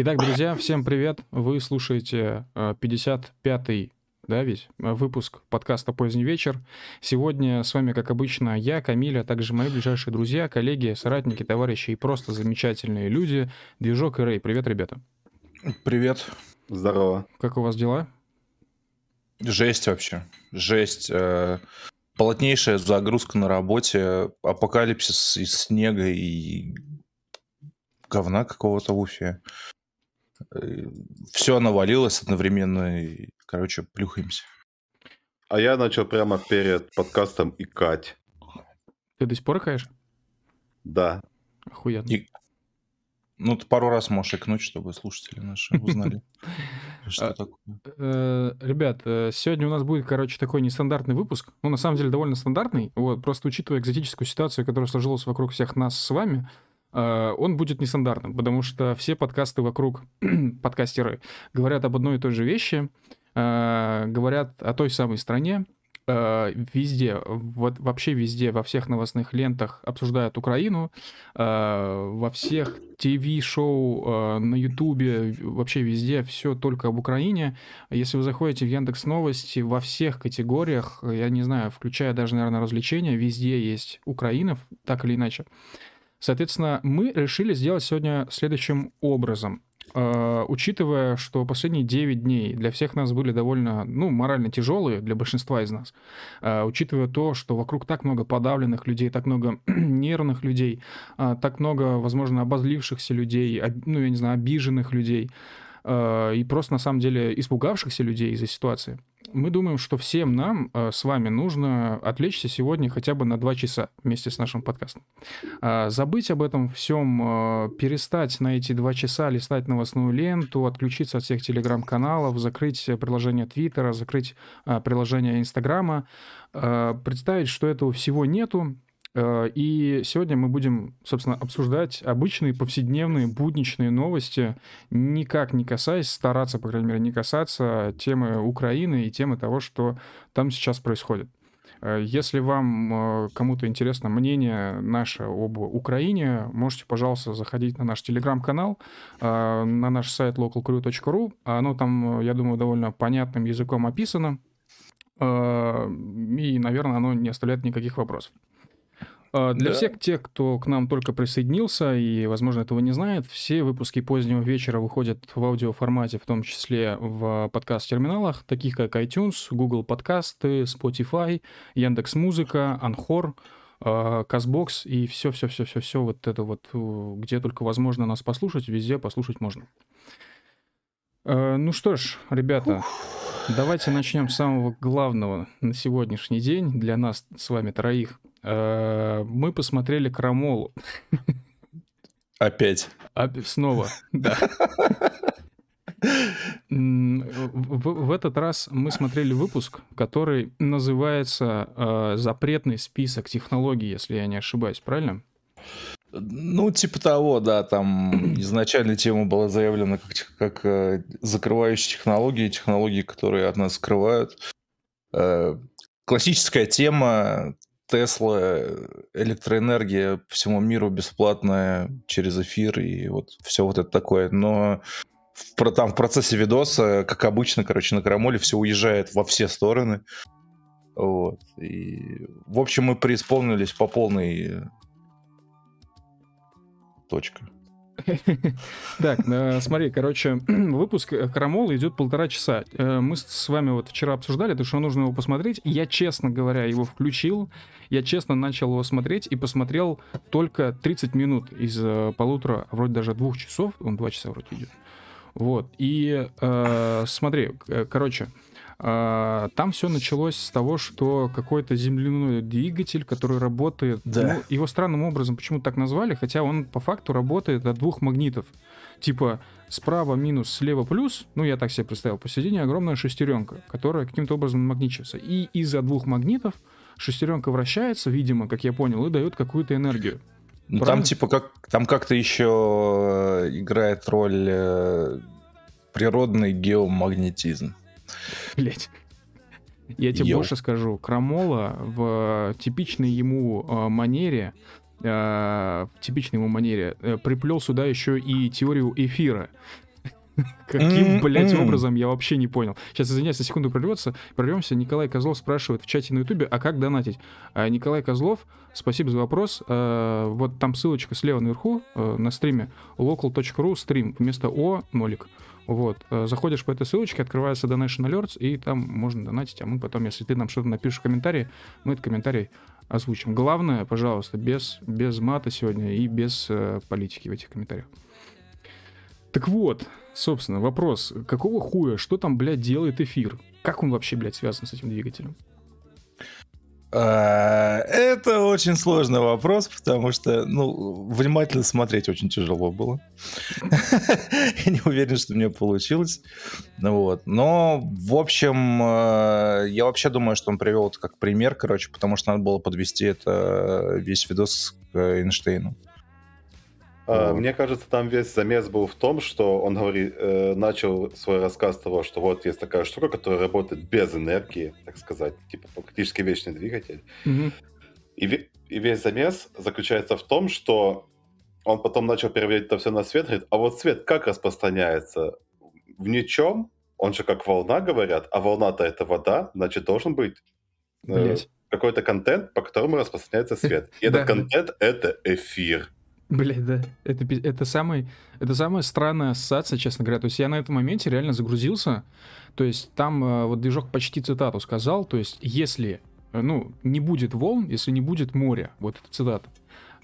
Итак, друзья, всем привет. Вы слушаете 55-й да, ведь выпуск подкаста «Поздний вечер». Сегодня с вами, как обычно, я, Камиль, а также мои ближайшие друзья, коллеги, соратники, товарищи и просто замечательные люди. Движок и Рэй. Привет, ребята. Привет. Здорово. Как у вас дела? Жесть вообще. Жесть. Э, плотнейшая загрузка на работе, апокалипсис из снега и говна какого-то в Уфе. Все навалилось одновременно, и, короче, плюхаемся. А я начал прямо перед подкастом икать. Ты до сих пор икаешь? Да. Охуенно. И- Ну, ты пару раз можешь икнуть, чтобы слушатели наши узнали, что А, такое. Э, Ребят, э, сегодня у нас будет, короче, такой нестандартный выпуск. Ну, на самом деле, довольно стандартный. Вот, просто учитывая экзотическую ситуацию, которая сложилась вокруг всех нас с вами, он будет нестандартным, потому что все подкасты вокруг, подкастеры, говорят об одной и той же вещи, э, говорят о той самой стране, э, везде, вот вообще везде, во всех новостных лентах обсуждают Украину, э, во всех ТВ-шоу, э, на Ютубе, вообще везде все только об Украине. Если вы заходите в Яндекс Новости, во всех категориях, я не знаю, включая даже, наверное, развлечения, везде есть Украина, так или иначе. Соответственно, мы решили сделать сегодня следующим образом. Э, Учитывая, что последние 9 дней для всех нас были довольно, ну, морально тяжелые, для большинства из нас, э, учитывая то, что вокруг так много подавленных людей, так много нервных людей, э, так много, возможно, обозлившихся людей, об- ну, я не знаю, обиженных людей, и просто, на самом деле, испугавшихся людей из-за ситуации, мы думаем, что всем нам э, с вами нужно отвлечься сегодня хотя бы на 2 часа вместе с нашим подкастом. А, Забыть об этом всем, э, перестать на эти два часа листать новостную ленту, отключиться от всех телеграм-каналов, закрыть э, приложение Твиттера, закрыть приложение Инстаграма, э, представить, что этого всего нету. Э, И сегодня мы будем, собственно, обсуждать обычные повседневные будничные новости, никак не касаясь, стараться, по крайней мере, не касаться темы Украины и темы того, что там сейчас происходит. Э, Если вам э, кому-то интересно мнение наше об Украине, можете, пожалуйста, заходить на наш телеграм-канал, на наш сайт localcrew.ru. Оно там, я думаю, довольно понятным языком описано. И, наверное, оно не оставляет никаких вопросов. Э, Для Да. всех тех, кто к нам только присоединился и, возможно, этого не знает, все выпуски позднего вечера выходят в аудиоформате, в том числе в подкаст-терминалах, таких как iTunes, Google подкасты, Spotify, Яндекс Музыка, Анхор, Казбокс и все-все-все-все-все вот это вот, где только возможно нас послушать, везде послушать можно. Э, Ну что ж, ребята, давайте начнем с самого главного на сегодняшний день для нас с вами троих. Э, Мы посмотрели Крамолу. Опять. Снова, да. В, в- этот раз мы смотрели выпуск, который называется э, «Запретный список технологий», если я не ошибаюсь, правильно? Ну, типа того, да, там изначально тема была заявлена как, как э, закрывающие технологии, технологии, которые от нас скрывают. Э, классическая тема Тесла, электроэнергия по всему миру бесплатная через эфир и вот все вот это такое. Но в, там в процессе видоса, как обычно, короче, на Карамоле все уезжает во все стороны. Вот. И, в общем, мы преисполнились по полной. Точка. Так, э, смотри, короче, выпуск э, Карамола идет полтора часа. Э, Мы с- вами вот вчера обсуждали, то что нужно его посмотреть. Я, честно говоря, его включил. Я честно начал его смотреть и посмотрел только 30 минут из полутора, вроде даже двух часов. Он два часа вроде идет. Вот. И смотри, короче, там все началось с того, что какой-то земляной двигатель, который работает, Да. ну, его странным образом почему так назвали, хотя он по факту работает от двух магнитов. Типа справа минус, слева плюс, ну я так себе представил, посередине огромная шестеренка, которая каким-то образом магничится. И из-за двух магнитов шестеренка вращается, видимо, как я понял, и дает какую-то энергию. Ну, там типа как там как-то еще э, играет роль э, природный геомагнетизм. Блять. Я тебе Йоу. больше скажу. Крамола в типичной ему э, манере, э, в типичной ему манере, приплел сюда еще и теорию эфира. Каким, блядь, образом, я вообще не понял. Сейчас, извиняюсь, на секунду прервется, прервемся. Николай Козлов спрашивает в чате на ютубе, а как донатить? А, Николай Козлов, спасибо за вопрос. А, вот там ссылочка слева наверху э, на стриме local.ru стрим вместо О нолик. Вот, э, заходишь по этой ссылочке, открывается Donation Alerts, и там можно донатить, а мы потом, если ты нам что-то напишешь в комментарии, мы этот комментарий озвучим. Главное, пожалуйста, без, без мата сегодня и без э, политики в этих комментариях. Так вот, собственно, вопрос. Какого хуя, что там, блядь, делает эфир? Как он вообще, блядь, связан с этим двигателем? А, Это очень сложный вопрос, потому что, ну, внимательно смотреть очень тяжело было. Я не уверен, что мне получилось. Ну Вот. Но, в общем, э, я вообще думаю, что он привел это как пример, короче, потому что надо было подвести это весь видос к Эйнштейну. А, Вот. Мне кажется, там весь замес был в том, что он говорит, э, начал свой рассказ с того, что вот есть такая штука, которая работает без энергии, так сказать, типа практически вечный двигатель. Мгм. И, и весь замес заключается в том, что он потом начал переводить это все на свет, говорит, а вот свет как распространяется? В ничем, он же как волна, говорят, а волна-то это вода, значит, должен быть э, какой-то контент, по которому распространяется свет. И этот контент — это эфир. Блядь, да. Это, это, самый, это самая странная ассоциация, честно говоря. То есть я на этом моменте реально загрузился. То есть там э, вот движок почти цитату сказал. То есть если, э, ну, не будет волн, если не будет моря, вот это цитата.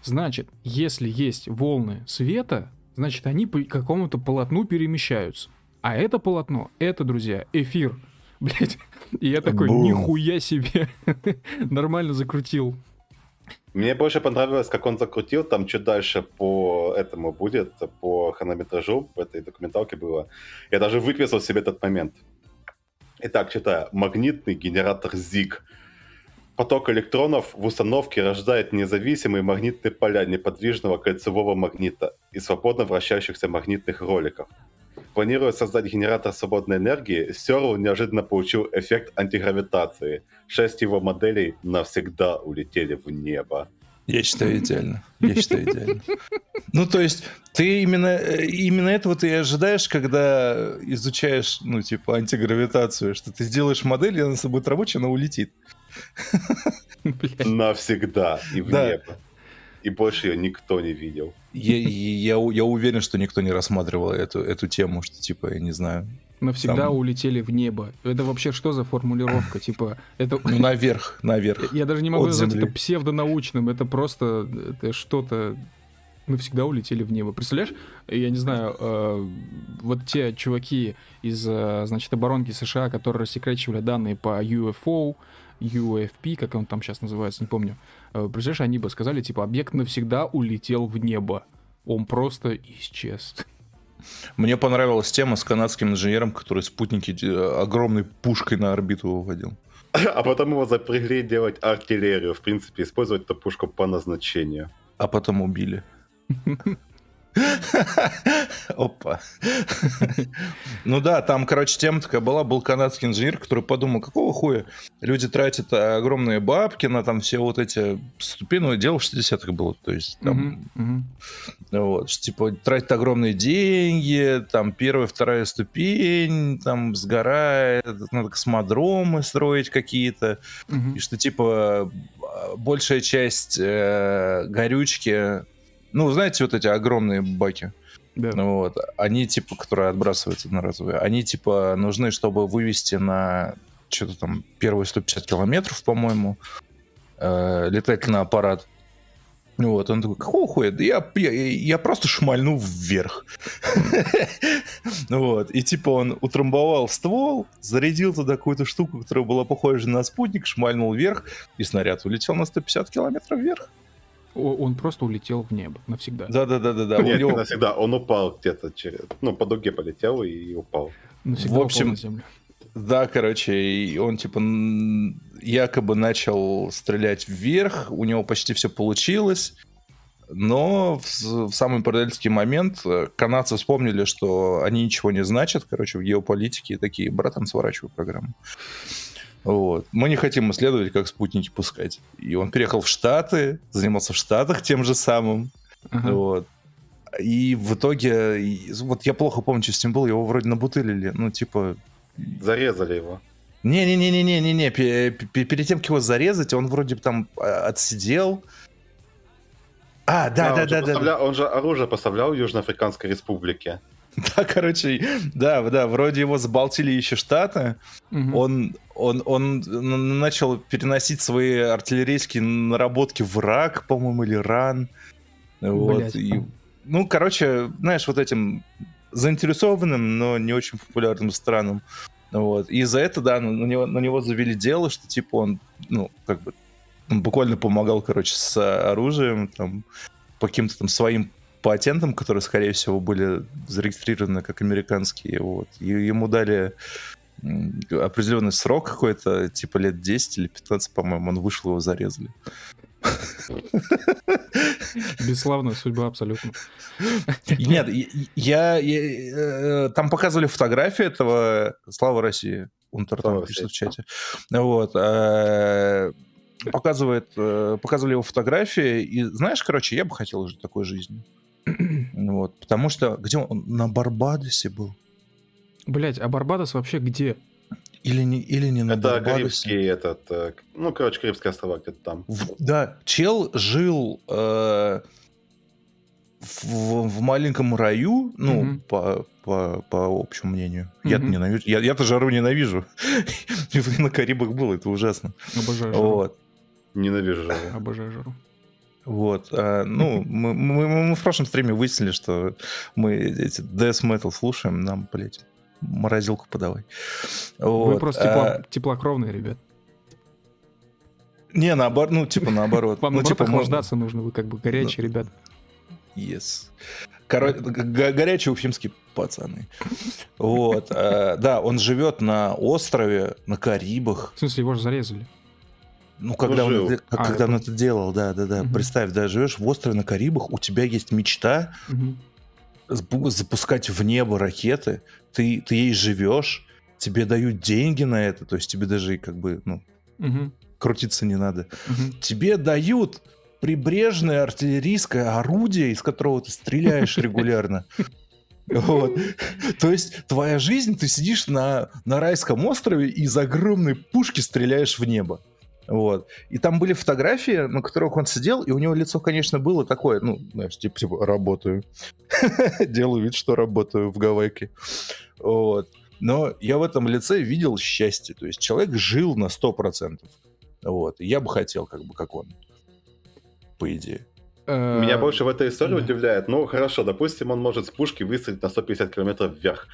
Значит, если есть волны света, значит, они по какому-то полотну перемещаются. А это полотно, это, друзья, эфир. Блять. И я такой, Бум. нихуя себе. Нормально закрутил. Мне больше понравилось, как он закрутил, там чуть дальше по этому будет, по хронометражу в этой документалке было. Я даже выписал себе этот момент. Итак, читаю. Магнитный генератор ЗИГ. Поток электронов в установке рождает независимые магнитные поля неподвижного кольцевого магнита и свободно вращающихся магнитных роликов. Планируя создать генератор свободной энергии, Сёрл неожиданно получил эффект антигравитации. Шесть его моделей навсегда улетели в небо. Я считаю идеально. Я считаю идеально. Ну, то есть, ты именно, э, именно этого ты и ожидаешь, когда изучаешь, ну, типа, антигравитацию, что ты сделаешь модель, и она с собой будет рабочая, она улетит. Навсегда и в Да. небо. И больше ее никто не видел. Я, я, я уверен, что никто не рассматривал эту, эту тему, что, типа, я не знаю, Навсегда Там- улетели в небо. Это вообще что за формулировка? Типа, это... ну, наверх, наверх. Я даже не могу назвать это псевдонаучным. Это просто это что-то... Навсегда улетели в небо. Представляешь? Я не знаю, э, вот те чуваки из, э, значит, оборонки США, которые рассекречивали данные по UFO, UFP, как он там сейчас называется, не помню. Э, представляешь, они бы сказали, типа, объект навсегда улетел в небо. Он просто исчез. Мне понравилась тема с канадским инженером, который спутники э, огромной пушкой на орбиту выводил. А потом его запрягли делать артиллерию. В принципе, использовать эту пушку по назначению. А потом убили. Опа. Ну да, там, короче, тема такая была. Был канадский инженер, который подумал, какого хуя люди тратят огромные бабки на там все вот эти ступени. Ну, дело в 60-х было. То есть там. Вот, что, типа, тратят огромные деньги, там, первая, вторая ступень, там, сгорает, надо космодромы строить какие-то, и что, типа, большая часть э, горючки, ну, знаете, вот эти огромные баки, Да. вот, они, типа, которые отбрасываются одноразовые, они, типа, нужны, чтобы вывести на, что-то там, первые 150 километров, по-моему, э, летательный аппарат. Вот, он такой, какого хуя? Да я, я, я просто шмальну вверх. Вот, и типа он утрамбовал ствол, зарядил туда какую-то штуку, которая была похожа на спутник, шмальнул вверх, и снаряд улетел на 150 километров вверх. Он просто улетел в небо навсегда. Да-да-да-да-да. у Нет, него- не навсегда. Он упал где-то через... Ну, по дуге полетел и упал. Навсегда В упал общем, на землю. Да, короче, и он типа якобы начал стрелять вверх, у него почти все получилось, но в, в самый предательский момент э, канадцы вспомнили, что они ничего не значат, короче, в геополитике, и такие, братан, сворачивай программу. Вот. Мы не хотим исследовать, как спутники пускать. И он переехал в Штаты, занимался в Штатах тем же самым. Ага. Вот. И в итоге, и- вот я плохо помню, что с ним было, его вроде набутылили, ну, типа... Зарезали его. Не-не-не-не-не-не, перед тем, как его зарезать, он вроде бы там а, отсидел. А, Да, он же да-да-да-да. поставлял- Он же оружие поставлял Южноафриканской республике. Да, короче, да, да, вроде его забалтили еще Штаты. Мгм. Он, он, он начал переносить свои артиллерийские наработки в Ирак, по-моему, или Иран. Вот, Блядь. и, ну, короче, знаешь, вот этим заинтересованным, но не очень популярным странам. Вот. И за это, да, на на него, на него завели дело, что типа он, ну, как бы, он буквально помогал, короче, с оружием, там, по каким-то там своим патентам, которые, скорее всего, были зарегистрированы как американские. Вот. И ему дали определенный срок какой-то, типа лет 10 или 15, по-моему, он вышел, его зарезали. Бесславная судьба абсолютно. Нет, я, я, э, там показывали фотографии этого Слава России. Он Слава там России. пишет в чате. Вот. э, Показывает, э, показывали его фотографии, и знаешь, короче, я бы хотел жить такой жизнью. Вот, потому что где он на Барбадосе был? Блять, а Барбадос вообще где? Или не, или не на Это Барбадосе? Карибский этот... э, Ну, короче, Карибские острова где-то там. В- да, чел жил э, в, в маленьком раю, ну, Мгм. по, по, по общему мнению. Я-то Мгм. ненавижу. Я, я-то жару ненавижу. На Карибах был, это ужасно. Обожаю жару. Вот. Ненавижу его. Обожаю жару. Вот. а, ну, мы, мы- мы в прошлом стриме выяснили, что мы эти death metal слушаем, нам, блядь, морозилку подавай. Вы Вот, просто а, тепло- теплокровные, ребят. Не, наоборот, ну, типа, наоборот. Вам ну, наоборот типа, можно- охлаждаться нужно, вы как бы горячие, ребят. Yes. Коро- г- горячие уфимские пацаны. Вот. э, Да, он живет на острове, на Карибах. В смысле, его же зарезали. Ну, когда, он, это- А, когда я он это делал, да, да, да. Мгм. Представь, да, живешь в острове на Карибах, у тебя есть мечта запу- запускать в небо ракеты, ты, ты ей живешь, тебе дают деньги на это, то есть тебе даже как бы, ну, Мгм. крутиться не надо. Мгм. тебе дают прибрежное артиллерийское орудие, из которого ты стреляешь регулярно. Вот. То есть твоя жизнь, ты сидишь на, на райском острове и из огромной пушки стреляешь в небо. Вот. И там были фотографии, на которых он сидел, и у него лицо, конечно, было такое, ну, знаешь, типа, типа работаю. Делаю вид, что работаю в Гавайке. Вот. Но я в этом лице видел счастье. То есть человек жил на 100%. Вот. И я бы хотел, как бы, как он. По идее. Э, Меня больше в этой истории удивляет. Ну, хорошо, допустим, он может с пушки выстрелить на 150 километров вверх.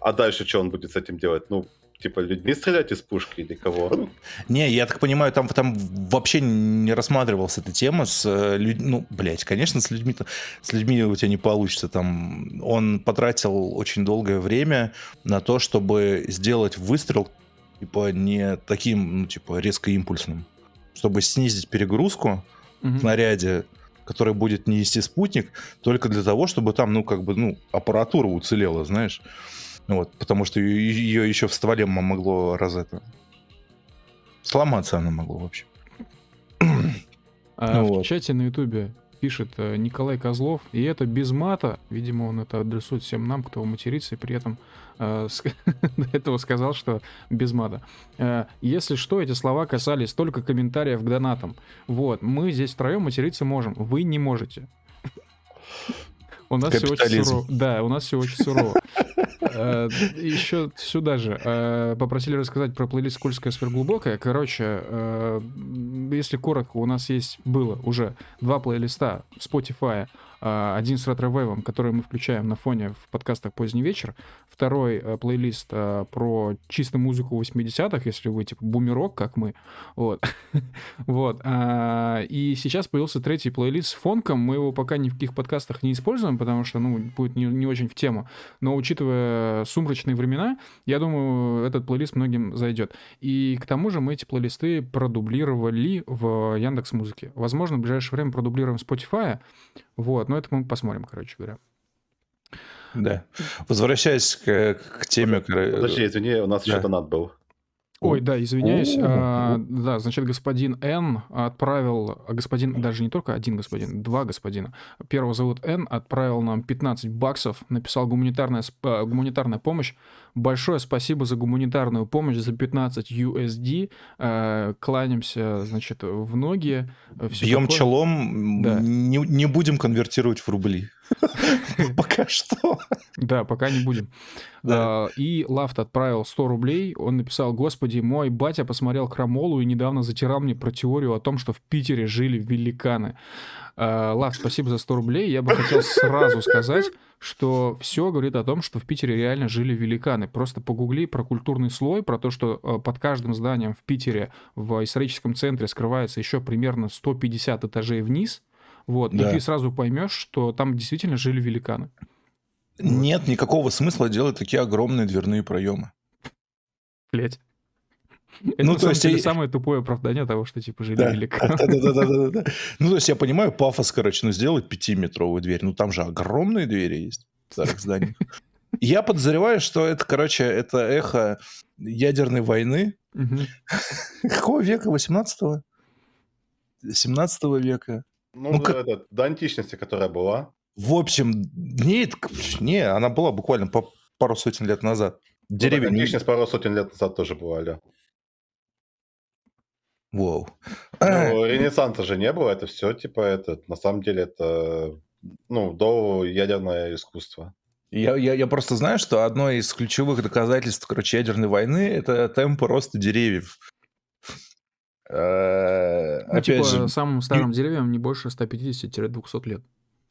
А дальше что он будет с этим делать? Ну, типа, людьми стрелять из пушки или кого? Не, я так понимаю, там, там вообще не рассматривалась эта тема с людьми. Ну, блядь, конечно, с людьми с людьми у тебя не получится. Там он потратил очень долгое время на то, чтобы сделать выстрел, типа, не таким, ну, типа, резко импульсным. Чтобы снизить перегрузку Мгм. в снаряде, который будет нести спутник, только для того, чтобы там, ну, как бы, ну, аппаратура уцелела, знаешь. Вот, потому что ее еще в стволе могло раз это... Сломаться она могла вообще. А Ну в вот. чате на ютубе пишет э, Николай Козлов, и это без мата, видимо, он это адресует всем нам, кто матерится, и при этом э, до этого сказал, что без мата. Э, если что, эти слова касались только комментариев к донатам. Вот, мы здесь втроем материться можем, вы не можете. У нас все очень сурово. Да, у нас все очень сурово. Э, Еще сюда же э, попросили рассказать про плейлист «Скользкая сверхглубокая». Короче, э, если коротко, у нас есть, было уже два плейлиста в Spotify. Э, Один с ретро-вейвом, который мы включаем на фоне в подкастах «Поздний вечер». Второй э, плейлист э, про чисто музыку 80-х, если вы типа бумерок, как мы. Вот. вот. А, И сейчас появился третий плейлист с фонком. Мы его пока ни в каких подкастах не используем, потому что, ну, будет не, не очень в тему. Но учитывая сумрачные времена, я думаю, этот плейлист многим зайдет. И к тому же мы эти плейлисты продублировали в Яндекс Музыке. Возможно, в ближайшее время продублируем Spotify. Вот, но это мы посмотрим, короче говоря. Да. Возвращаясь к, к теме... Подожди, извини, у нас Да. еще донат был. Ой, да, извиняюсь. А, да, значит, господин Н отправил, а господин, даже не только один господин, два господина. Первого зовут Н, отправил нам 15 баксов, написал гуманитарная, сп- гуманитарная помощь. Большое спасибо за гуманитарную помощь, за 15 USD. А, кланяемся, значит, в ноги. всё Бьем такое. челом, Да. не, не будем конвертировать в рубли. Пока что. Да, пока не будем. Да. А, И Лафт отправил 100 рублей. Он написал, господи, мой батя посмотрел Крамолу и недавно затирал мне про теорию о том, что в Питере жили великаны. А, Лафт, спасибо за 100 рублей. Я бы хотел сразу сказать, что все говорит о том, что в Питере реально жили великаны. Просто погугли про культурный слой, про то, что э, под каждым зданием в Питере в историческом центре скрывается еще примерно 150 этажей вниз. Вот, Да. и ты сразу поймешь, что там действительно жили великаны. Нет никакого смысла делать такие огромные дверные проемы. Блять. Это Ну, то есть деле самое тупое оправдание того, что типа жили Да, великаны. да-да-да-да-да. Ну, то есть я понимаю пафос, короче, ну сделать пятиметровую дверь. Ну, там же огромные двери есть в старых зданиях. Я подозреваю, что это, короче, это эхо ядерной войны. Какого века? 18-го? 17 века? Ну, Ну, да, как- это, до античности, которая была. В общем, нет, не, она была буквально по пару сотен лет назад. Ну, Деревья не... античность пару сотен лет назад тоже бывали. Вау. Ну, Ренессанса же не было, это все, типа, это, на самом деле, это, ну, до ядерное искусство. Я, я, я просто знаю, что одно из ключевых доказательств, короче, ядерной войны – это темпы роста деревьев. Э, Ну, Опять типа, же, самым старым деревьям не больше 150-200 лет.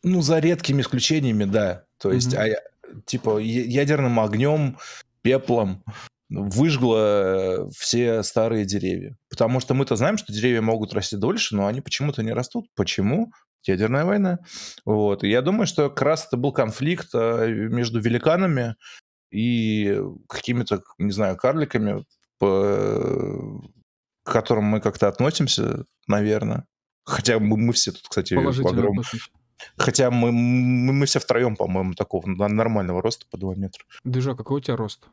ну, за редкими исключениями, да. То есть, Мгм. а, типа, ядерным огнем, пеплом выжгло все старые деревья. Потому что мы-то знаем, что деревья могут расти дольше, но они почему-то не растут. Почему? Ядерная война. Вот. И я думаю, что как раз это был конфликт э, между великанами и какими-то, не знаю, карликами, по- к которым мы как-то относимся, наверное. Хотя мы, мы все тут, кстати, относимся. Хотя мы, мы, мы все втроем, по-моему, такого нормального роста по 2 метра. Движок, какой у тебя рост?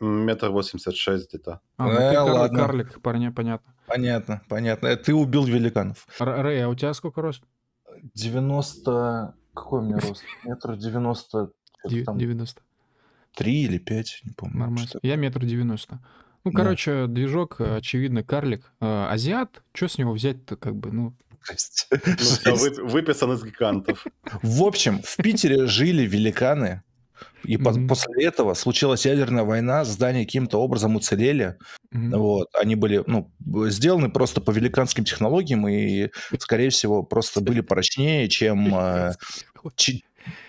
Метр восемьдесят шесть где-то. А, ну Э, ты карлик, ладно. карлик, парня, понятно. Понятно, понятно. Э, Ты убил великанов. Р- Рэй, а у тебя сколько рост? 90... Какой у меня рост? Метр 90... Ди- Там 90. 3 или 5, не помню. Нормально. что-то. Я метр девяносто. Ну, Да. короче, движок, э, очевидно, карлик. Э, Азиат, что с него взять-то, как бы, ну... Жесть. Ну, вы- выписан из гигантов. В общем, в Питере жили великаны, и по- Мгм. после этого случилась ядерная война, здания каким-то образом уцелели. мгм. Вот, они были ну, сделаны просто по великанским технологиям и, скорее всего, просто были прочнее, чем... э,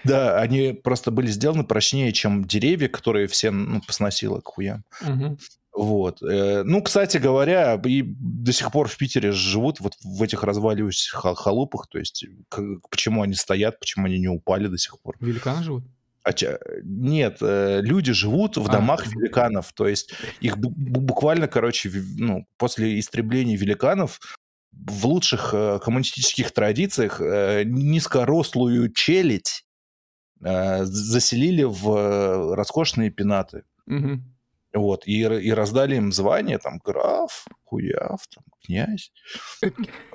Да, они просто были сделаны прочнее, чем деревья, которые все ну, посносило к хуям. Мгм. Вот. Э, Ну, кстати говоря, и до сих пор в Питере живут вот в этих разваливающихся ха- халупах. То есть, к- почему они стоят, почему они не упали до сих пор. Великаны живут? А нет, э, люди живут в А, домах мгм. великанов. То есть, их бу- бу- буквально, короче, ну, после истребления великанов в лучших э, коммунистических традициях э, низкорослую челядь заселили в роскошные пенаты. Мгм. Вот, и, и раздали им звание, там, граф, хуяв, там, князь.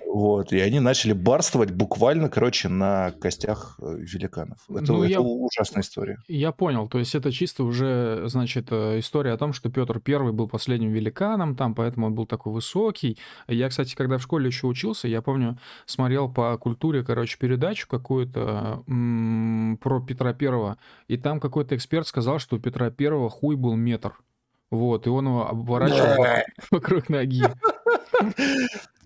Вот, и они начали барствовать буквально, короче, на костях э, великанов. Это, Ну, это я- ужасная история. Я понял, то есть это чисто уже, значит, э, история о том, что Петр Первый был последним великаном, там, поэтому он был такой высокий. Я, кстати, когда в школе еще учился, я помню, смотрел по культуре, короче, передачу какую-то м, про Петра Первого, и там какой-то эксперт сказал, что у Петра Первого хуй был метр. Вот, и он его обворачивал вок- вокруг ноги.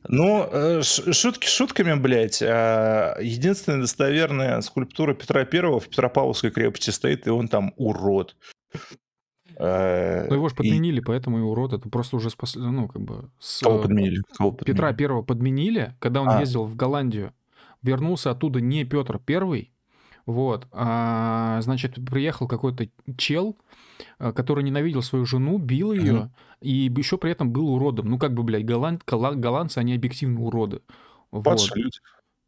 Ну, э, шутки шутками, блядь. а единственная достоверная скульптура Петра Первого в Петропавловской крепости стоит, и он там урод. Но его же и- подменили, поэтому и урод, это просто уже спас... ну, как бы... с, Кого подменили? Кого Петра подменили? Первого подменили, когда он А. ездил в Голландию. Вернулся оттуда не Петр Первый, вот, а, значит, приехал какой-то чел, а, который ненавидел свою жену, бил ее, и еще при этом был уродом. Ну, как бы, блядь, голланд, голланд- голландцы, они объективно уроды. Вот.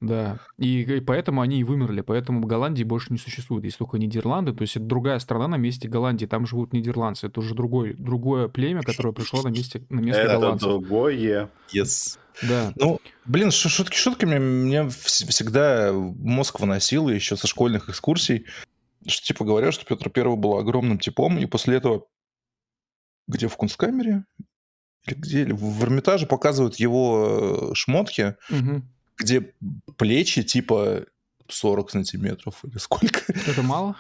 Да. И, и поэтому они и вымерли. Поэтому Голландии больше не существует. Есть только Нидерланды. То есть это другая страна на месте Голландии. Там живут нидерландцы. Это уже другой, другое племя, которое пришло на, месте, на место Это голландцев. другое. Yes. Да. Ну, блин, шутки шутками, мне вс- всегда мозг выносило еще со школьных экскурсий, что типа говорят, что Петр Первый был огромным типом, и после этого где в Кунсткамере или где или в Эрмитаже показывают его э, шмотки, Мгм. где плечи типа 40 сантиметров или сколько. Это мало?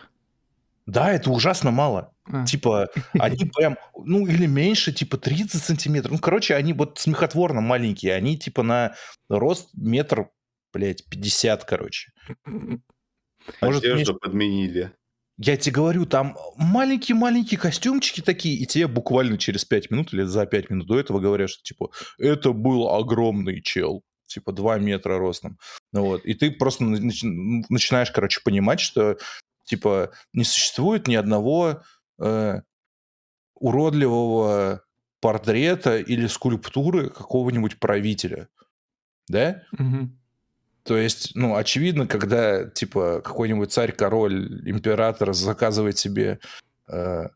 Да, это ужасно мало. А. Типа, они прям, ну, или меньше, типа 30 сантиметров. Ну, короче, они вот смехотворно маленькие. Они типа на рост метр, блядь, 50, короче. Может, Одежду меньше. подменили. Я тебе говорю, там маленькие-маленькие костюмчики такие, и тебе буквально через 5 минут или за 5 минут до этого говорят, что, типа, это был огромный чел. Типа 2 метра ростом. Вот. И ты просто нач- начинаешь, короче, понимать, что, типа, не существует ни одного э, уродливого портрета или скульптуры какого-нибудь правителя. Да? Мгм. То есть, ну, очевидно, когда, типа, какой-нибудь царь, король, император заказывает себе э,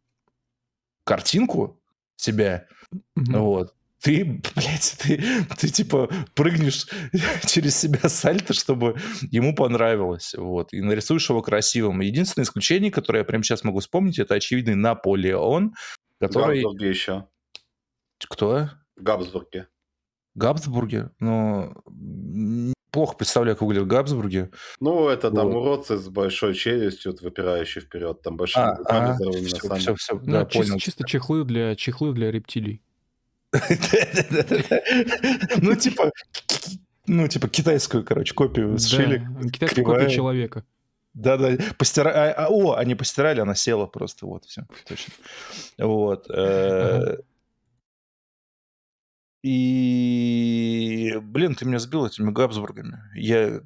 картинку себя, Мгм. вот, ты, блядь, ты, ты, типа, прыгнешь через себя сальто, чтобы ему понравилось, вот, и нарисуешь его красивым. Единственное исключение, которое я прямо сейчас могу вспомнить, это очевидный Наполеон, который... Габсбурге еще. Кто? В Габсбурге. Габсбурге? Ну, плохо представляю, как выглядит Габсбурге. Ну, это там Вот. уродцы с большой челюстью, вот, выпирающие вперед, там большими А, а, все, все, все, Ну, да, чисто, понял. чисто чехлы для чехлы для рептилий. Ну, типа, ну, типа, китайскую, короче, копию сшили. Да, китайская кривая. копия человека. Да-да, постирали. о, они постирали, она села просто, вот, все, точно. Вот. э, И, блин, ты меня сбил этими Габсбургами. Я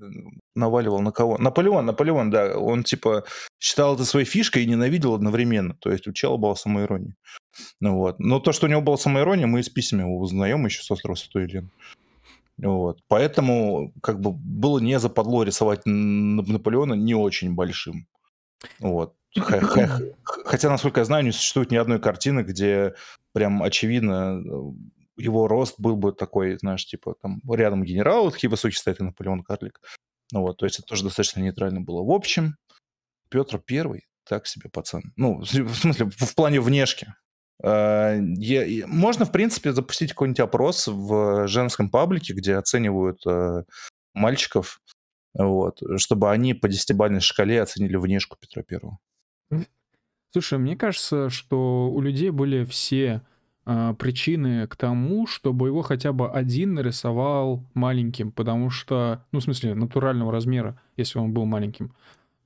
наваливал на кого? Наполеон, Наполеон, да. Он, типа, считал это своей фишкой и ненавидел одновременно. То есть у чела была самоирония. Ну вот. Но то, что у него была самоирония, мы из писем его узнаем еще с острова Святой Елены. Вот. Поэтому как бы было не западло рисовать Наполеона не очень большим. Вот. Хотя, насколько я знаю, не существует ни одной картины, где прям очевидно э, его рост был бы такой, знаешь, типа там рядом генерал, такие высокие стоят, и Наполеон карлик. Ну вот, то есть это тоже достаточно нейтрально было. В общем, Петр Первый так себе пацан. Ну, в смысле, в плане внешки. И- Можно, в принципе, запустить какой-нибудь опрос в женском паблике, где оценивают э, мальчиков, вот, чтобы они по десятибалльной шкале оценили внешку Петра Первого. Слушай, мне кажется, что у людей были все а, причины к тому, чтобы его хотя бы один нарисовал маленьким, потому что, ну, в смысле, натурального размера, если он был маленьким.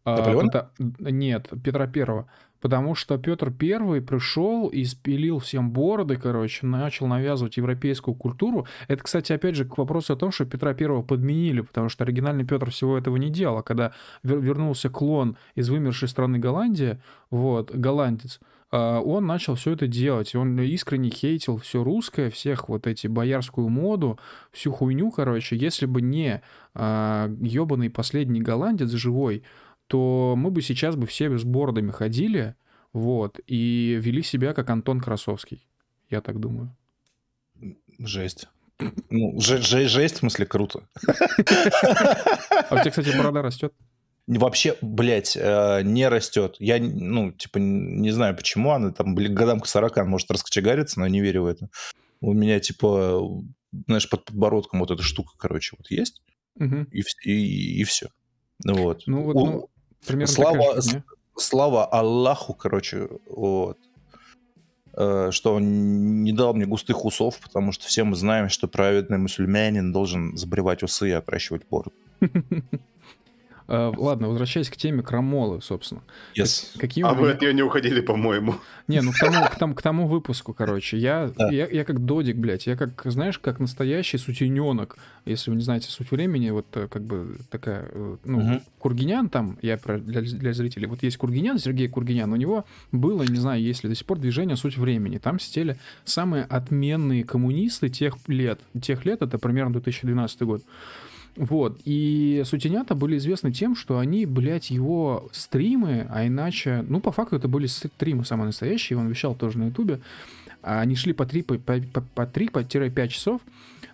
А, Наполеона? пота- Нет, Петра Первого. Потому что Петр Первый пришел и спилил всем бороды, короче, начал навязывать европейскую культуру. Это, кстати, опять же, к вопросу о том, что Петра Первого подменили, потому что оригинальный Петр всего этого не делал. А когда вер- вернулся клон из вымершей страны Голландия, вот, голландец, а, он начал все это делать. Он искренне хейтил все русское, всех вот эти боярскую моду, всю хуйню, короче. Если бы не ебаный последний голландец живой, то мы бы сейчас бы все с бородами ходили, вот, и вели себя как Антон Красовский. Я так думаю. Жесть. Ну, же- же- жесть, в смысле, круто. А у тебя, кстати, борода растет? Вообще, блядь, э, не растет. Я, ну, типа, не знаю, почему она там, блин, годам к 40 она может раскочегариться, но я не верю в это. У меня, типа, знаешь, под подбородком вот эта штука, короче, вот есть, Мгм. и, вс- и, все. Вот. Ну вот, ну, примерно слава, такая же слава Аллаху, короче, вот, э, что он не дал мне густых усов, потому что все мы знаем, что праведный мусульманин должен забривать усы и отращивать бороду. А, Ладно, возвращаясь к теме крамолы, собственно. Yes. Какие А вы меня- от нее не уходили, по-моему. Не, ну к тому, к тому, к тому выпуску, короче. Я, Да. я, я как додик, блядь. Я как, знаешь, как настоящий сутененок. Если вы не знаете суть времени, вот э, как бы такая, э, ну, Мгм. Кургинян там, я про, для, для зрителей, вот есть Кургинян, Сергей Кургинян, у него было, не знаю, есть ли до сих пор движение «Суть времени». Там сидели самые отменные коммунисты тех лет. Тех лет, это примерно 2012 год. Вот. И сутенята были известны тем, что они, блядь, его стримы, а иначе... Ну, по факту это были стримы самые настоящие, он вещал тоже на ютубе. Они шли по 3-5 по, по, по 3 часов,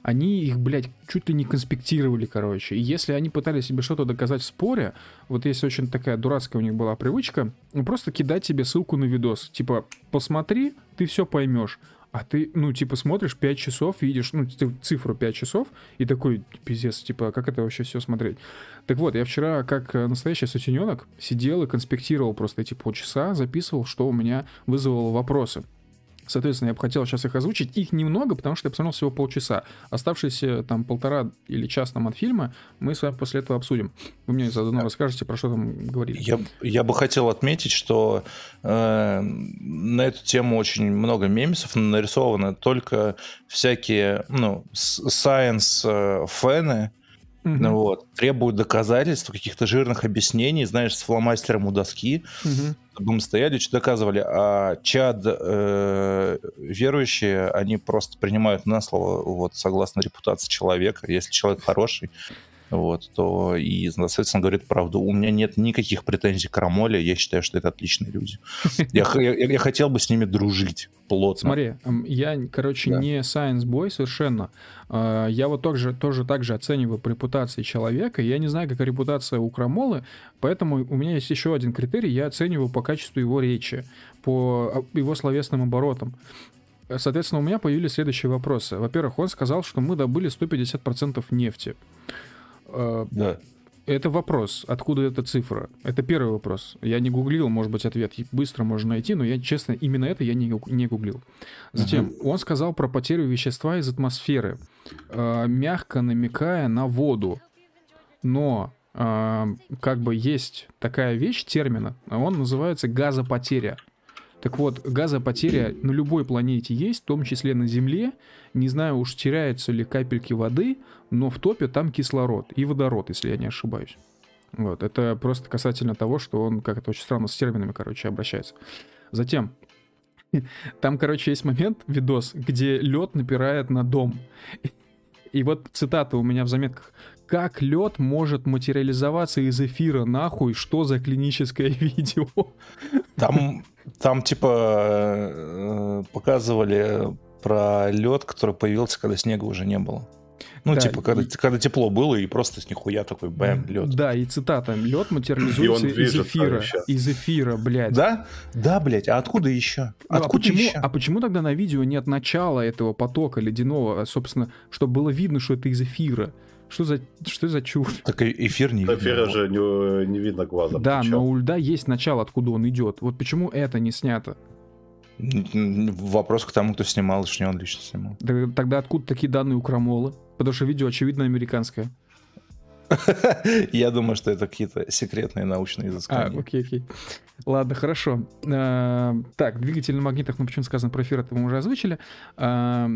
они их, блядь, чуть ли не конспектировали, короче. И если они пытались себе что-то доказать в споре, вот есть очень такая дурацкая у них была привычка, ну, просто кидать тебе ссылку на видос. Типа, посмотри, ты все поймешь. А ты, ну, типа, смотришь 5 часов, видишь, ну, цифру 5 часов, и такой, пиздец, типа, как это вообще все смотреть? Так вот, я вчера, как настоящий сутененок, сидел и конспектировал просто эти полчаса, записывал, что у меня вызвало вопросы. Соответственно, я бы хотел сейчас их озвучить. Их немного, потому что я посмотрел всего полчаса. Оставшиеся там полтора или час там от фильма мы с вами после этого обсудим. Вы мне заодно расскажете, про что там говорили. Я, я бы хотел отметить, что э, на эту тему очень много мемесов нарисовано. Только всякие, ну, science-фэны, Угу. Ну, вот, требуют доказательств, каких-то жирных объяснений, знаешь, с фломастером у доски, угу. чтобы мы стояли, что доказывали. А чад э, верующие, они просто принимают на слово, вот, согласно репутации человека. Если человек хороший, вот, то и, соответственно, говорит правду. У меня нет никаких претензий к Рамоле, я считаю, что это отличные люди. Я, я, я хотел бы с ними дружить плотно. Смотри, я, короче, да. не science boy совершенно. А, я вот тоже, тоже так же оцениваю по репутации человека. Я не знаю, какая репутация у Крамолы, поэтому у меня есть еще один критерий. Я оцениваю по качеству его речи, по а, его словесным оборотам. Соответственно, у меня появились следующие вопросы. Во-первых, он сказал, что мы добыли 150% нефти. А, да. Это вопрос, откуда эта цифра? Это первый вопрос. Я не гуглил, может быть, ответ быстро можно найти, но я, честно, именно это я не, не гуглил. Затем, uh-huh. он сказал про потерю вещества из атмосферы, э, мягко намекая на воду. Но э, как бы есть такая вещь, термина, он называется газопотеря. Так вот, газопотеря на любой планете есть, в том числе на Земле. Не знаю уж, теряются ли капельки воды, но в топе там кислород и водород, если я не ошибаюсь. Вот, это просто касательно того, что он, как это очень странно, с терминами, короче, обращается. Затем, там, короче, есть момент, видос, где лед напирает на дом. И вот цитата у меня в заметках. Как лед может материализоваться из эфира, нахуй, что за клиническое видео? Там, там типа э, показывали про лед, который появился, когда снега уже не было. Ну, да, типа, когда, и... когда тепло было, и просто с нихуя такой бэм, лед. Да, и цитата. Лед материализуется из эфира. Из эфира, блядь. Да? Да, блядь. А откуда еще? Ну, а откуда а почему, еще? А почему тогда на видео нет начала этого потока ледяного, собственно, чтобы было видно, что это из эфира? Что за, что за чушь? Так эфир не видно. Эфира же не, не видно глазом. Да, но у льда есть начало, откуда он идет. Вот почему это не снято? Вопрос к тому, кто снимал, что не он лично снимал. Тогда откуда такие данные у Крамола? Потому что видео, очевидно, американское. Я думаю, что это какие-то секретные научные изыскания. А, окей, окей. Ладно, хорошо. А, так, двигатель на магнитах, ну почему сказано про эфир, это мы уже озвучили. А,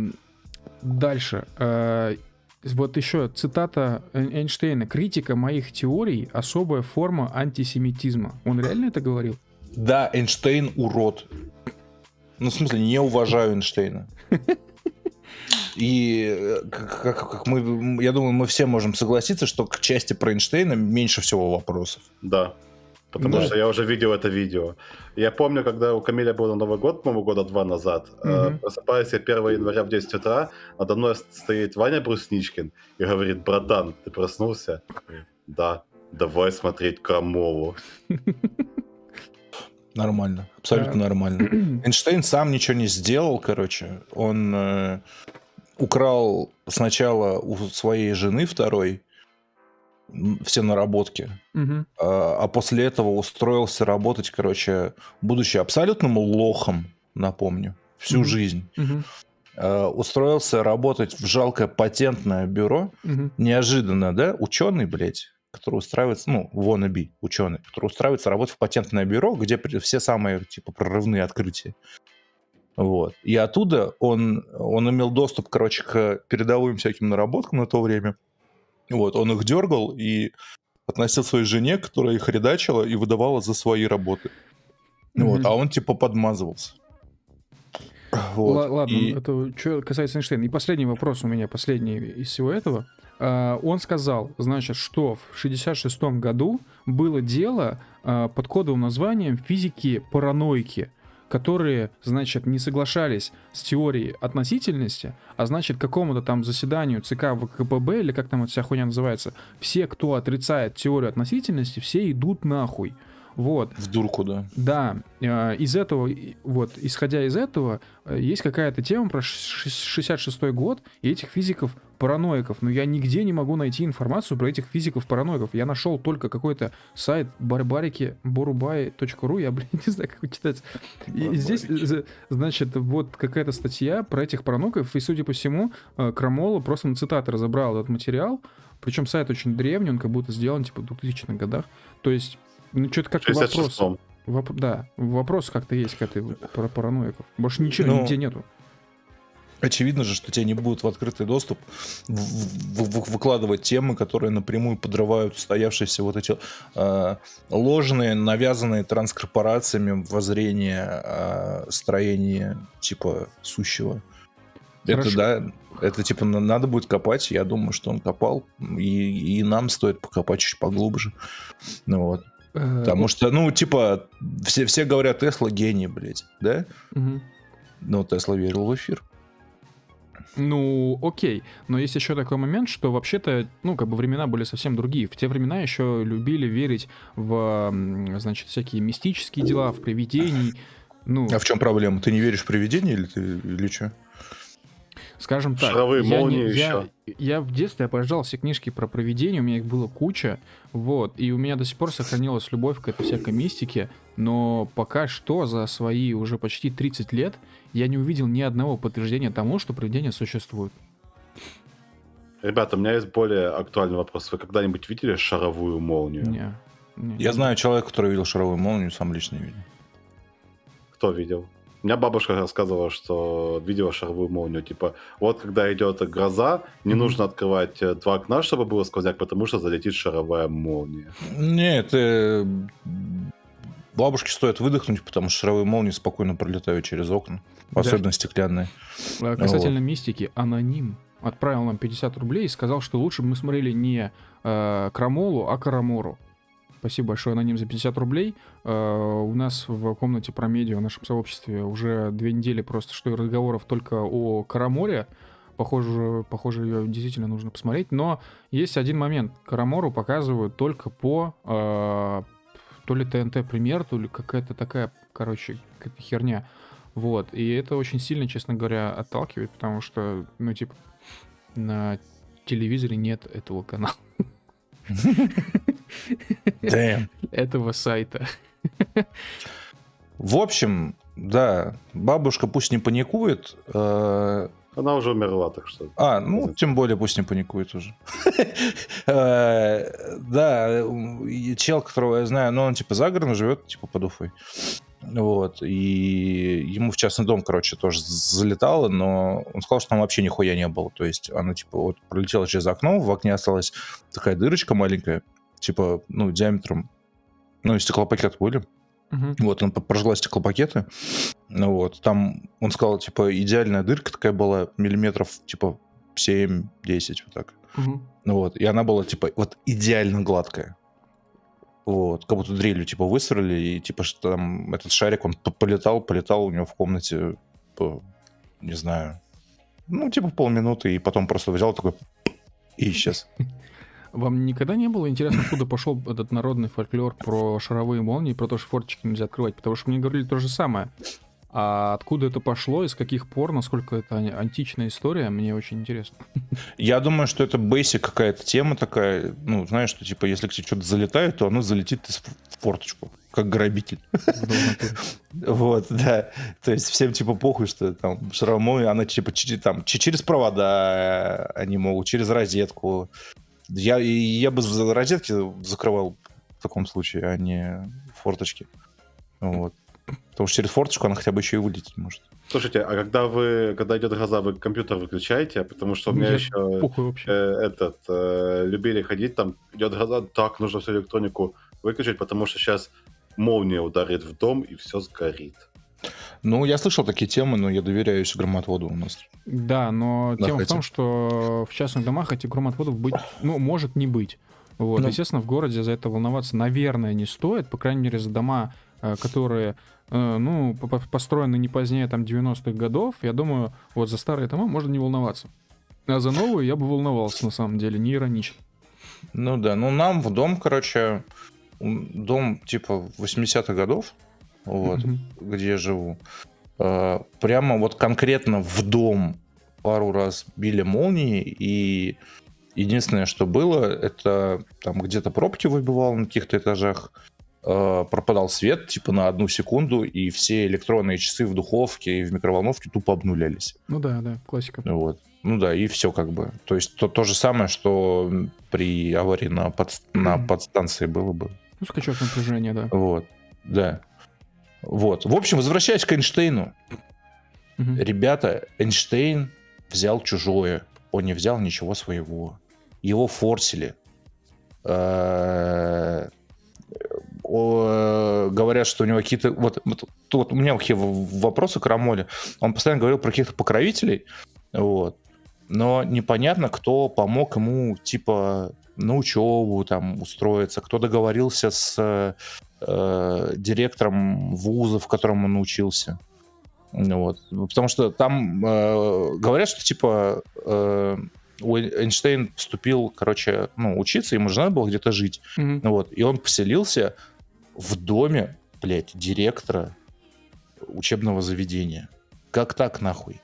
дальше. А, вот еще цитата Эйнштейна. «Критика моих теорий — особая форма антисемитизма». Он реально это говорил? Да, Эйнштейн урод. Ну, в смысле, не уважаю Эйнштейна. И э, как, как мы, я думаю, мы все можем согласиться, что к части про Эйнштейна меньше всего вопросов. Да. Потому да. что я уже видел это видео. Я помню, когда у Камиля был Новый год, по-моему, года два назад, угу. просыпаюсь я 1 января в 10 утра, надо мной стоит Ваня Брусничкин и говорит, братан, ты проснулся? Да, давай смотреть Крамолу. Нормально, абсолютно нормально. Эйнштейн сам ничего не сделал, короче. Он э, украл сначала у своей жены второй все наработки, угу. а, а после этого устроился работать, короче, будучи абсолютным лохом, напомню, всю угу. жизнь. Угу. А, устроился работать в жалкое патентное бюро. Угу. Неожиданно, да? Ученый, блядь, который устраивается, ну, wannabe ученый, который устраивается работать в патентное бюро, где все самые, типа, прорывные открытия. Вот. И оттуда он, он имел доступ, короче, к передовым всяким наработкам на то время. Вот, он их дергал и относил своей жене, которая их редачила и выдавала за свои работы. Mm-hmm. Вот, а он типа подмазывался. Вот. Л- ладно, и... это что касается Эйнштейна. И последний вопрос у меня, последний из всего этого. А, Он сказал, значит, что в 66 году было дело а, под кодовым названием физики паранойки, которые, значит, не соглашались с теорией относительности, а значит, какому-то там заседанию ЦК ВКПБ, или как там эта вся хуйня называется, все, кто отрицает теорию относительности, все идут нахуй. Вот. В дурку, да. Да, э, из этого, вот, исходя из этого, э, есть какая-то тема про ш- 66 год и этих физиков-параноиков, но я нигде не могу найти информацию про этих физиков-параноиков. Я нашел только какой-то сайт барбарики борубай.ру, я, блин, не знаю, как его читать. И здесь, значит, вот какая-то статья про этих параноиков, и, судя по всему, э, Крамола просто на цитаты разобрал этот материал, причем сайт очень древний, он как будто сделан, типа, в 2000-х годах. То есть, ну, что-то как-то вопрос... 66-м. Воп- да, вопрос как-то есть к этой про параноиков. Больше ничего Ну, нигде нету. Очевидно же, что тебе не будут в открытый доступ выкладывать темы, которые напрямую подрывают устоявшиеся вот эти э, ложные, навязанные транскорпорациями воззрения э, строения типа сущего. Хорошо. Это да, это типа на- надо будет копать. Я думаю, что он копал, и, и нам стоит покопать чуть поглубже. Ну вот. Э, Потому что, ну, типа, все, все говорят, Тесла гений, блядь, да? мгм. Но Тесла верил в эфир. Ну, окей. Но есть еще такой момент, что вообще-то, ну, как бы времена были совсем другие. В те времена еще любили верить в, значит, всякие мистические дела, в привидений. Ну, А в чем проблема? Ты не веришь в привидения или ты или что? Скажем так. Шаровые я не- молнии я, еще. я в детстве обожал все книжки про привидения, у меня их было куча, вот, и у меня до сих пор сохранилась любовь к этой всякой мистике, но пока что за свои уже почти 30 лет я не увидел ни одного подтверждения тому, что привидения существуют. Ребята, у меня есть более актуальный вопрос. Вы когда-нибудь видели шаровую молнию? Не, не. Я знаю человека, который видел шаровую молнию, сам лично не видел. Кто видел? У меня бабушка рассказывала, что видела шаровую молнию. Типа, вот когда идет гроза, не нужно открывать э, два окна, чтобы было сквозняк, потому что залетит шаровая молния. Нет, э, бабушке стоит выдохнуть, потому что шаровые молнии спокойно пролетают через окна, Да. особенно стеклянные. А Касательно мистики, аноним отправил нам 50 рублей и сказал, что лучше бы мы смотрели не э, Крамолу, а Карамору. Спасибо большое, аноним, за 50 рублей. Э, у нас в комнате про медиа в нашем сообществе уже две недели просто что и разговоров только о Караморе. Похоже, похоже, ее действительно нужно посмотреть. Но есть один момент. Карамору показывают только по э, то ли ТНТ премьер, то ли какая-то такая, короче, какая-то херня. Вот. И это очень сильно, честно говоря, отталкивает, потому что, ну, типа, на телевизоре нет этого канала, Damn. этого сайта. В общем, да, бабушка пусть не паникует. э, Она уже умерла, так что... А, ну, тем более пусть не паникует уже. Э, Да, чел, которого я знаю, но он типа за городом живет, типа под Уфой. Вот, и ему в частный дом, короче, тоже залетало, но он сказал, что там вообще нихуя не было. То есть она, типа, вот пролетела через окно, в окне осталась такая дырочка маленькая, типа, ну, диаметром, ну, и стеклопакеты были. Мгм. Вот, он прожгла стеклопакеты. Ну вот, там, он сказал, типа, идеальная дырка такая была, миллиметров, типа, 7-10, вот так. Ну вот, и она была, типа, вот идеально гладкая. Вот, как будто дрелью, типа, выстрелили, и, типа, что там этот шарик, он полетал, полетал у него в комнате, по, не знаю, ну, типа, полминуты, и потом просто взял такой и исчез. Вам никогда не было интересно, откуда пошел этот народный фольклор про шаровые молнии, про то, что форточки нельзя открывать? Потому что мне говорили то же самое. А откуда это пошло, и с каких пор, насколько это ан- античная история, мне очень интересно. Я думаю, что это basic какая-то тема такая, ну, знаешь, что, типа, если к тебе что-то залетает, то оно залетит из в форточку, как грабитель. Вот, да. То есть всем типа похуй, что там шрамой, она типа там через провода они могут, через розетку. Я, я бы розетки закрывал в таком случае, а не форточки. Вот. Потому что через форточку она хотя бы еще и вылететь может. Слушайте, а когда вы, когда идет гроза, вы компьютер выключаете? Потому что у меня Я еще э, этот э, любили ходить, там идет гроза, так нужно всю электронику выключить, потому что сейчас молния ударит в дом и все сгорит. Ну, я слышал такие темы, но я доверяюсь громотводу у нас. Да, но Да, тема в хотя- том, что в частных домах этих громотводов быть, ну, может не быть. Вот. Ну. Естественно, в городе за это волноваться, наверное, не стоит. По крайней мере, за дома, которые, э, ну, по- по- построены не позднее там 90-х годов, я думаю, вот за старые дома можно не волноваться. А за новые я бы волновался, на самом деле, не иронично. Ну да, ну нам в дом, короче, дом типа 80-х годов, вот, Мгм. где я живу. э, Прямо вот конкретно в дом пару раз били молнии, и единственное, что было, это там где-то пробки выбивало на каких-то этажах, э, пропадал свет типа на одну секунду, и все электронные часы в духовке и в микроволновке тупо обнулялись. Ну да, да, классика. Вот. Ну да, и все как бы. То есть то, то же самое, что при аварии на, под, на подстанции было бы. Ну, скачок напряжения, да. Вот. Да. Вот. В общем, возвращаясь к Эйнштейну. Ребята, Эйнштейн взял чужое. Он не взял ничего своего. Его форсили. Э, о, Говорят, что у него какие-то... Вот, вот тут у меня какие вопросы к Рамоле. Он постоянно говорил про каких-то покровителей. Вот. Но непонятно, кто помог ему, типа, на учебу там устроиться, кто договорился с э, директором вуза, в котором он учился. Вот. Потому что там э, говорят, что типа э, Эйнштейн вступил, короче, ну, учиться, ему же надо было где-то жить. Ну Вот. И он поселился в доме, блядь, директора учебного заведения. Как так нахуй?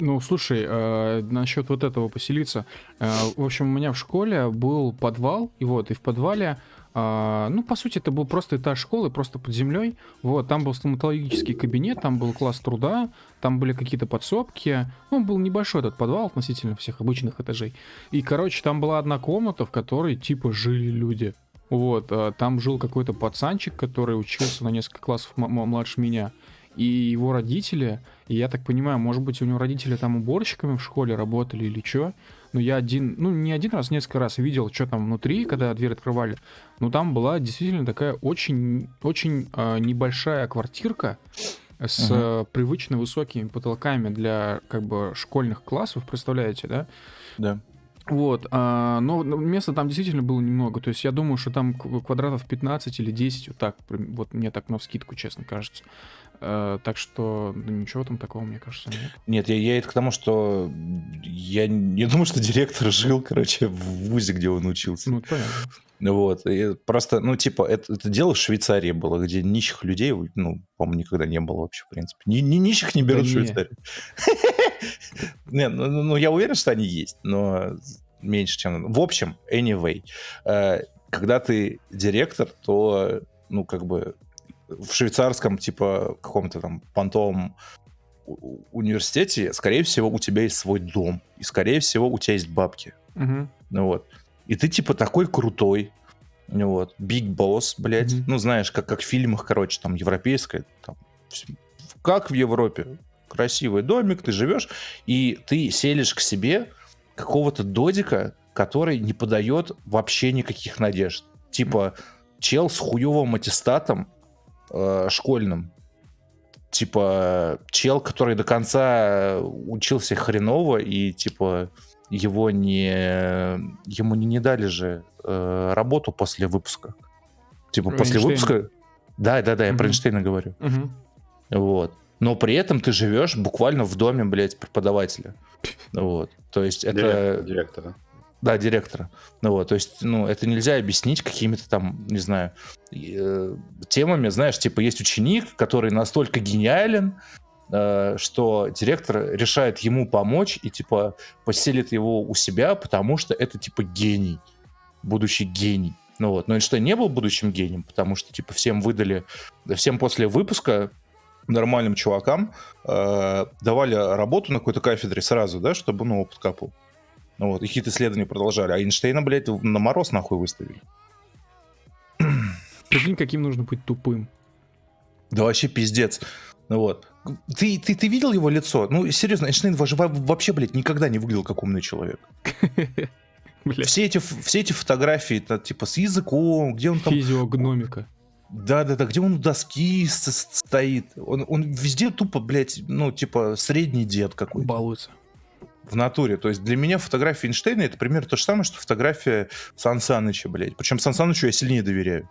Ну, слушай, э, насчет вот этого поселиться. Э, в общем, у меня в школе был подвал, и вот, и в подвале, э, ну, по сути, это был просто этаж школы, просто под землей. Вот, там был стоматологический кабинет, там был класс труда, там были какие-то подсобки. Ну, был небольшой этот подвал относительно всех обычных этажей. И, короче, там была одна комната, в которой, типа, жили люди. Вот, э, там жил какой-то пацанчик, который учился на несколько классов младше меня. И его родители, и я так понимаю, может быть, у него родители там уборщиками в школе работали или что. Но я один, ну, не один раз, несколько раз видел, что там внутри, когда дверь открывали. Но там была действительно такая очень, очень э, небольшая квартирка с э, привычно высокими потолками для как бы школьных классов, представляете, да? Да. Вот, а, но места там действительно было немного. То есть я думаю, что там кв- квадратов 15 или 10, вот так, вот мне так на вскидку, честно кажется. Э, так что ну, ничего там такого, мне кажется, нет. Нет, я, я это к тому, что я не думаю, что директор жил, короче, в вузе, где он учился. Ну, понятно. Вот. И просто, ну, типа, это, это дело в Швейцарии было, где нищих людей, ну, по-моему, никогда не было вообще, в принципе. Ни, ни нищих не берут Да в. Швейцарии. Не, ну, ну, ну, я уверен, что они есть, но меньше, чем... В общем, anyway, э, когда ты директор, то, ну, как бы в швейцарском, типа, каком-то там понтовом университете, скорее всего, у тебя есть свой дом, и, скорее всего, у тебя есть бабки. Мгм. Ну вот. И ты типа такой крутой. Ну вот. Big Boss, блядь. Мгм. Ну, знаешь, как, как в фильмах, короче, там, европейское. Там, как в Европе. Красивый домик, ты живешь, и ты селишь к себе какого-то додика, который не подает вообще никаких надежд. Типа, чел с хуевым аттестатом э, школьным. Типа, чел, который до конца учился хреново, и, типа, его не... Ему не, не дали же э, работу после выпуска. Типа, после Эйнштейна. выпуска... Да, да, да, я про Мгм. Эйнштейна говорю. Мгм. Вот. Но при этом ты живешь буквально в доме, блядь, преподавателя. Вот. То есть это... Директор- Директора. Да, директора. Ну вот, то есть, ну, это нельзя объяснить какими-то там, не знаю, э, темами, знаешь, типа есть ученик, который настолько гениален, э, что директор решает ему помочь и, типа, поселит его у себя, потому что это, типа, гений, будущий гений. Ну вот, но Эйнштейн не был будущим гением, потому что, типа, всем выдали, да, всем после выпуска нормальным чувакам э, давали работу на какой-то кафедре сразу, да, чтобы, ну, опыт капал. Ну вот, и какие-то исследования продолжали. А Эйнштейна, блядь, на мороз нахуй выставили. Прикинь, каким нужно быть тупым. Да вообще пиздец. Ну вот. Ты, ты, ты видел его лицо? Ну, серьезно, Эйнштейн во- во- вообще, блядь, никогда не выглядел как умный человек. Все эти, все эти фотографии, это, типа, с языком, где он там... Физиогномика. Да-да-да, где он у доски стоит. Он, он везде тупо, блядь, ну, типа, средний дед какой-то. Балуется. В натуре. То есть для меня фотография Эйнштейна это примерно то же самое, что фотография Сан Саныча, блядь. Причем Сан Санычу я сильнее доверяю.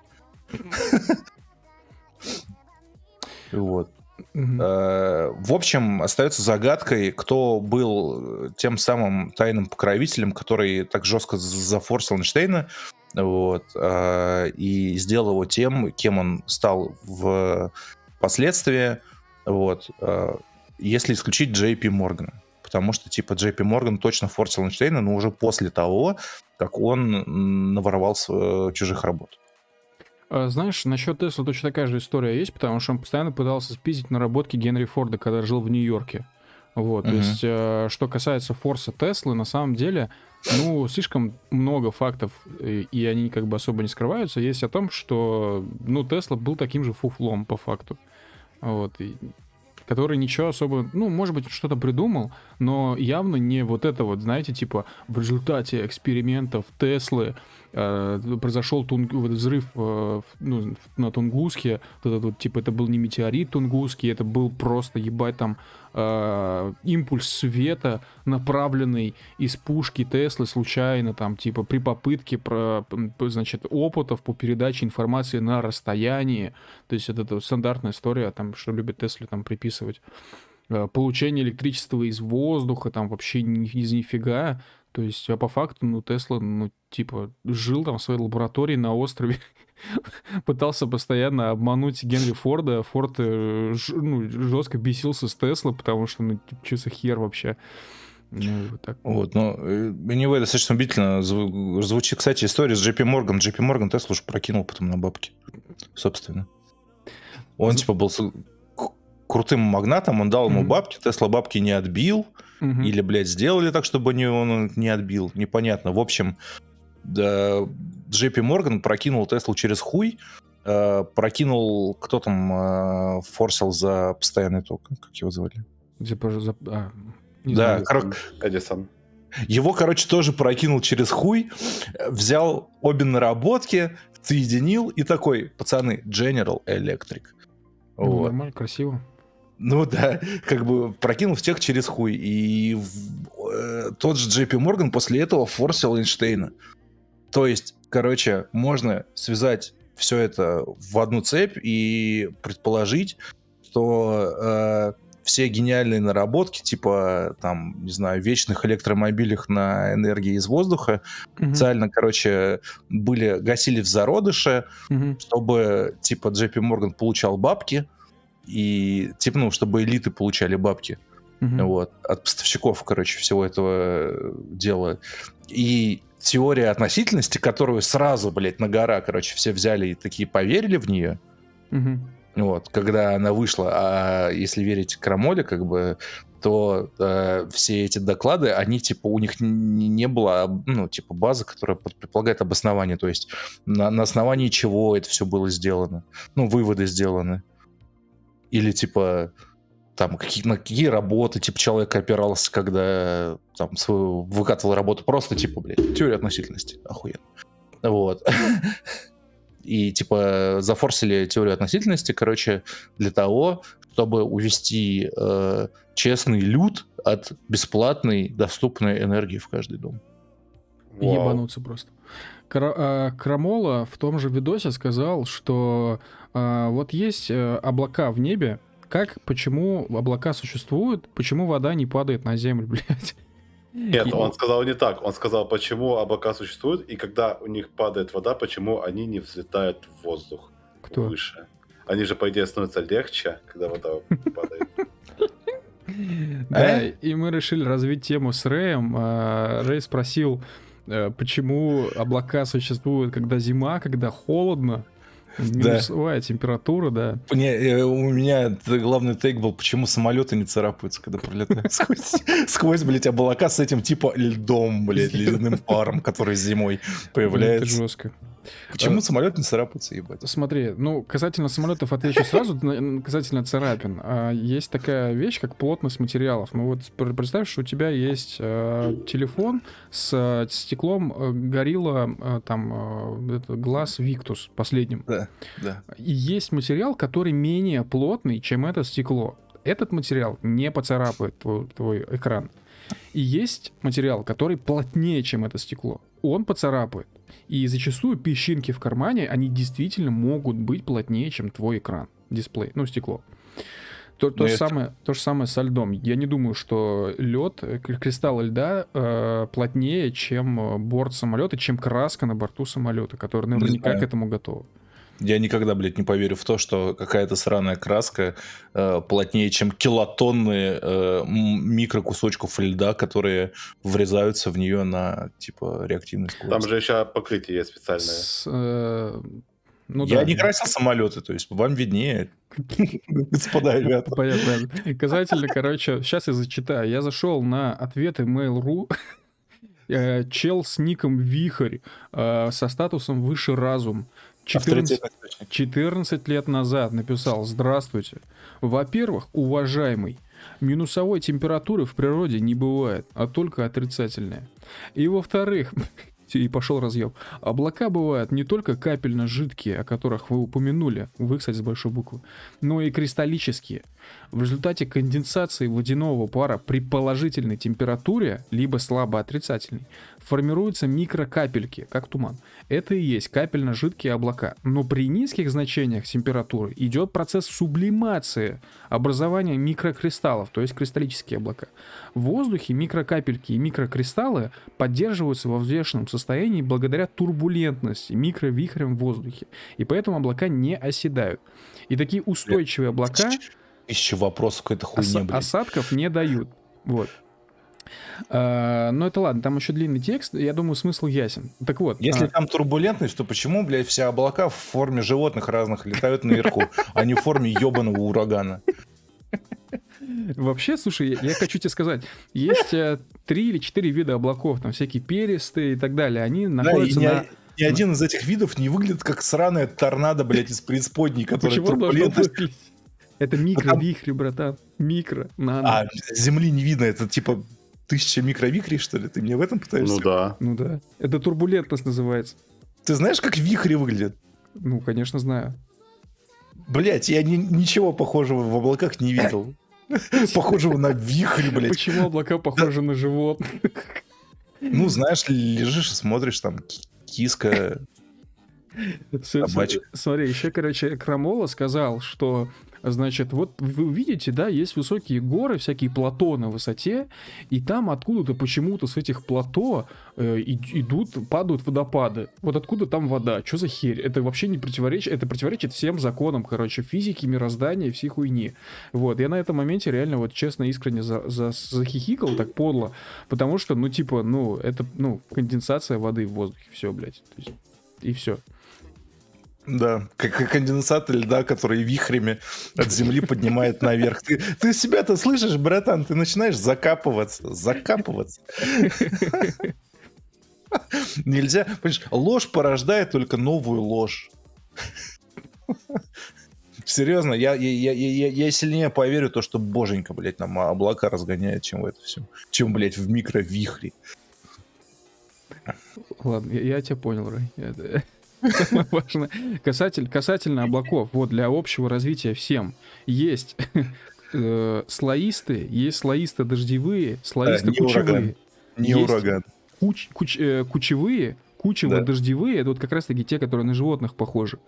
Вот. Э, В общем, остается загадкой, кто был тем самым тайным покровителем, который так жестко зафорсил Эйнштейна, вот, э, и сделал его тем, кем он стал в последствии, вот, э, если исключить Джей Пи Моргана. Потому что, типа, Джей Пи Морган точно форсил Эйнштейна, но уже после того, как он наворовал э, чужих работ. А, Знаешь, насчет Тесла точно такая же история есть, потому что он постоянно пытался спиздить наработки Генри Форда, когда жил в Нью-Йорке. Вот, то Мгм. есть, э, что касается форса Теслы, на самом деле, ну, слишком много фактов, и, и они как бы особо не скрываются, есть о том, что, ну, Тесла был таким же фуфлом по факту. Вот, и- который ничего особо, ну, может быть, что-то придумал, но явно не вот это вот, знаете, типа, в результате экспериментов Теслы произошел тунг- взрыв э, ну, на Тунгуске, вот этот типа, это был не метеорит Тунгусский, это был просто, ебать, там, э, импульс света, направленный из пушки Теслы случайно, там, типа, при попытке, про, значит, опытов по передаче информации на расстоянии, то есть это, это стандартная история, там, что любят Тесле там приписывать. Э, Получение электричества из воздуха, там, вообще ни, из нифига, то есть, а по факту, ну, Тесла, ну, типа, жил там в своей лаборатории на острове, пытался постоянно обмануть Генри Форда. Форд э, ну, жестко бесился с Тесла, потому что, ну, что за хер вообще. Ну, вот так. Вот, но anyway, достаточно убедительно зву- звучит, кстати, история с JP Морган. JP Морган Теслу уж прокинул потом на бабки, собственно. Он, типа, был крутым магнатом, он дал ему бабки, Тесла бабки не отбил, Мгм. или, блядь, сделали так, чтобы не, он не отбил, непонятно. В общем, да, JP Морган прокинул Теслу через хуй, э, прокинул, кто там э, форсил за постоянный ток, как его звали? Типа, за- а, не Да, Эдисон. Его, короче, тоже прокинул через хуй, взял обе наработки, соединил и такой, пацаны, General Electric. Ну, Вот. Нормально, красиво. Ну да, как бы прокинул всех через хуй. И э, тот же JP Морган после этого форсил Эйнштейна. То есть, короче, можно связать все это в одну цепь и предположить, что э, все гениальные наработки, типа, там, не знаю, вечных электромобилях на энергии из воздуха, Мгм. специально, короче, были, гасили в зародыше, Мгм. чтобы, типа, JP Морган получал бабки, и, типа, ну, чтобы элиты получали бабки, Мгм. вот, от поставщиков, короче, всего этого э, дела. И теория относительности, которую сразу, блядь, на гора, короче, все взяли и такие поверили в нее, Мгм. вот, когда она вышла, а если верить Крамоле, как бы, то э, все эти доклады, они, типа, у них н- не было, ну, типа, базы, которая предполагает обоснование, то есть на, на основании чего это все было сделано, ну, выводы сделаны. Или, типа, там, какие, на какие работы, типа, человек опирался, когда там свою выкатывал работу, просто, типа, блядь, теория относительности, охуенно. Вот. И, типа, зафорсили теорию относительности, короче, для того, чтобы увести э, честный люд от бесплатной, доступной энергии в каждый дом. Вау. Ебануться просто. Кра- а, Крамола в том же видосе сказал, что вот есть э, облака в небе, как, почему облака существуют, почему вода не падает на землю, блядь. Нет, И- он сказал не так. Он сказал, почему облака существуют, и когда у них падает вода, почему они не взлетают в воздух Кто? выше. Они же, по идее, становятся легче, когда вода падает. Да, и мы решили развить тему с Рэем. А, Рэй спросил, э, почему облака существуют, когда зима, когда холодно, минусовая температура, да. Не, э, у меня т- главный тейк был, почему самолеты не царапаются, когда пролетают сквозь, сквозь, блядь, облака с этим типа льдом, блядь, ледяным паром, который зимой Ну, Это появляется. жестко. Почему э, самолет не царапается, ебать? Смотри, ну, касательно самолетов отвечу сразу, касательно царапин. А, есть такая вещь, как плотность материалов. Ну вот представь, что у тебя есть э, телефон с э, стеклом горилла, там, глаз Victus последним. Да, да. И есть материал, который менее плотный, чем это стекло. Этот материал не поцарапает твой, твой экран. И есть материал, который плотнее, чем это стекло. Он поцарапает. И зачастую песчинки в кармане, они действительно могут быть плотнее, чем твой экран, дисплей, ну, стекло. То, то, же самое, то же самое со льдом. Я не думаю, что лед, э, кристалл льда э, плотнее, чем э, борт самолета, чем краска на борту самолета, который наверняка к этому готова. Я никогда, блядь, не поверю в то, что какая-то сраная краска э, плотнее, чем килотонны э, микрокусочков льда, которые врезаются в нее на, типа, реактивной скорости. Там же еще покрытие специальное. С, э, ну, я да. не красил самолеты, то есть вам виднее, господа ребята. Понятно. Касательно, короче, сейчас я зачитаю. Я зашел на ответы Mail.ru, э, чел с ником Вихрь э, со статусом «Выше разум». 14, 14 лет назад написал «Здравствуйте». Во-первых, уважаемый, минусовой температуры в природе не бывает, а только отрицательная. И во-вторых, и пошел разъем. Облака бывают не только капельно-жидкие, о которых вы упомянули, вы, кстати, с большой буквы, но и кристаллические. В результате конденсации водяного пара при положительной температуре, либо слабо отрицательной, формируются микрокапельки, как туман. Это и есть капельно-жидкие облака. Но при низких значениях температуры идет процесс сублимации, образования микрокристаллов, то есть кристаллические облака. В воздухе микрокапельки и микрокристаллы поддерживаются во взвешенном состоянии благодаря турбулентности, микровихрям в воздухе. И поэтому облака не оседают. И такие устойчивые облака... Еще вопросов какой-то хуйни, ос- Осадков не дают. Вот. А, но это ладно, там еще длинный текст, я думаю, смысл ясен. Так вот. Если а... там турбулентность, то почему, блядь, все облака в форме животных разных летают наверху, а не в форме ебаного урагана? Вообще, слушай, я, я хочу тебе сказать, есть э, три или четыре вида облаков, там всякие перистые и так далее, они находятся да, на... Ни один из этих видов не выглядит как сраная торнадо, блядь, из преисподней, которая турбулентность... Это микро-вихри, братан. Микро, нано. А, земли не видно, это типа тысяча микровихрей, что ли? Ты мне в этом пытаешься? Ну да. Ну да. Это турбулентность называется. Ты знаешь, как вихри выглядят? Ну, конечно, знаю. Блять, я ни, ничего похожего в облаках не видел. Похожего на вихрь, блядь. Почему облака похожи на животных? Ну, знаешь, лежишь и смотришь, там киска, Смотри, еще, короче, Крамола сказал, что Значит, вот вы видите, да, есть высокие горы, всякие плато на высоте, и там откуда-то почему-то с этих плато э, идут, падают водопады. Вот откуда там вода? Что за херь? Это вообще не противоречит, это противоречит всем законам, короче, физики, мироздания и всей хуйни. Вот, я на этом моменте реально вот честно, искренне за, за, захихикал так подло, потому что, ну, типа, ну, это, ну, конденсация воды в воздухе, все, блядь, и все. Да, как конденсат льда, который вихрями от земли поднимает наверх. Ты, ты себя-то слышишь, братан? Ты начинаешь закапываться, закапываться. Нельзя, понимаешь, ложь порождает только новую ложь. Серьезно, я, я, я, я, я сильнее поверю то, что боженька, блядь, нам облака разгоняет, чем в это все. Чем, блядь, в микровихре. Ладно, я, я тебя понял, Рай. Я... Самое важное. Касатель, касательно облаков, вот для общего развития всем. Есть э, слоистые, есть слоисто-дождевые, слоисто-кучевые. Не ураган. Куч, куч, э, кучевые, кучево-дождевые, это вот как раз-таки те, которые на животных похожи.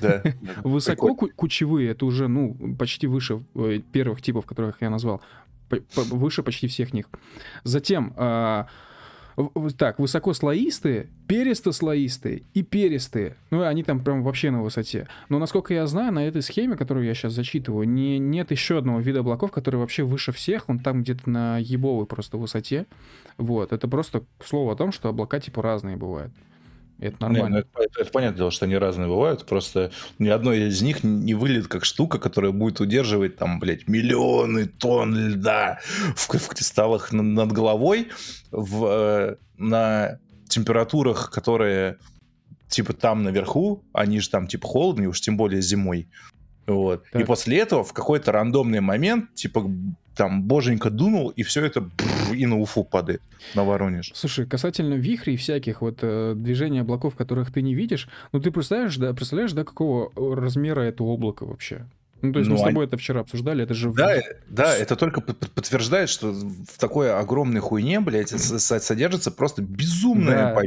Да. Высоко кучевые, это уже, ну, почти выше э, первых типов, которых я назвал. Выше почти всех них. Затем а, так, высокослоистые, перистослоистые и перистые. Ну, они там прям вообще на высоте. Но, насколько я знаю, на этой схеме, которую я сейчас зачитываю, не, нет еще одного вида облаков, который вообще выше всех. Он там где-то на ебовой просто высоте. Вот. Это просто слово о том, что облака типа разные бывают. Это нормально. Не, ну, это, это, понятное дело, что они разные бывают. Просто ни одной из них не вылет как штука, которая будет удерживать там, блядь, миллионы тонн льда в, в кристаллах над головой в, э, на температурах, которые типа там наверху, они же там типа холодные, уж тем более зимой. Вот. И после этого в какой-то рандомный момент, типа, там боженька дунул, и все это бррр, и на Уфу падает, на Воронеж. Слушай, касательно вихрей всяких, вот э, движений облаков, которых ты не видишь, ну ты представляешь, да, представляешь, да, какого э, размера это облако вообще? Ну, то есть мы Ну, с они- тобой это вчера обсуждали, это же... Да, э, да, это только под- под- подтверждает, что в такой огромной хуйне, блядь, с- с- содержится просто безумная Да,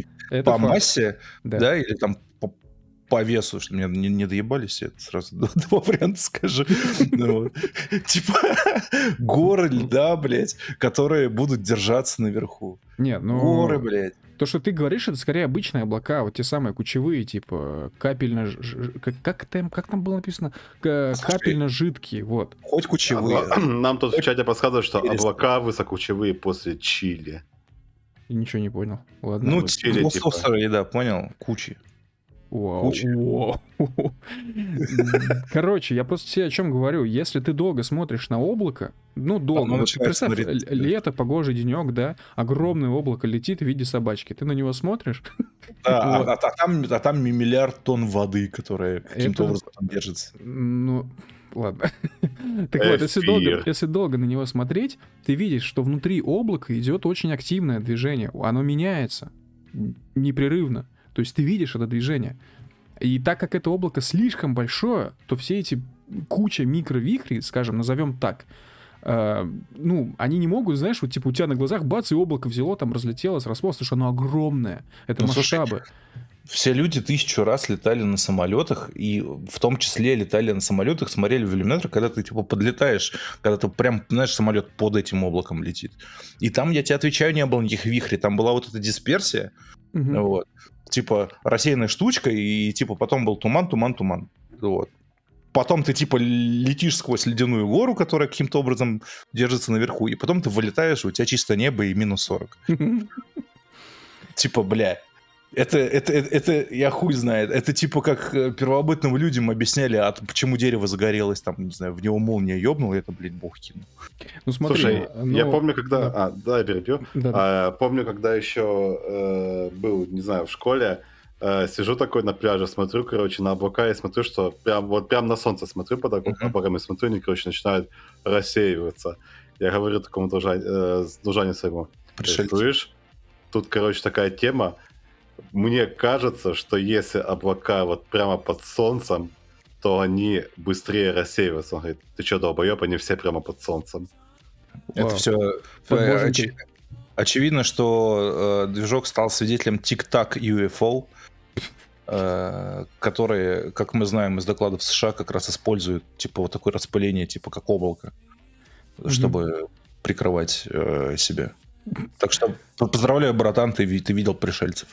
по, по факт, массе, да. да. или там по, весу, что мне не, не доебались, я это сразу два, два варианта скажу. Ну. Типа горы льда, блядь, которые будут держаться наверху. Нет, ну... Горы, блядь. То, что ты говоришь, это скорее обычные облака, вот те самые кучевые, типа капельно... Как, как, там, как там было написано? Капельно-жидкие, вот. Хоть кучевые. Обла- Нам тут в чате подсказывают, что облака высокоучевые после Чили. Ничего не понял. Ладно. Ну, вот типа, Чили, ну, типа. да, понял, кучи. Вау. Короче, я просто тебе о чем говорю. Если ты долго смотришь на облако, ну, долго, Оно вот представь, смотреть. лето, погожий денек, да, огромное облако летит в виде собачки. Ты на него смотришь, Да, а- Вот. а, а там, а там миллиард тонн воды, которая каким-то Это- образом держится. ну, ладно. Так вот, если долго, если долго на него смотреть, ты видишь, что внутри облака идет очень активное движение. Оно меняется непрерывно. То есть ты видишь это движение. И так как это облако слишком большое, то все эти куча микровихрей, скажем, назовем так, э, ну, они не могут, знаешь, вот типа у тебя на глазах бац, и облако взяло, там разлетелось, расплылось, потому что оно огромное. Это Ну, слушай, масштабы. Все люди тысячу раз летали на самолетах, и в том числе летали на самолетах, смотрели в иллюминатор, когда ты типа подлетаешь, когда ты прям, знаешь, самолет под этим облаком летит. И там, я тебе отвечаю, не было никаких вихрей, там была вот эта дисперсия, Мгм. вот, типа рассеянная штучка, и типа потом был туман, туман, туман, вот. Потом ты типа летишь сквозь ледяную гору, которая каким-то образом держится наверху, и потом ты вылетаешь, у тебя чисто небо и минус 40. Типа, бля, это, это, это, это, я хуй знает, это типа как э, первобытным людям объясняли, а то почему дерево загорелось, там, не знаю, в него молния ёбнула, это, блядь, бог кинул. Ну смотри, Слушай, ну, я помню, когда... да. А, да, я перебью. да, да. А, помню, когда еще э, был, не знаю, в школе, э, сижу такой на пляже, смотрю, короче, на облака и смотрю, что прям вот прям на солнце смотрю под облаками, смотрю, они, короче, начинают рассеиваться. Я говорю такому дружа- э, дружане своему, «Ты Пришельцы. слышишь? Тут, короче, такая тема. Мне кажется, что если облака вот прямо под солнцем, то они быстрее рассеиваются. Он говорит, ты что, долбоеб, они все прямо под солнцем. Это Вау. все Под боженькой. очевидно, что э, движок стал свидетелем тик-так UFO, э, которые, как мы знаем из докладов США, как раз используют типа вот такое распыление, типа как облако, чтобы прикрывать э, себя. Так что поздравляю, братан, ты, ты видел пришельцев.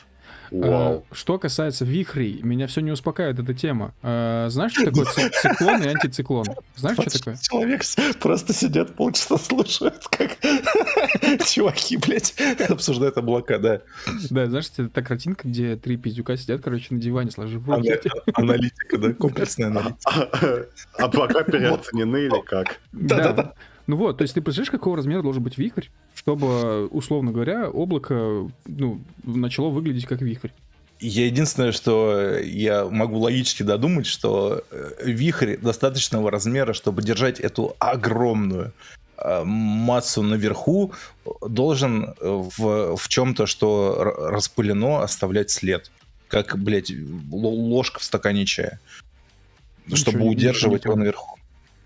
Вау. А, Что касается вихрей, меня все не успокаивает эта тема. А, Знаешь, что такое ци- циклон и антициклон? Знаешь, что такое? Человек просто сидят полчаса слушают, как чуваки, блядь, обсуждают облака, да. Да, знаешь, это та картинка, где три пиздюка сидят, короче, на диване, сложив руки. Аналитика, да, комплексная аналитика. Облака переоценены или как? Да. Ну вот, то есть ты представляешь, какого размера должен быть вихрь, чтобы, условно говоря, облако ну, начало выглядеть как вихрь. Я единственное, что я могу логически додумать, что э, вихрь достаточного размера, чтобы держать эту огромную э, массу наверху, должен э, в, в чем-то, что распылено, оставлять след. Как, блядь, ложка в стакане чая. Ничего чтобы удерживать его наверху.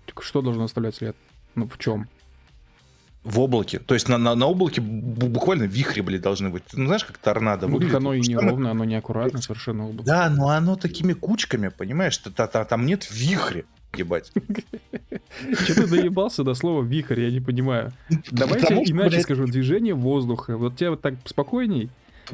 Так Что должно оставлять след? Ну, в чем? В облаке. То есть на, на, на облаке бу- буквально вихри, блядь, должны быть. Ну, знаешь, как торнадо Ну, выглядит? оно и Что не мы- ровно, оно не аккуратно совершенно облако. Да, но оно такими кучками, понимаешь? Та- Там нет вихря, ебать. Че ты доебался до слова вихрь, я не понимаю. Давайте иначе скажу, движение воздуха. Вот тебе вот так спокойней?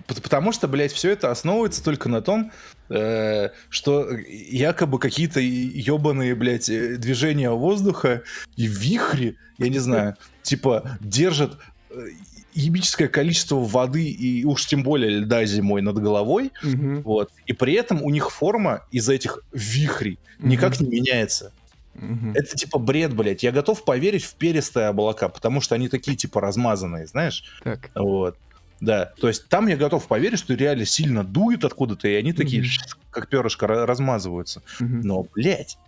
Потому что, блядь, все это основывается только на том, э, что якобы какие-то ебаные, блядь, э, движения воздуха и вихри, я не знаю, типа держат э, ебическое количество воды и уж тем более льда зимой над головой, Мгм, вот, и при этом у них форма из этих вихрей никак не меняется. мгм. Это типа бред, блядь. Я готов поверить в перистые облака, потому что они такие типа размазанные, знаешь? Так, Вот. Да, то есть там я готов поверить, что реально сильно дует откуда-то, и они такие, как перышко, ра- размазываются. Но, блядь.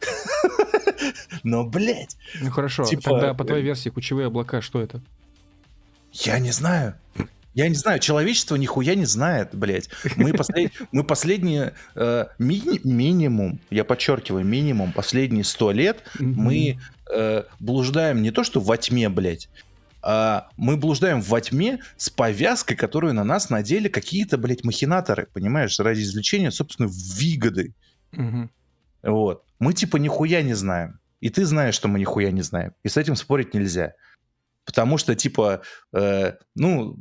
Но, блядь, Ну хорошо, типа, тогда по твоей э, версии кучевые облака, что это? я не знаю. Я не знаю, человечество нихуя не знает, блядь. Мы, послед- мы последние э, мини- минимум, я подчеркиваю, минимум последние сто лет мы э, блуждаем не то что во тьме, блядь, а мы блуждаем во тьме с повязкой, которую на нас надели какие-то, блядь, махинаторы, понимаешь, ради извлечения собственной выгоды. Мгм. Вот. Мы типа нихуя не знаем. И ты знаешь, что мы нихуя не знаем. И с этим спорить нельзя. Потому что, типа, э, ну,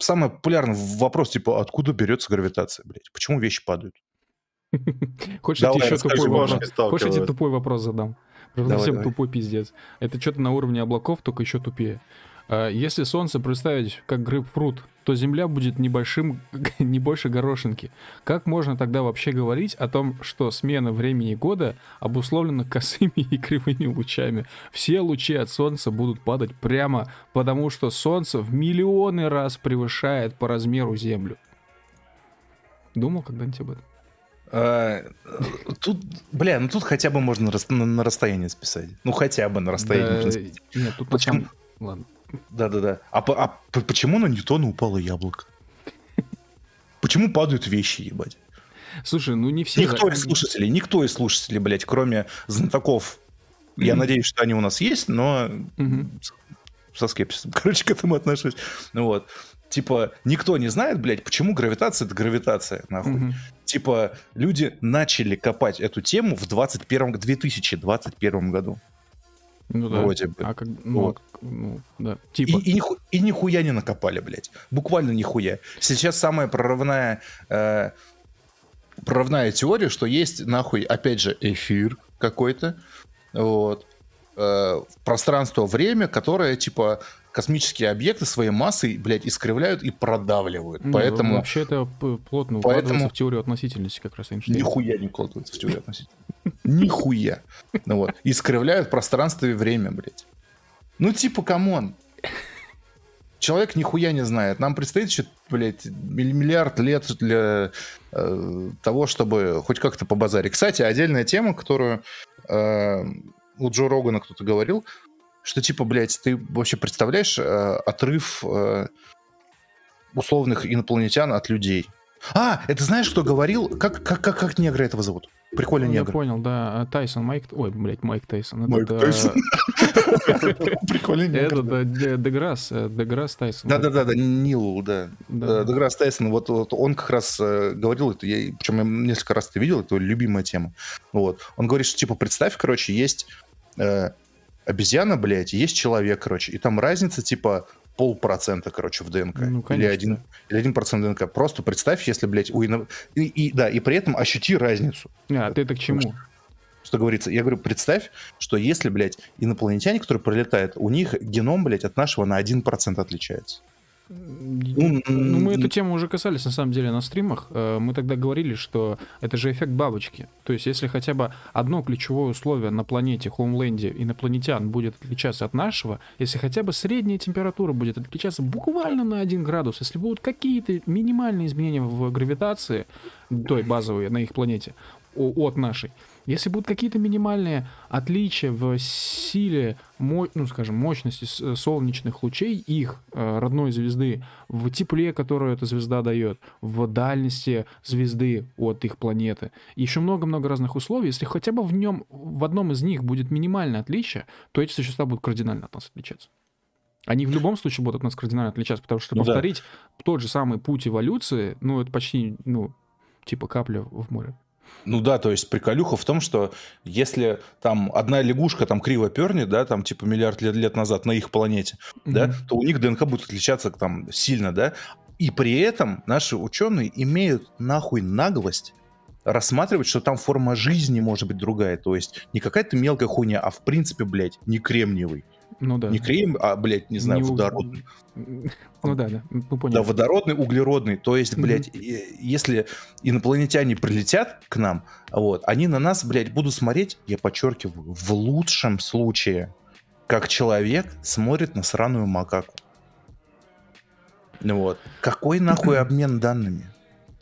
самый популярный вопрос, типа, откуда берется гравитация, блядь? Почему вещи падают? Хочешь, я тебе Давай, еще расскажи, тупой бабушки вопрос? Хочешь, я тебе сталкивают. тупой вопрос задам? Давай, совсем давай. тупой пиздец. Это что-то на уровне облаков, только еще тупее. А, Если Солнце представить как грейпфрут, то Земля будет небольшим, не больше горошинки. Как можно тогда вообще говорить о том, что смена времени года обусловлена косыми и кривыми лучами? Все лучи от Солнца будут падать прямо, потому что Солнце в миллионы раз превышает по размеру Землю. Думал когда-нибудь об этом? Э, Тут, бля, ну тут хотя бы можно на рас- на, на расстояние списать. Ну хотя бы на расстояние. Да. Нет, тут Почему? Ладно. Да-да-да. А, а почему на Ньютона упало яблоко? Почему падают вещи, ебать? Слушай, ну не все... Никто из слушателей, никто из слушателей, блядь, кроме знатоков. Я надеюсь, что они у нас есть, но со скепсисом, короче, к этому отношусь. Ну вот. Типа, никто не знает, блядь, почему гравитация — это гравитация, нахуй. Мгм. Типа, люди начали копать эту тему в 21 г- 2021 году. Ну да. Вроде бы. А как... Ну, Вот. а- ну, да. И, Типа. и, ниху- и нихуя не накопали, блядь. Буквально нихуя. Сейчас самая прорывная, э, прорывная теория, что есть, нахуй, опять же, эфир какой-то. Вот. Э, пространство-время, которое, типа, космические объекты своей массой, блядь, искривляют и продавливают. ну, Поэтому Вообще это плотно Поэтому- в теорию относительности как раз Эйнштейна. нихуя не укладывается в теорию относительно. Нихуя. Ну вот. Искривляют пространство и время, блядь. Ну, типа, come on. Человек нихуя не знает. Нам предстоит еще, блядь, милли- миллиард лет для э, того, чтобы хоть как-то побазарить. Кстати, отдельная тема, которую э, у Джо Рогана кто-то говорил, что типа, блядь, ты вообще представляешь э, отрыв э, условных инопланетян от людей? А, это знаешь, кто говорил? Как, как, как, как негра этого зовут? Прикольный Ну, Я негр. понял, да. А, Тайсон, Майк... Ой, блядь, Майк Тайсон. Майк Этот, Тайсон. э, Прикольный негр. Этот, да. э, Де- Деграсс, э, Деграсс Тайсон. Да-да-да, Нил, да. Да. Э, Деграсс Тайсон, вот, он как раз э, говорил это, я, причем я несколько раз это видел, это любимая тема. Вот. Он говорит, что типа представь, короче, есть э, обезьяна, блядь, и есть человек, короче, и там разница типа полпроцента, короче, в ДНК. Ну, или, один, или один процент ДНК. Просто представь, если, блядь, у ино- и, и, да, и при этом ощути разницу. А, ты это к чему? Что говорится? Я говорю, представь, что если, блядь, инопланетяне, которые пролетают, у них геном, блядь, от нашего на 1% отличается. Ну, мы эту тему уже касались, на самом деле, на стримах. Э, Мы тогда говорили, что это же эффект бабочки. То есть, если хотя бы одно ключевое условие на планете, Хоумленде, инопланетян будет отличаться от нашего, если хотя бы средняя температура будет отличаться буквально на 1 градус, если будут какие-то минимальные изменения в гравитации, той базовой на их планете, от нашей, если будут какие-то минимальные отличия в силе, ну, скажем, мощности э, солнечных лучей их э, родной звезды, в тепле, которое эта звезда дает, в дальности звезды от их планеты, еще много-много разных условий, если хотя бы в нем, в одном из них будет минимальное отличие, то эти существа будут кардинально от нас отличаться. Они в любом случае будут от нас кардинально отличаться, потому что Ну да. повторить тот же самый путь эволюции, ну, это почти, ну, типа капля в море. Ну да, то есть приколюха в том, что если там одна лягушка там криво пернет, да, там типа миллиард лет, лет назад на их планете, да, Мгм. то у них ДНК будет отличаться там сильно, да, и при этом наши ученые имеют нахуй наглость рассматривать, что там форма жизни может быть другая, то есть не какая-то мелкая хуйня, а в принципе, блядь, не кремниевый, Ну да. не крем, а, блядь, не знаю, Не водородный. Ну да, да, мы поняли. Да, водородный, углеродный. То есть, блядь, и- если инопланетяне прилетят к нам, вот, они на нас, блядь, будут смотреть, я подчеркиваю, в лучшем случае, как человек смотрит на сраную макаку. Вот. Какой нахуй обмен данными?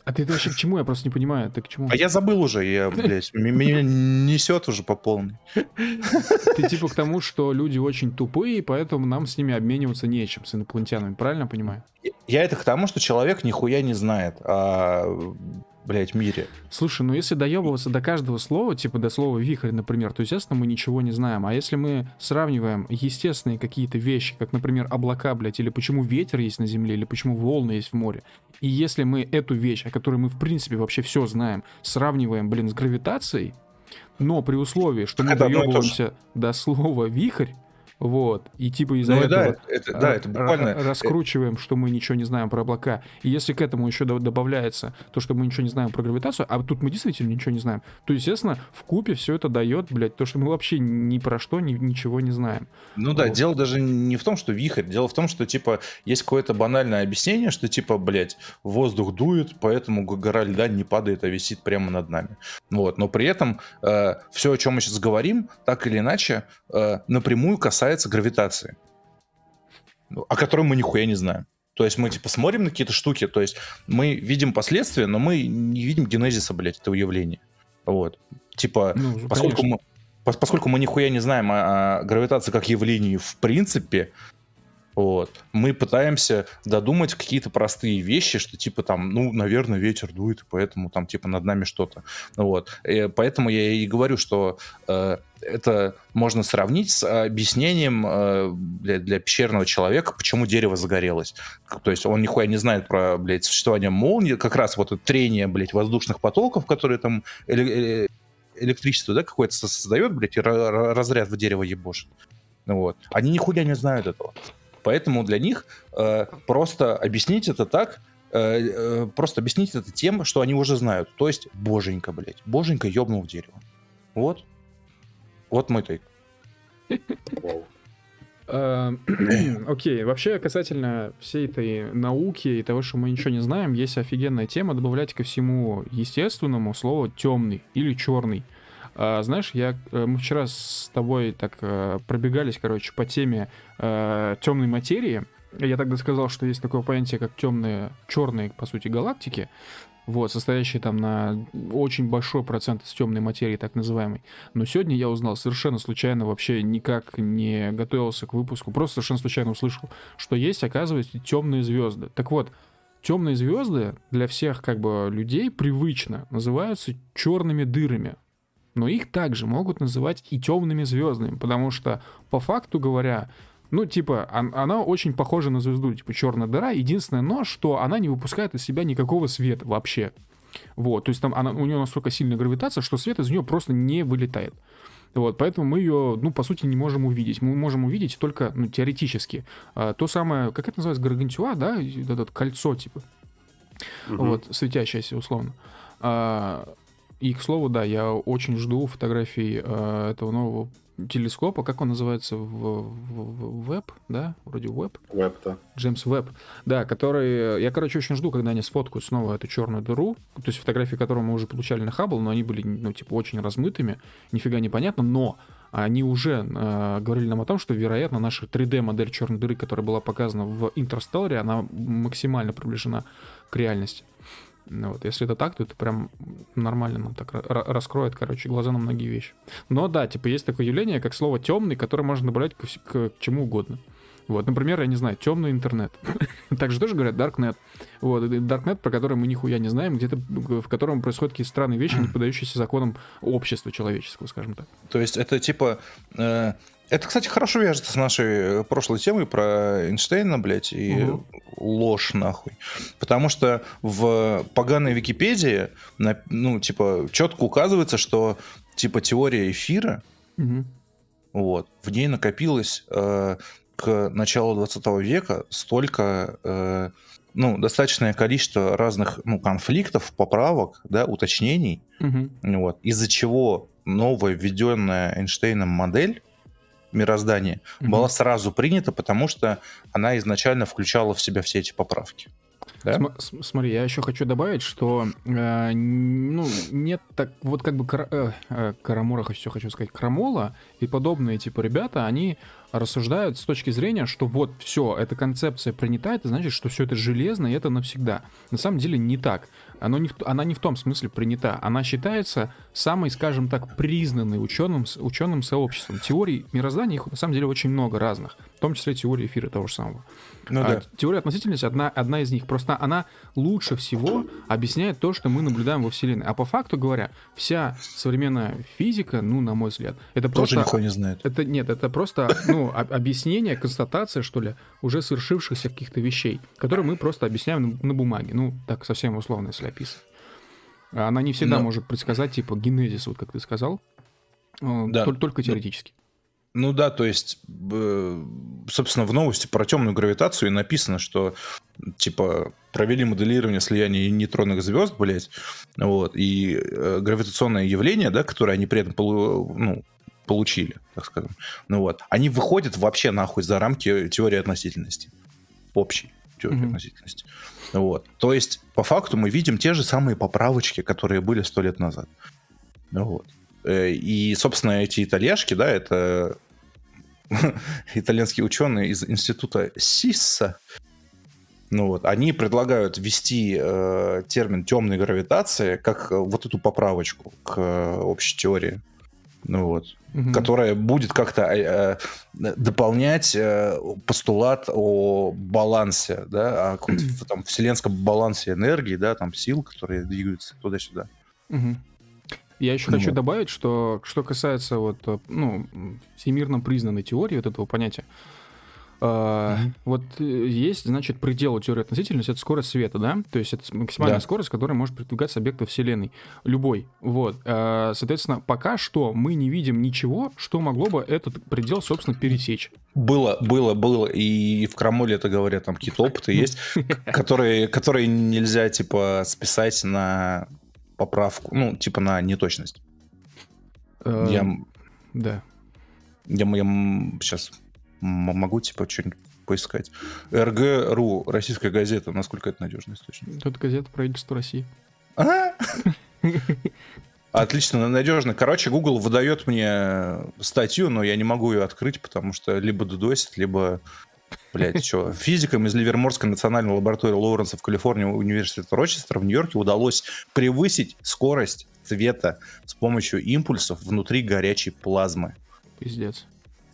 А ты это вообще к чему? Я просто не понимаю. Ты к чему? А я забыл уже, я, блядь, меня несет уже по полной. Ты типа к тому, что люди очень тупые, поэтому нам с ними обмениваться нечем, с инопланетянами. Правильно понимаю? Я это к тому, что человек нихуя не знает о, блядь, мире. Слушай, ну если доебываться до каждого слова, типа до слова вихрь, например, то, естественно, мы ничего не знаем. А если мы сравниваем естественные какие-то вещи, как, например, облака, блядь, или почему ветер есть на Земле, или почему волны есть в море, и если мы эту вещь, о которой мы, в принципе, вообще все знаем, сравниваем, блин, с гравитацией, но при условии, что мы Это доебываемся до слова вихрь, вот, и типа из-за Ну и да, этого это, да, это буквально... р- раскручиваем, что мы ничего не знаем про облака. И если к этому еще до- добавляется то, что мы ничего не знаем про гравитацию, а тут мы действительно ничего не знаем, то, естественно, в купе все это дает, блядь, то, что мы вообще ни про что ни- ничего не знаем. Ну да, Вот. дело даже не в том, что вихрь, дело в том, что, типа, есть какое-то банальное объяснение, что, типа, блядь, воздух дует, поэтому гора льда не падает, а висит прямо над нами. Вот, но при этом все, о чем мы сейчас говорим, так или иначе, э, напрямую касается гравитации, ну, о которой мы нихуя не знаем. То есть мы, типа, смотрим на какие-то штуки, то есть мы видим последствия, но мы не видим генезиса, блядь, этого явления. Вот. Типа, Ну, поскольку конечно. мы, пос- поскольку мы нихуя не знаем о, о гравитации как явлении в принципе, вот, мы пытаемся додумать какие-то простые вещи, что типа там, ну, наверное, ветер дует, и поэтому там типа над нами что-то. Вот. Э, поэтому я и говорю, что э, это можно сравнить с объяснением э, для, для пещерного человека, почему дерево загорелось. То есть он нихуя не знает про, блядь, существование молнии, как раз вот это трение, блядь, воздушных потоков, которые там э, электричество, да, какое-то со- создает, блядь, и ра- ра- разряд в дерево ебошит. Вот. Они нихуя не знают этого. Поэтому для них э, просто объяснить это так, э, э, просто объяснить это тем, что они уже знают. То есть, боженька, блядь, боженька ёбнул в дерево. Вот. Вот мой тейк. Вау. Э, Окей, вообще касательно всей этой науки и того, что мы ничего не знаем, есть офигенная тема добавлять ко всему естественному слово темный или черный. А, знаешь, я, э, мы вчера с тобой так э, пробегались, короче, по теме темной материи. Я тогда сказал, что есть такое понятие, как темные, черные, по сути, галактики, вот, состоящие там на очень большой процент из темной материи, так называемой. Но сегодня я узнал совершенно случайно, вообще никак не готовился к выпуску, просто совершенно случайно услышал, что есть, оказывается, темные звезды. Так вот, темные звезды для всех как бы людей привычно называются черными дырами. Но их также могут называть и темными звездами, потому что, по факту говоря, ну, типа, он- она очень похожа на звезду, типа черная дыра. Единственное, но, что она не выпускает из себя никакого света вообще. Вот, то есть там она, у нее настолько сильная гравитация, что свет из нее просто не вылетает. Вот, поэтому мы ее, ну, по сути, не можем увидеть. Мы можем увидеть только, ну, теоретически. А, то самое, как это называется, гаргантюа, да, это кольцо, типа, Мгм. вот, светящееся, условно. А, и, к слову, да, я очень жду фотографий а, этого нового телескопа, как он называется, в, в- в- веб, да, вроде веб, Веб-то. Джеймс Веб, да, который... Я, короче, очень жду, когда они сфоткают снова эту черную дыру, то есть фотографии, которые мы уже получали на Хаббл, но они были, ну, типа, очень размытыми, нифига непонятно, но они уже э, говорили нам о том, что, вероятно, наша 3D-модель черной дыры, которая была показана в Интерстелларе, она максимально приближена к реальности. Ну Вот, если это так, то это прям нормально нам так ра- ра- раскроет, короче, глаза на многие вещи. Но да, типа есть такое явление, как слово темный, которое можно добавлять вс- к, к чему угодно. Вот, например, я не знаю, темный интернет. Также тоже говорят darknet. Вот, darknet, про который мы нихуя не знаем, где-то в котором происходят какие-то странные вещи, не поддающиеся законам общества человеческого, скажем так. То есть это типа... э, это, кстати, хорошо вяжется с нашей э, прошлой темой про Эйнштейна, блядь, и Мгм. ложь, нахуй. Потому что в поганой Википедии, ну, типа, четко указывается, что, типа, теория эфира, Мгм. вот, в ней накопилось э, к началу 20 века столько, э, ну, достаточное количество разных, ну, конфликтов, поправок, да, уточнений, Мгм. вот, из-за чего новая введенная Эйнштейном модель мироздания Мгм. была сразу принята, потому что она изначально включала в себя все эти поправки. Да? См- смотри, я еще хочу добавить, что э, ну, нет так, вот как бы Кара- э, э, Карамора, все хочу сказать, Крамола и подобные типа ребята, они рассуждают с точки зрения, что вот все, эта концепция принята, это значит, что все это железно и это навсегда. На самом деле не так. Оно не она не в том смысле принята. Она считается самой, скажем так, признанной ученым, ученым сообществом. Теорий мироздания, их на самом деле очень много разных, в том числе теории эфира того же самого. Ну А да. Теория относительности одна, одна из них. Просто она лучше всего объясняет то, что мы наблюдаем во Вселенной. А по факту говоря, вся современная физика, ну, на мой взгляд, это Тоже просто... никто не знает. Это нет, это просто ну, об- объяснение, констатация, что ли, уже совершившихся каких-то вещей, которые мы просто объясняем на, на бумаге. Ну, так совсем условно, если описывать. Она не всегда Но- может предсказать, типа, генезис, вот как ты сказал, э, Да. тол- только теоретически. Ну да, то есть, собственно, в новости про темную гравитацию и написано, что типа провели моделирование слияния нейтронных звезд, блядь, вот, и э, гравитационное явление, да, которое они при этом полу- ну, получили, так скажем, ну вот, они выходят вообще нахуй за рамки теории относительности, общей теории Мгм. относительности. Вот. То есть, по факту мы видим те же самые поправочки, которые были сто лет назад. Ну Вот. Э, И, собственно, эти итальяшки, да, это итальянские ученые из института Сисса, ну вот, они предлагают ввести э, термин темной гравитации как э, вот эту поправочку к э, общей теории. Ну вот, Мгм. которая будет как-то э, э, дополнять э, постулат о балансе, да, о там вселенском балансе энергии, да, там сил, которые двигаются туда-сюда. Мгм. Я еще Ну хочу вот. добавить, что что касается вот, э, ну, всемирно признанной теории вот этого понятия, Мгм. вот э, есть, значит, предел у теории относительности, это скорость света, да? То есть это максимальная Да. скорость, которая может передвигаться объекту Вселенной. Любой. Вот. Э, Соответственно, пока что мы не видим ничего, что могло бы этот предел, собственно, пересечь. Было, было, было, и в Крамоле это говорят, там какие-то опыты есть, которые, которые нельзя, типа, списать на поправку, ну, типа, на неточность. Э, Я, Да. я, сейчас могу, типа, что-нибудь поискать. РГ.ру, российская газета, насколько это надежный источник? Тут газета правительства России. А? Отлично, надежно. Короче, Google выдает мне статью, но я не могу ее открыть, потому что либо дудосит, либо, блядь, что. Физикам из Ливерморской национальной лаборатории Лоуренса в Калифорнии университета Рочестера в Нью-Йорке удалось превысить скорость цвета с помощью импульсов внутри горячей плазмы. Пиздец.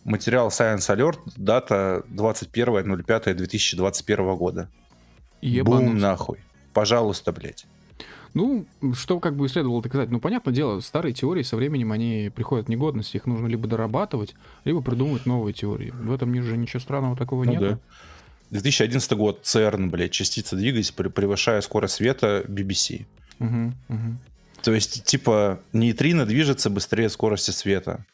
Материал Science Alert, дата 21.05.2021 года. Бум Ебануть. нахуй. Пожалуйста, блядь. Ну, что как бы следовало доказать? Ну, понятное дело, старые теории со временем они приходят в негодность, их нужно либо дорабатывать, либо придумывать новые теории. В этом же ничего странного такого Ну нет. да. 2011 год, ЦЕРН, блядь, частица pre- превышая скорость света BBC. То есть, типа, нейтрино движется быстрее скорости света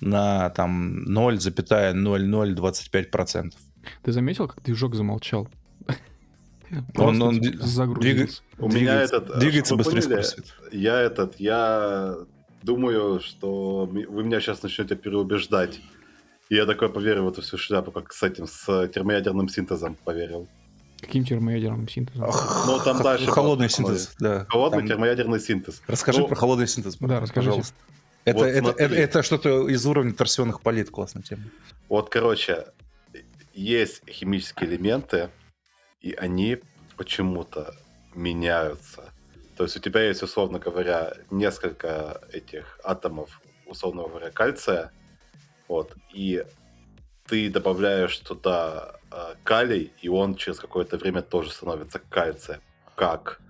на там 0,0025%. Ты заметил, как движок замолчал? Он- Просто, он типа, двиг- загрузился. У меня этот... э, Двигается быстрее скорости. Я этот, я думаю, что вы меня сейчас начнете переубеждать. И я такой поверю в эту всю шляпу, как с этим, с термоядерным синтезом поверил. Каким термоядерным синтезом? Ну, там дальше Холодный синтез, да. Холодный Там- термоядерный синтез. Расскажи Ну, про холодный синтез. Да, пожалуйста. Это, Вот это, это, это что-то из уровня торсионных полит, классная тема. Вот, короче, есть химические элементы, и они почему-то меняются. То есть у тебя есть, условно говоря, несколько этих атомов, условно говоря, кальция, вот, и ты добавляешь туда э, калий, и он через какое-то время тоже становится кальцием. Как?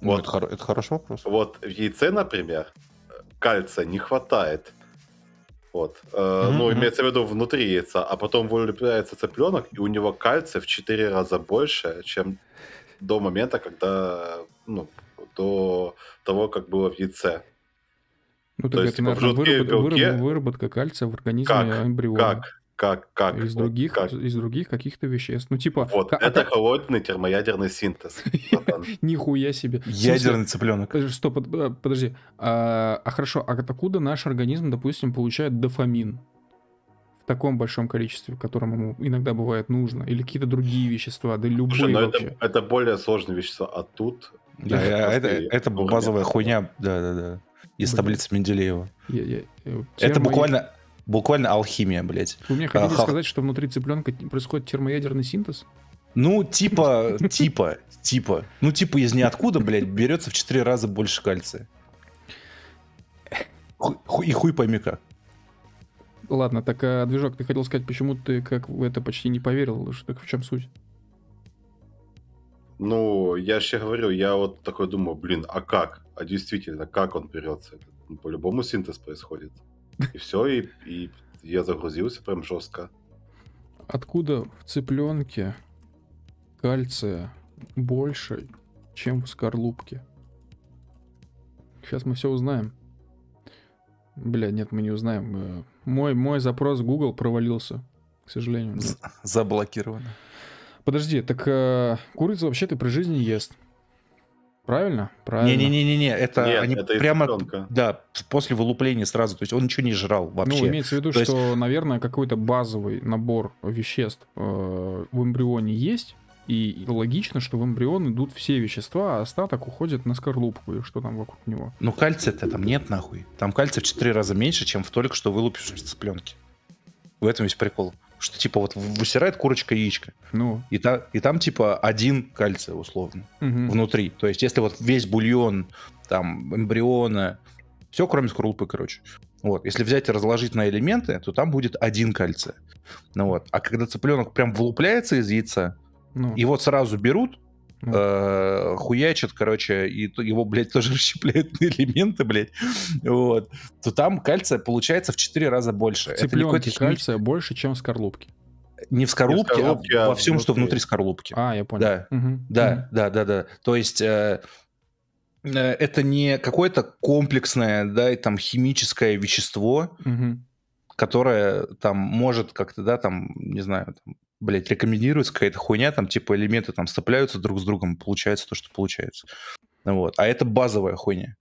Ну, Вот. это, хоро- это хороший вопрос. Вот в яйце, например, кальция не хватает. Вот. Мгм, ну, имеется в виду внутри яйца, а потом вылупляется цыпленок, и у него кальция в 4 раза больше, чем до момента, когда, ну, до того, как было в яйце. Ну, то так есть, это, типа, в наверное, жидкие выработ- белки- выработ- выработка кальция в организме Как? эмбриона. Как? Как? Как? Из других, как? из других каких-то веществ. Ну, типа, Вот, а это как- холодный термоядерный синтез. нихуя себе. Ядерный цыпленок. Стоп, э, подожди. А, а хорошо, а откуда наш организм, допустим, получает дофамин? В таком большом количестве, в котором ему иногда бывает нужно. Или какие-то другие вещества, да любые Слушай, ну вообще. это, это более сложные вещества, а тут... Да, это, это базовая хуйня, да-да-да. Из таблицы Менделеева. Я- я- э, Это буквально, Буквально алхимия, блядь. Вы мне хотите ха- сказать, что внутри цыпленка происходит термоядерный синтез? Ну, типа, типа, типа. Ну, типа из ниоткуда, блядь, берется в 4 раза больше кальция. Ху- И хуй пойми как. Ладно, так, а, движок, ты хотел сказать, почему ты как в это почти не поверил? Что, так в чем суть? Ну, я же говорю, я вот такой думаю, блин, а как? А действительно, как он берется? Ну, по-любому синтез происходит. И все, и, и я загрузился прям жестко. Откуда в цыпленке кальция больше, чем в скорлупке? Сейчас мы все узнаем. Бля, нет, мы не узнаем. Э, Мой, мой запрос в Google провалился, к сожалению. нет. Заблокировано. Подожди, так э, курица вообще-то при жизни ест. Правильно? Правильно. Не-не-не-не, это Нет, они это прямо, да, после вылупления сразу, то есть он ничего не жрал Ну, вообще. имеется в виду, То есть- что, наверное, какой-то базовый набор веществ э, в эмбрионе есть, и логично, что в эмбрион идут все вещества, а остаток уходит на скорлупку, и что там вокруг него. Ну, кальция-то там нет нахуй. Там кальция в 4 раза меньше, чем в только что вылупившемся цыпленке. В этом весь прикол. Что типа вот высирает курочка яичко, Ну, и, та, и там типа один кальция условно мгм. внутри. То есть если вот весь бульон, там, эмбриона, все кроме скорлупы, короче. Вот. Если взять и разложить на элементы, то там будет один кальция. Ну вот. А когда цыпленок прям вылупляется из яйца, Ну, его сразу берут. Э, хуячат, короче, и то- его, блядь, тоже расщепляют на элементы, блядь, вот, то там кальция получается в 4 раза больше. в Это не цыпленке хими- кальция больше, чем в скорлупке. Не в скорлупке, скорлупке, а а во всем, что внутри. внутри скорлупки. А, я понял. Да, Мгм. да, да, да, да. То есть э, э, это не какое-то комплексное, да, и там химическое вещество. Мгм. которое там может как-то, да, там, не знаю, там, блядь, рекомендируется какая-то хуйня, там, типа, элементы там сцепляются друг с другом, получается то, что получается. Ну Вот. А это базовая хуйня.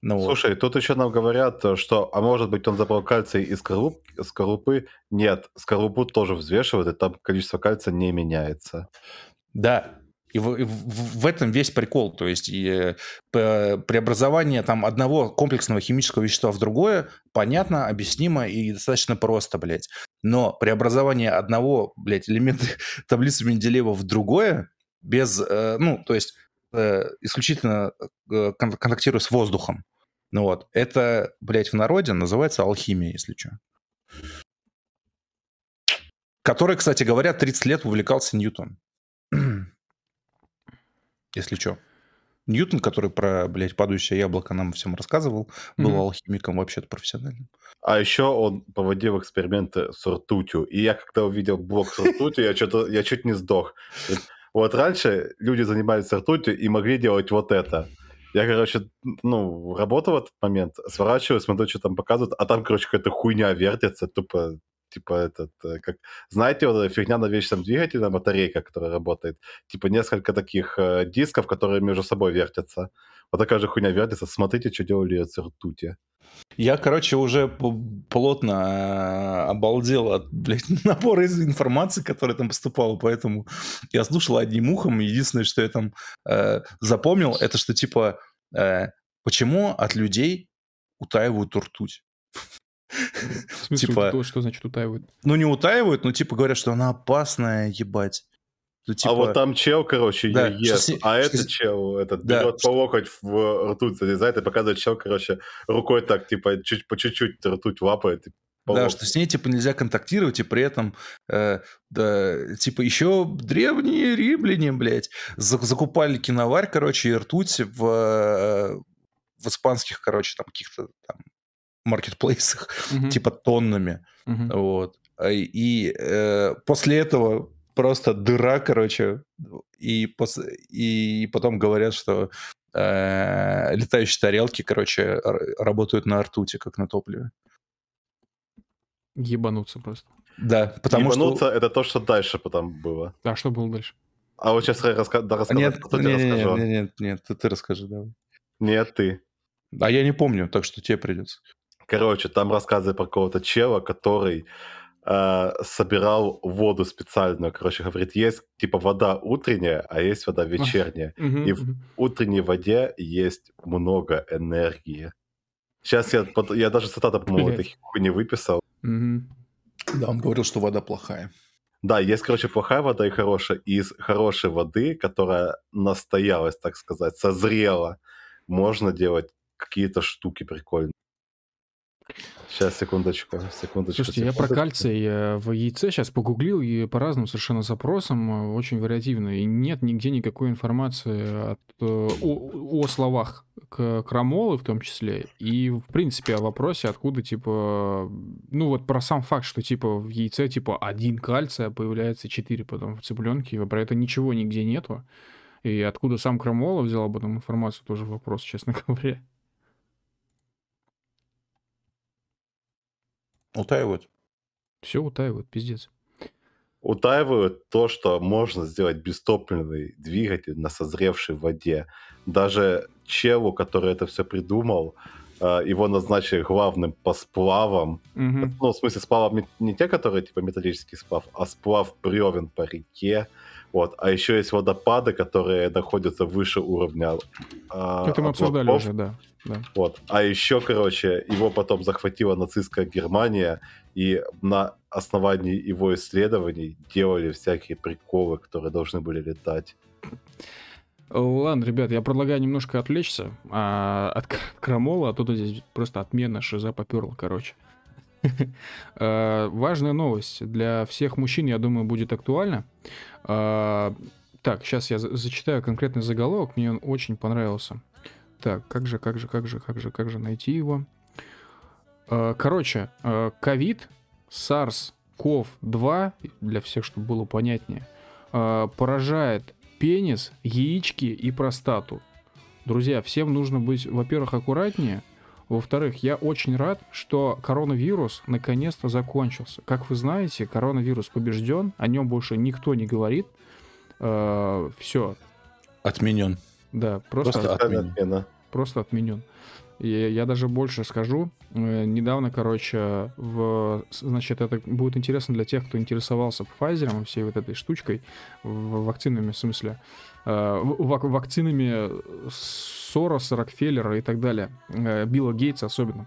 Ну, вот. Слушай, тут еще нам говорят, э, что, а может быть, он забрал кальций из скорлуп- скорлупы? Нет, скорлупу тоже взвешивают, и там количество кальция не меняется. Да. И в, и в- этом весь прикол. То есть и, э, преобразование там одного комплексного химического вещества в другое понятно, объяснимо и достаточно просто, блядь. Но преобразование одного, блядь, элемента таблицы Менделеева в другое без, э, ну, то есть э, исключительно э, кон- контактируя с воздухом. Ну вот. Это, блядь, в народе называется алхимия, если что. Который, кстати говоря, 30 лет увлекался Ньютон. Если что. Ньютон, который про, блядь, падающее яблоко нам всем рассказывал, был Мгм. алхимиком вообще-то профессиональным. А еще он проводил эксперименты с ртутью. И я когда увидел блок с ртутью, я, что-то, я чуть не сдох. Вот раньше люди занимались ртутью и могли делать вот это. Я, короче, ну, работал в этот момент, сворачиваю, смотрю, что там показывают, а там, короче, какая-то хуйня вертится, тупо, типа этот, э, как... Знаете, вот эта фигня на вечном двигателе, батарейка, которая работает? Типа несколько таких э, дисков, которые между собой вертятся. Вот такая же хуйня вертится. Смотрите, что делали с ртути. Я, короче, уже плотно э, обалдел от, блядь, набора из информации, которая там поступала, поэтому я слушал одним ухом. Единственное, что я там э, запомнил, это что, типа, э, почему от людей утаивают ртуть? В смысле, Типа- то, что значит утаивают? Ну, не утаивают, но, типа, говорят, что она опасная, ебать. Ну, типа, А вот там чел, короче, Да, что ест, ней- а что этот чел этот Да, берет что- по локоть в ртуть залезает и показывает чел, короче, рукой так, типа, чуть по чуть-чуть ртуть лапает. и по Да, локоть. что с ней, типа, нельзя контактировать, и при этом, э, да, типа, еще древние римляне, блядь, за- закупали киноварь, короче, и ртуть в, э, в испанских, короче, там, каких-то там маркетплейсах, Мгм. типа, тоннами, Мгм. вот. А, И э, после этого просто дыра, короче, и, пос- и потом говорят, что э, летающие тарелки, короче, работают на ртути, как на топливе. Ебануться просто. Да, потому Ебануться что... это то, что дальше потом было. А что было дальше? А вот сейчас раска... да, рассказать, Нет, кто тебе нет, нет, расскажу. нет, нет, нет, ты, ты расскажи, давай. Нет, ты. А я не помню, так что тебе придется. Короче, там рассказывают про какого-то чела, который э, собирал воду специальную. Короче, говорит, есть типа вода утренняя, а есть вода вечерняя. И в утренней воде есть много энергии. Сейчас я, я даже цитату, по-моему, этой хуйни выписал. Да, он говорил, что вода плохая. Да, есть, короче, плохая вода и хорошая. И из хорошей воды, которая настоялась, так сказать, созрела, можно делать какие-то штуки прикольные. Сейчас, секундочку, секундочку. Слушайте, я про кальций в яйце сейчас погуглил и по разным совершенно запросам, э, очень вариативно, и нет нигде никакой информации от, э, о, о словах крамолы в том числе, и в принципе о вопросе, откуда типа, ну вот про сам факт, что типа в яйце типа один кальция, а появляется четыре потом в цыпленке, про это ничего нигде нету, и откуда сам крамола взял об этом информацию, тоже вопрос, честно говоря. Утаивают. Все утаивает, пиздец. утаивают то, что можно сделать бестопливный двигатель на созревшей воде. Даже челу, который это все придумал, э, его назначили главным по сплавам. Мгм. Ну, в смысле, сплавов не, те, которые типа металлический сплав, а сплав бревен по реке. Вот. А еще есть водопады, которые находятся выше уровня. а, Это мы обсуждали уже, да. Да. Вот. А еще, короче, его потом захватила нацистская Германия, и на основании его исследований делали всякие приколы, которые должны были летать. Ладно, ребят, я предлагаю немножко отвлечься а, от крамола, а то здесь просто отмена шиза поперла, короче. А, Важная новость для всех мужчин, я думаю, будет актуальна. А, Так, сейчас я за- зачитаю конкретный заголовок, мне он очень понравился. Так, как же, как же, как же, как же, как же найти его? А, Короче, а, ковид, SARS-CoV-2, для всех, чтобы было понятнее, а, поражает пенис, яички и простату. Друзья, всем нужно быть, во-первых, аккуратнее. Во-вторых, я очень рад, что коронавирус наконец-то закончился. Как вы знаете, коронавирус побежден, о нем больше никто не говорит. все, Отменен. Да, просто, Просто отменен. отмена. просто отменен. И я даже больше скажу. Э, Недавно, короче, в, значит, это будет интересно для тех, кто интересовался Pfizer и всей вот этой штучкой, в- вакцинами, в смысле, э, вакцинами Сороса, Рокфеллера и так далее, э, Билла Гейтса особенно.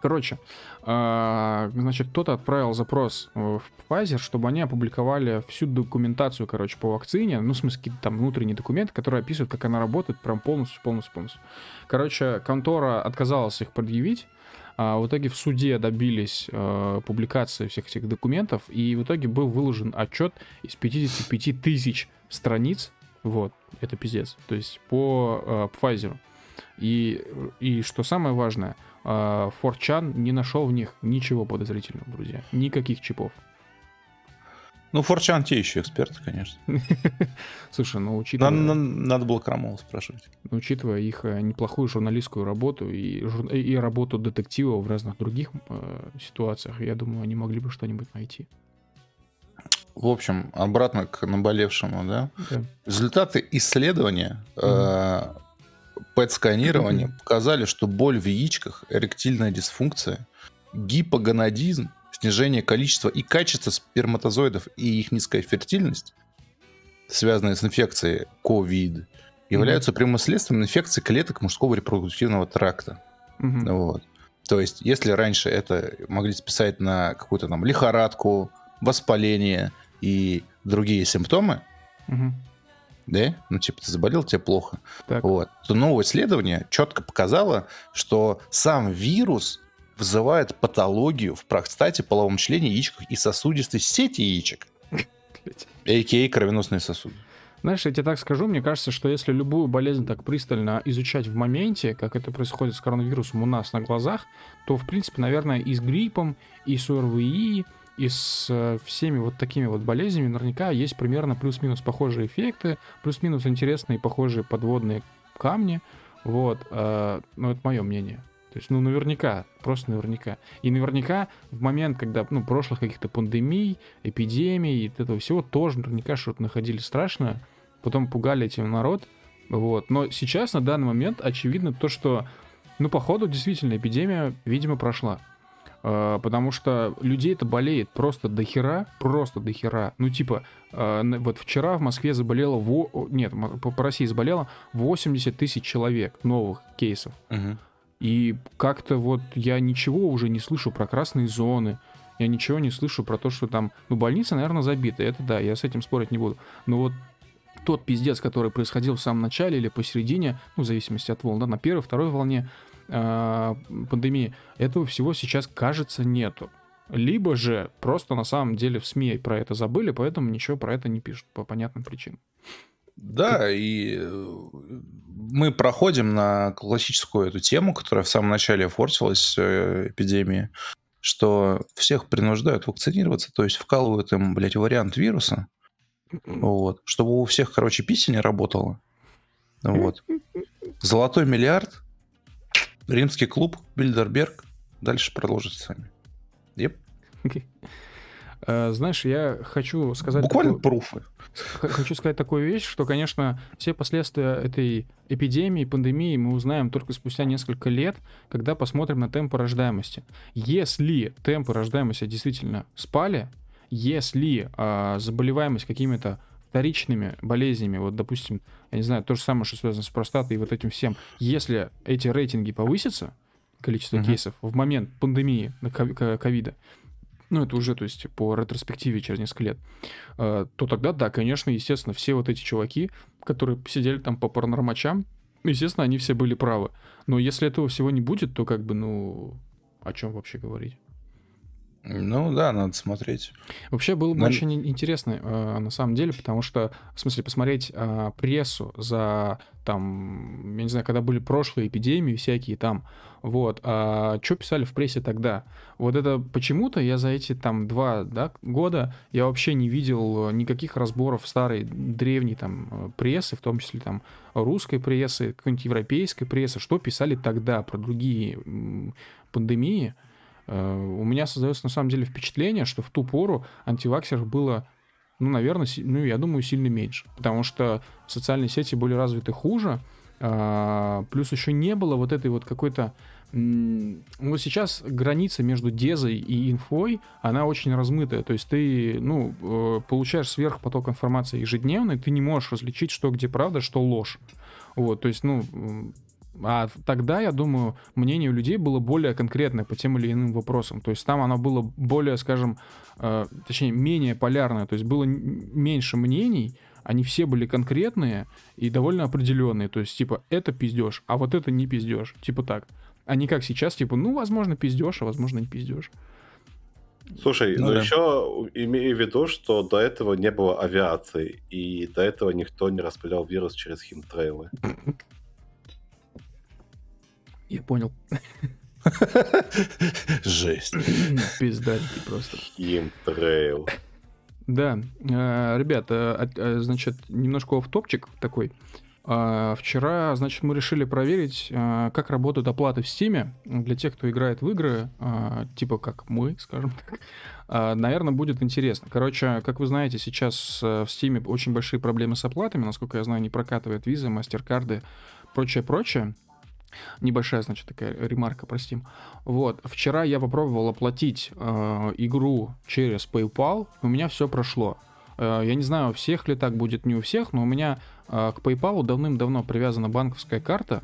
Короче, значит, кто-то отправил запрос э, в Pfizer, чтобы они опубликовали всю документацию, короче, по вакцине, ну, в смысле, какие-то там внутренние документы, которые описывают, как она работает, прям полностью, полностью, полностью. Короче, контора отказалась их предъявить, а в итоге в суде добились э, публикации всех этих документов, и в итоге был выложен отчет из 55 тысяч страниц, вот, это пиздец, то есть по э, Pfizer. И, и что самое важное, э, 4chan не нашел в них ничего подозрительного, друзья, никаких чипов. Ну, Форчан те еще эксперты, конечно. Слушай, ну учитывая... Надо, надо было Крамола спрашивать. Но учитывая их э, неплохую журналистскую работу и, жур- и работу детектива в разных других э, ситуациях, я думаю, они могли бы что-нибудь найти. В общем, обратно к наболевшему, да? Да. Результаты исследования э, ПЭТ-сканирования показали, что боль в яичках, эректильная дисфункция, гипогонадизм, снижение количества и качества сперматозоидов и их низкая фертильность, связанные с инфекцией COVID, являются прямым следствием инфекции клеток мужского репродуктивного тракта. Мгм. Вот. То есть, если раньше это могли списать на какую-то там лихорадку, воспаление и другие симптомы, Мгм. Да, ну типа ты заболел, тебе плохо, Так. вот, то новое исследование четко показало, что сам вирус вызывает патологию в простате, половом члене, яичках и сосудистой сети яичек, а.к.а. кровеносные сосуды. Знаешь, я тебе так скажу, мне кажется, что если любую болезнь так пристально изучать в моменте, как это происходит с коронавирусом у нас на глазах, то, в принципе, наверное, и с гриппом, и с ОРВИ, и с э, всеми вот такими вот болезнями наверняка есть примерно плюс-минус похожие эффекты, плюс-минус интересные похожие подводные камни. Вот, э, ну, это мое мнение. То есть, ну, наверняка, просто наверняка. И наверняка в момент, когда, ну, прошлых каких-то пандемий, эпидемий и этого всего, тоже наверняка что-то находили страшное, потом пугали этим народ, вот. Но сейчас, на данный момент, очевидно то, что, ну, походу, действительно, эпидемия, видимо, прошла. Э, Потому что людей это болеет просто до хера, просто до хера. Ну, типа, на- вот вчера в Москве заболело, во- нет, по России заболело 80 тысяч человек новых кейсов. И как-то вот я ничего уже не слышу про красные зоны, я ничего не слышу про то, что там, ну, больница, наверное, забита, это да, я с этим спорить не буду. Но вот тот пиздец, который происходил в самом начале или посередине, ну, в зависимости от волн, да, на первой, второй волне э, пандемии, этого всего сейчас, кажется, нету. Либо же просто на самом деле в СМИ про это забыли, поэтому ничего про это не пишут по понятным причинам. Да, и э, мы проходим на классическую эту тему, которая в самом начале форсилась э, эпидемии, что всех принуждают вакцинироваться, то есть вкалывают им, блядь, вариант вируса, вот, чтобы у всех, короче, писи не работало. Вот. Золотой миллиард, римский клуб, Бильдерберг. Дальше продолжите сами. Yep. Знаешь, я хочу сказать... Буквально такую, пруфы. Хочу сказать такую вещь, что, конечно, все последствия этой эпидемии, пандемии мы узнаем только спустя несколько лет, когда посмотрим на темпы рождаемости. Если темпы рождаемости действительно спали, если э, заболеваемость какими-то вторичными болезнями, вот, допустим, я не знаю, то же самое, что связано с простатой и вот этим всем, если эти рейтинги повысятся, количество uh-huh. кейсов в момент пандемии ковида, ну, это уже, то есть, по ретроспективе через несколько лет, э, то тогда, да, конечно, естественно, все вот эти чуваки, которые сидели там по паранормачам, естественно, они все были правы. Но если этого всего не будет, то как бы, ну, о чем вообще говорить? Ну да, надо смотреть. Вообще было бы Но... очень интересно, э, на самом деле, потому что, в смысле, посмотреть э, прессу за, там, я не знаю, когда были прошлые эпидемии всякие там, вот, а что писали в прессе тогда? Вот это почему-то я за эти там два да, года я вообще не видел никаких разборов старой, древней там прессы, в том числе там русской прессы, какой-нибудь европейской прессы, что писали тогда про другие пандемии, у меня создается на самом деле впечатление, что в ту пору антиваксеров было, ну, наверное, ну, я думаю, сильно меньше. Потому что социальные сети были развиты хуже, а, плюс еще не было вот этой вот какой-то... Вот сейчас граница между дезой и инфой, она очень размытая. То есть ты, ну, э, получаешь сверхпоток информации ежедневно, и ты не можешь различить, что где правда, что ложь. Вот, то есть, ну, а тогда, я думаю, мнение у людей было более конкретное по тем или иным вопросам. То есть там оно было более, скажем, э, точнее, менее полярное. То есть было меньше мнений, они все были конкретные и довольно определенные. То есть, типа, это пиздеж, а вот это не пиздеж. Типа так. А не как сейчас, типа, ну, возможно, пиздеж, а возможно, не пиздеж. Слушай, ну, ну да. еще имею в виду, что до этого не было авиации, и до этого никто не распылял вирус через химтрейлы. Я понял. Жесть. Пиздарики просто. Химтрейл. Да, э, ребята, э, значит, немножко оф-топчик такой. А, вчера, значит, мы решили проверить, э, как работают оплаты в Steam для тех, кто играет в игры, типа как мы, скажем так. Наверное, будет интересно. Короче, как вы знаете, сейчас в Steam очень большие проблемы с оплатами. Насколько я знаю, не прокатывает визы, мастер-карды, прочее-прочее. Небольшая, значит, такая ремарка про Steam. Вот. Вчера я попробовал оплатить э, игру через PayPal, у меня все прошло. Э, я не знаю, у всех ли так будет, не у всех, но у меня э, к PayPal давным-давно привязана банковская карта,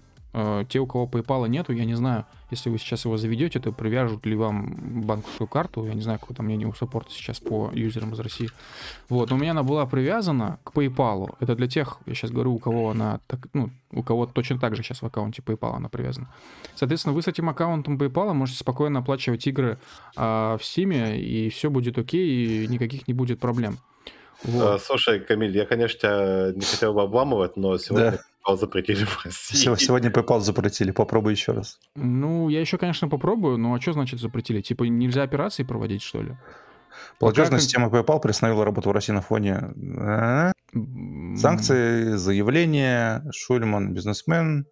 те, у кого PayPal нету, я не знаю, если вы сейчас его заведете, то привяжут ли вам банковскую карту. Я не знаю, какое там мнение у саппорта сейчас по юзерам из России. Вот, но у меня она была привязана к PayPal. Это для тех, я сейчас говорю, у кого она, так, ну, у кого точно так же сейчас в аккаунте PayPal она привязана. Соответственно, вы с этим аккаунтом PayPal можете спокойно оплачивать игры а, в Steam, и все будет окей, и никаких не будет проблем. Вот. А, слушай, Камиль, я, конечно, тебя не хотел бы обламывать, но сегодня да. PayPal запретили в России. Сегодня PayPal запретили, попробуй еще раз. Ну, я еще, конечно, попробую, но а что значит запретили? Типа нельзя операции проводить, что ли? Платежная Пока... система PayPal приостановила работу в России на фоне а? санкций, заявления, Шульман, бизнесмен.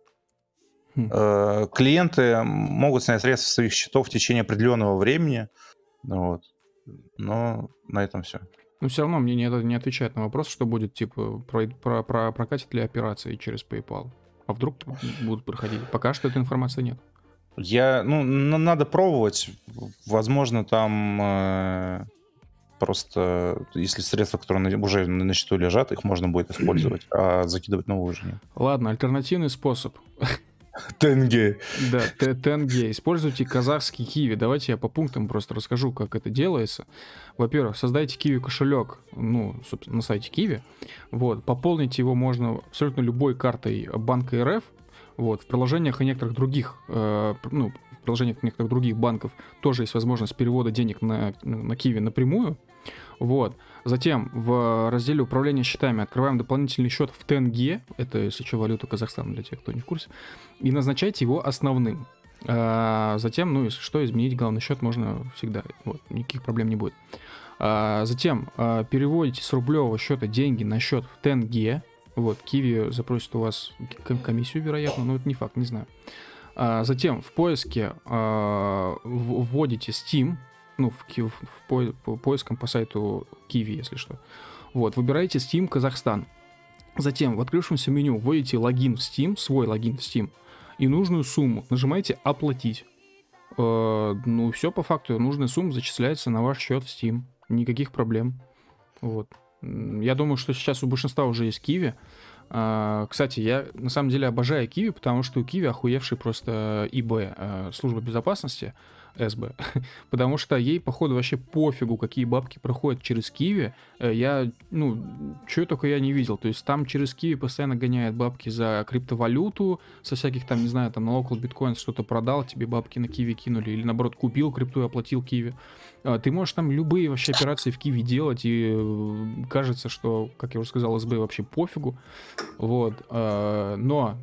Хм. Э, клиенты могут снять средства с своих счетов в течение определенного времени. Вот. Но на этом все. Но все равно мне не, не отвечает на вопрос, что будет, типа, про, про, про прокатит ли операции через PayPal. А вдруг будут проходить? Пока что этой информации нет. Я, ну, надо пробовать. Возможно, там э, просто, если средства, которые уже на счету лежат, их можно будет использовать, а закидывать новые уже нет. Ладно, альтернативный способ. Тенге. Да, тенге. Используйте казахский киви. Давайте я по пунктам просто расскажу, как это делается. Во-первых, создайте киви кошелек, ну, собственно, на сайте киви. Вот, пополнить его можно абсолютно любой картой банка РФ. Вот, в приложениях и некоторых других, э, ну, в приложениях некоторых других банков тоже есть возможность перевода денег на, на киви напрямую. Вот. Затем в разделе управления счетами открываем дополнительный счет в тенге, это, если что, валюта Казахстана для тех, кто не в курсе, и назначайте его основным. А, затем, ну, если что, изменить главный счет можно всегда, вот, никаких проблем не будет. А, затем а, переводите с рублевого счета деньги на счет в тенге, вот, Киви запросит у вас ком- комиссию, вероятно, но это не факт, не знаю. А, затем в поиске а, вводите Steam, ну, в, ки- в по- по поискам по сайту Киви, если что. Вот, выбираете Steam Казахстан. Затем в открывшемся меню вводите логин в Steam, свой логин в Steam, и нужную сумму. Нажимаете «Оплатить». Э, ну, все по факту. Нужная сумма зачисляется на ваш счет в Steam. Никаких проблем. Вот. Я думаю, что сейчас у большинства уже есть Киви. А, Кстати, я на самом деле обожаю Киви, потому что у Киви охуевший просто ИБ, э, служба безопасности, СБ. Потому что ей, походу, вообще пофигу, какие бабки проходят через Киви. Э, Я, ну, чего только я не видел. То есть там через Киви постоянно гоняют бабки за криптовалюту, со всяких там, не знаю, там на Local Bitcoin что-то продал, тебе бабки на Киви кинули, или наоборот купил крипту и оплатил Киви. А, Ты можешь там любые вообще операции в Киви делать, и э, кажется, что, как я уже сказал, СБ вообще пофигу. Вот. Но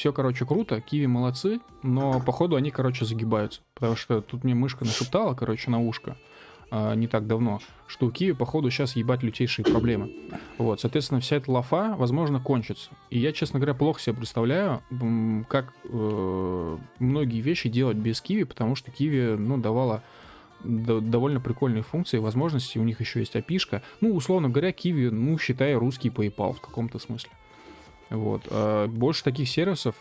все, короче, круто, Киви молодцы, но походу они, короче, загибаются. Потому что тут мне мышка нашептала, короче, на ушко а, не так давно, что у Киви, походу, сейчас ебать лютейшие проблемы. Вот, соответственно, вся эта лафа, возможно, кончится. И я, честно говоря, плохо себе представляю, как э, многие вещи делать без Киви, потому что Киви, ну, давала довольно прикольные функции, возможности, у них еще есть опишка. Ну, условно говоря, Киви, ну, считай, русский PayPal в каком-то смысле. Вот. А больше таких сервисов,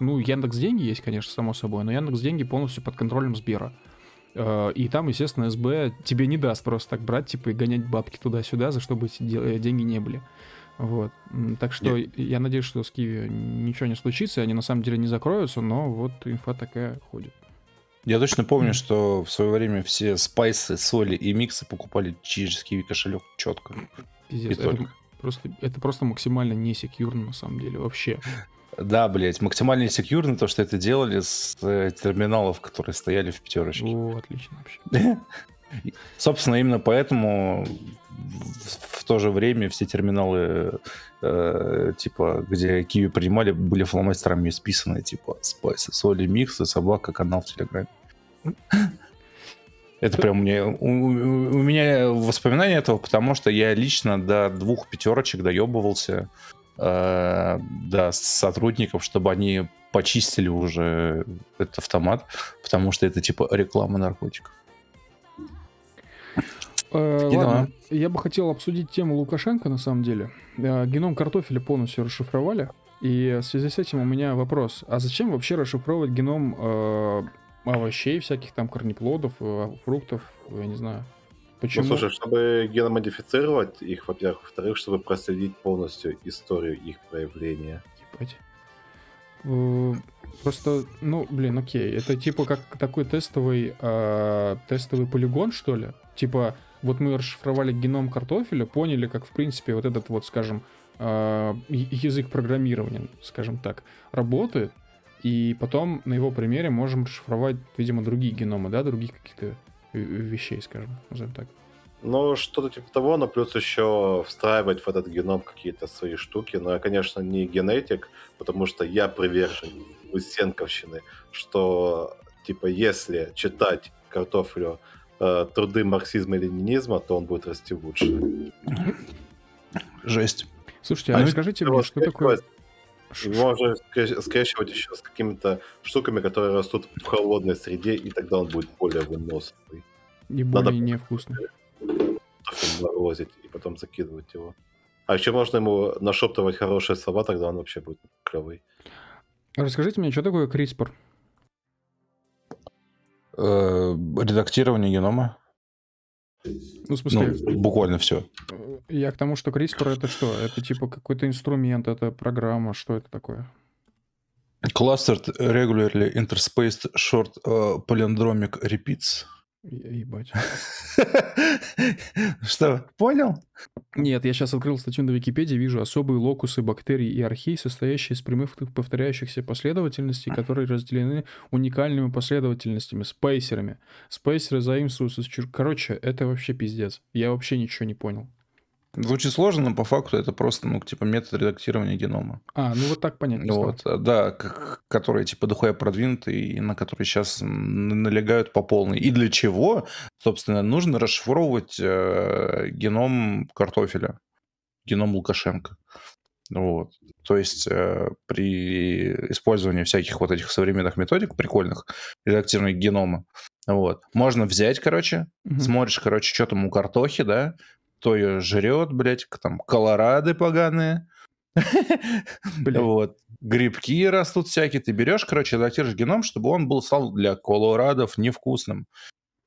ну, Яндекс Деньги есть, конечно, само собой, но Яндекс Деньги полностью под контролем Сбера. Э, И там, естественно, СБ тебе не даст просто так брать, типа, и гонять бабки туда-сюда, за что бы эти э, деньги не были. Вот. Так что я надеюсь, что с Киви ничего не случится, они на самом деле не закроются, но вот инфа такая ходит. Я точно помню, что в свое время все спайсы, соли и миксы покупали через киви кошелек четко. Пиздец. И Это только. Просто, это просто максимально не секьюрно, на самом деле, вообще. Да, блять, максимально секьюрно то, что это делали с э, терминалов, которые стояли в пятерочке. О, отлично вообще. Собственно, именно поэтому в, в то же время все терминалы, э, типа, где Киви принимали, были фломастерами исписаны, типа, спайсы, соли, миксы, собака, канал в Телеграме. Это прям мне... У, у- меня воспоминания этого, потому что я лично до двух пятерочек доебывался э, до сотрудников, чтобы они почистили уже этот автомат, потому что это типа реклама наркотиков. Э, ладно, я бы хотел обсудить тему Лукашенко, на самом деле. Э, Геном картофеля полностью расшифровали. И в связи с этим у меня вопрос. А зачем вообще расшифровывать геном э, овощей, всяких там корнеплодов, э, фруктов, я не знаю. Почему? Ну, слушай, чтобы геномодифицировать их, во-первых, во-вторых, чтобы проследить полностью историю их проявления. Ебать. Э, Просто, ну, блин, окей. Это типа как такой тестовый, э, тестовый полигон, что ли? Типа, вот мы расшифровали геном картофеля, поняли, как, в принципе, вот этот вот, скажем, э, язык программирования, скажем так, работает, и потом на его примере можем расшифровать, видимо, другие геномы, да, других каких-то э, вещей, скажем, назовем так. Ну, что-то типа того, но плюс еще встраивать в этот геном какие-то свои штуки. Но я, конечно, не генетик, потому что я привержен Лысенковщины, что, типа, если читать картофелю э, труды марксизма и ленинизма, то он будет расти лучше. Жесть. Слушайте, А а ну, расскажите Его мне, что такое... Можно скре- скрещивать еще с какими-то штуками, которые растут в холодной среде, и тогда он будет более выносливый. И надо- более невкусно. Картофель морозить и потом закидывать его. А еще можно ему нашептывать хорошие слова, тогда он вообще будет клевый. Расскажите мне, что такое CRISPR? Э, редактирование генома. Ну, в смысле, Ну, буквально все. я к тому, что CRISPR это что? Это типа какой-то инструмент, это программа, что это такое? Clustered regularly interspaced short uh, palindromic repeats. Ебать. Что, понял? Нет, я сейчас открыл статью на Википедии, вижу особые локусы бактерий и архей, состоящие из прямых повторяющихся последовательностей, которые разделены уникальными последовательностями, спейсерами. Спейсеры заимствуются... Короче, это вообще пиздец. Я вообще ничего не понял. Звучит сложно, но по факту это просто, ну, типа, метод редактирования генома. А, ну вот так понятно. Вот, стало. да, которые, типа, дохуя продвинуты, и на которые сейчас налегают по полной. И для чего, собственно, нужно расшифровывать э, геном картофеля, геном Лукашенко. Вот. То есть э, при использовании всяких вот этих современных методик, прикольных, редактирования генома, вот, можно взять, короче, угу. смотришь, короче, что там у картохи, да, кто ее жрет, блядь, там, колорады поганые. Вот. Грибки растут всякие. Ты берешь, короче, редактируешь геном, чтобы он был стал для колорадов невкусным.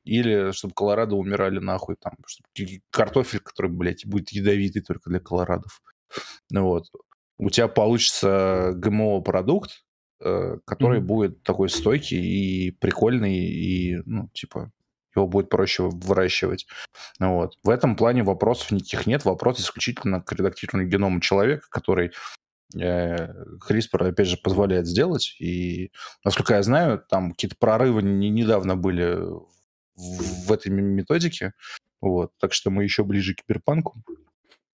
Или чтобы колорадо умирали нахуй. Там, чтобы картофель, который, блядь, будет ядовитый только для колорадов. Вот. У тебя получится ГМО-продукт, э, который mm-hmm. будет такой стойкий и прикольный, и, ну, типа, его будет проще выращивать. Вот. В этом плане вопросов никаких нет. Вопрос исключительно к редактированию генома человека, который э, CRISPR, опять же, позволяет сделать. И, насколько я знаю, там какие-то прорывы не, недавно были в, в этой методике. Вот. Так что мы еще ближе к киберпанку.